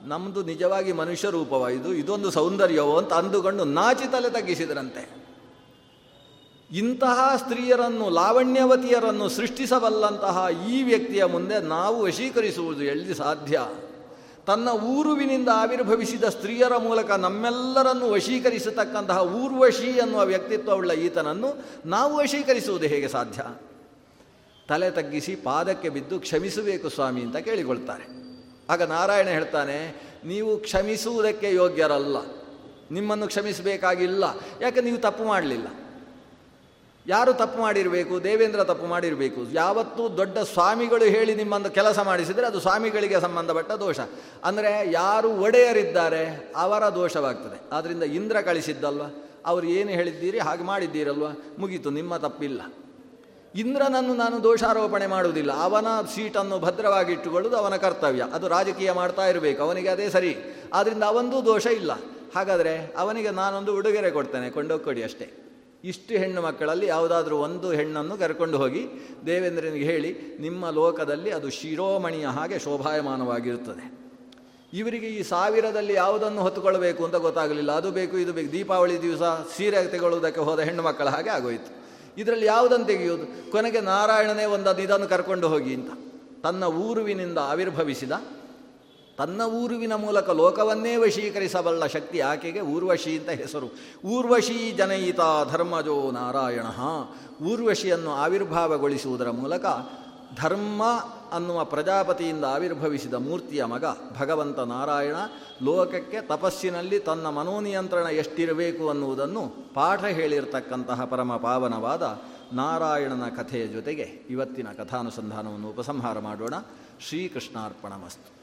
ನಮ್ಮದು ನಿಜವಾಗಿ ಮನುಷ್ಯ ರೂಪವಾಯಿದು ಇದು, ಇದೊಂದು ಸೌಂದರ್ಯವೋ ಅಂತ ಅಂದುಕೊಂಡು ನಾಚಿ ತಲೆ ತಗ್ಗಿಸಿದ್ರಂತೆ. ಇಂತಹ ಸ್ತ್ರೀಯರನ್ನು, ಲಾವಣ್ಯವತಿಯರನ್ನು ಸೃಷ್ಟಿಸಬಲ್ಲಂತಹ ಈ ವ್ಯಕ್ತಿಯ ಮುಂದೆ ನಾವು ವಶೀಕರಿಸುವುದು ಎಲ್ಲಿ ಸಾಧ್ಯ? ತನ್ನ ಊರುವಿನಿಂದ ಆವಿರ್ಭವಿಸಿದ ಸ್ತ್ರೀಯರ ಮೂಲಕ ನಮ್ಮೆಲ್ಲರನ್ನು ವಶೀಕರಿಸತಕ್ಕಂತಹ ಊರ್ವಶಿ ಅನ್ನುವ ವ್ಯಕ್ತಿತ್ವವುಳ್ಳ ಈತನನ್ನು ನಾವು ವಶೀಕರಿಸುವುದು ಹೇಗೆ ಸಾಧ್ಯ? ತಲೆ ತಗ್ಗಿಸಿ ಪಾದಕ್ಕೆ ಬಿದ್ದು ಕ್ಷಮಿಸಬೇಕು ಸ್ವಾಮಿ ಅಂತ ಕೇಳಿಕೊಳ್ತಾರೆ. ಆಗ ನಾರಾಯಣ ಹೇಳ್ತಾನೆ, ನೀವು ಕ್ಷಮಿಸುವುದಕ್ಕೆ ಯೋಗ್ಯರಲ್ಲ. ನಿಮ್ಮನ್ನು ಕ್ಷಮಿಸಬೇಕಾಗಿಲ್ಲ. ಯಾಕೆ? ನೀವು ತಪ್ಪು ಮಾಡಲಿಲ್ಲ. ಯಾರು ತಪ್ಪು ಮಾಡಿರಬೇಕು? ದೇವೇಂದ್ರ ತಪ್ಪು ಮಾಡಿರಬೇಕು. ಯಾವತ್ತೂ ದೊಡ್ಡ ಸ್ವಾಮಿಗಳು ಹೇಳಿ ನಿಮ್ಮನ್ನು ಕೆಲಸ ಮಾಡಿಸಿದರೆ ಅದು ಸ್ವಾಮಿಗಳಿಗೆ ಸಂಬಂಧಪಟ್ಟ ದೋಷ. ಅಂದರೆ ಯಾರು ಒಡೆಯರಿದ್ದಾರೆ, ಅವರ ದೋಷವಾಗ್ತದೆ. ಆದ್ದರಿಂದ ಇಂದ್ರ ಕಳಿಸಿದ್ದಲ್ವ? ಅವರು ಏನು ಹೇಳಿದ್ದೀರಿ, ಹಾಗೆ ಮಾಡಿದ್ದೀರಲ್ವ? ಮುಗೀತು, ನಿಮ್ಮ ತಪ್ಪಿಲ್ಲ. ಇಂದ್ರನನ್ನು ನಾನು ದೋಷಾರೋಪಣೆ ಮಾಡುವುದಿಲ್ಲ. ಅವನ ಸೀಟನ್ನು ಭದ್ರವಾಗಿ ಇಟ್ಟುಕೊಳ್ಳುವುದು ಅವನ ಕರ್ತವ್ಯ. ಅದು ರಾಜಕೀಯ ಮಾಡ್ತಾ ಇರಬೇಕು. ಅವನಿಗೆ ಅದೇ ಸರಿ. ಆದ್ದರಿಂದ ಅವಂದೂ ದೋಷ ಇಲ್ಲ. ಹಾಗಾದರೆ ಅವನಿಗೆ ನಾನೊಂದು ಉಡುಗೊರೆ ಕೊಡ್ತೇನೆ. ಕೊಂಡೋಗ್ಕೊಡಿ ಅಷ್ಟೇ. ಇಷ್ಟು ಹೆಣ್ಣು ಮಕ್ಕಳಲ್ಲಿ ಯಾವುದಾದ್ರೂ ಒಂದು ಹೆಣ್ಣನ್ನು ಕರ್ಕೊಂಡು ಹೋಗಿ ದೇವೇಂದ್ರನಿಗೆ ಹೇಳಿ, ನಿಮ್ಮ ಲೋಕದಲ್ಲಿ ಅದು ಶಿರೋಮಣಿಯ ಹಾಗೆ ಶೋಭಾಯಮಾನವಾಗಿರುತ್ತದೆ. ಇವರಿಗೆ ಈ ಸಾವಿರದಲ್ಲಿ ಯಾವುದನ್ನು ಹೊತ್ತುಕೊಳ್ಬೇಕು ಅಂತ ಗೊತ್ತಾಗಲಿಲ್ಲ. ಅದು ಬೇಕು, ಇದು ಬೇಕು. ದೀಪಾವಳಿ ದಿವಸ ಸೀರೆ ತೆಗೊಳ್ಳುವುದಕ್ಕೆ ಹೋದ ಹೆಣ್ಣು ಮಕ್ಕಳ ಹಾಗೆ ಆಗೋಯಿತು. ಇದರಲ್ಲಿ ಯಾವುದನ್ನು ತೆಗೆಯೋದು ಕೊನೆಗೆ ನಾರಾಯಣನೇ ಒಂದು ಇದನ್ನು ಕರ್ಕೊಂಡು ಹೋಗಿ ಅಂತ. ತನ್ನ ಊರುವಿನಿಂದ ಆವಿರ್ಭವಿಸಿದ ತನ್ನ ಊರುವಿನ ಮೂಲಕ ಲೋಕವನ್ನೇ ವಶೀಕರಿಸಬಲ್ಲ ಶಕ್ತಿ ಆಕೆಗೆ ಊರ್ವಶಿ ಅಂತ ಹೆಸರು. ಊರ್ವಶಿ ಜನಯಿತ ಧರ್ಮಜೋ ನಾರಾಯಣ. ಊರ್ವಶಿಯನ್ನು ಆವಿರ್ಭಾವಗೊಳಿಸುವುದರ ಮೂಲಕ ಧರ್ಮ ಅನ್ನುವ ಪ್ರಜಾಪತಿಯಿಂದ ಆವಿರ್ಭವಿಸಿದ ಮೂರ್ತಿಯ ಮಗ ಭಗವಂತ ನಾರಾಯಣ ಲೋಕಕ್ಕೆ ತಪಸ್ಸಿನಲ್ಲಿ ತನ್ನ ಮನೋನಿಯಂತ್ರಣ ಎಷ್ಟಿರಬೇಕು ಅನ್ನುವುದನ್ನು ಪಾಠ ಹೇಳಿರ್ತಕ್ಕಂತಹ ಪರಮ ಪಾವನವಾದ ನಾರಾಯಣನ ಕಥೆಯ ಜೊತೆಗೆ ಇವತ್ತಿನ ಕಥಾನುಸಂಧಾನವನ್ನು ಉಪಸಂಹಾರ ಮಾಡೋಣ. ಶ್ರೀಕೃಷ್ಣಾರ್ಪಣ ಮಸ್ತು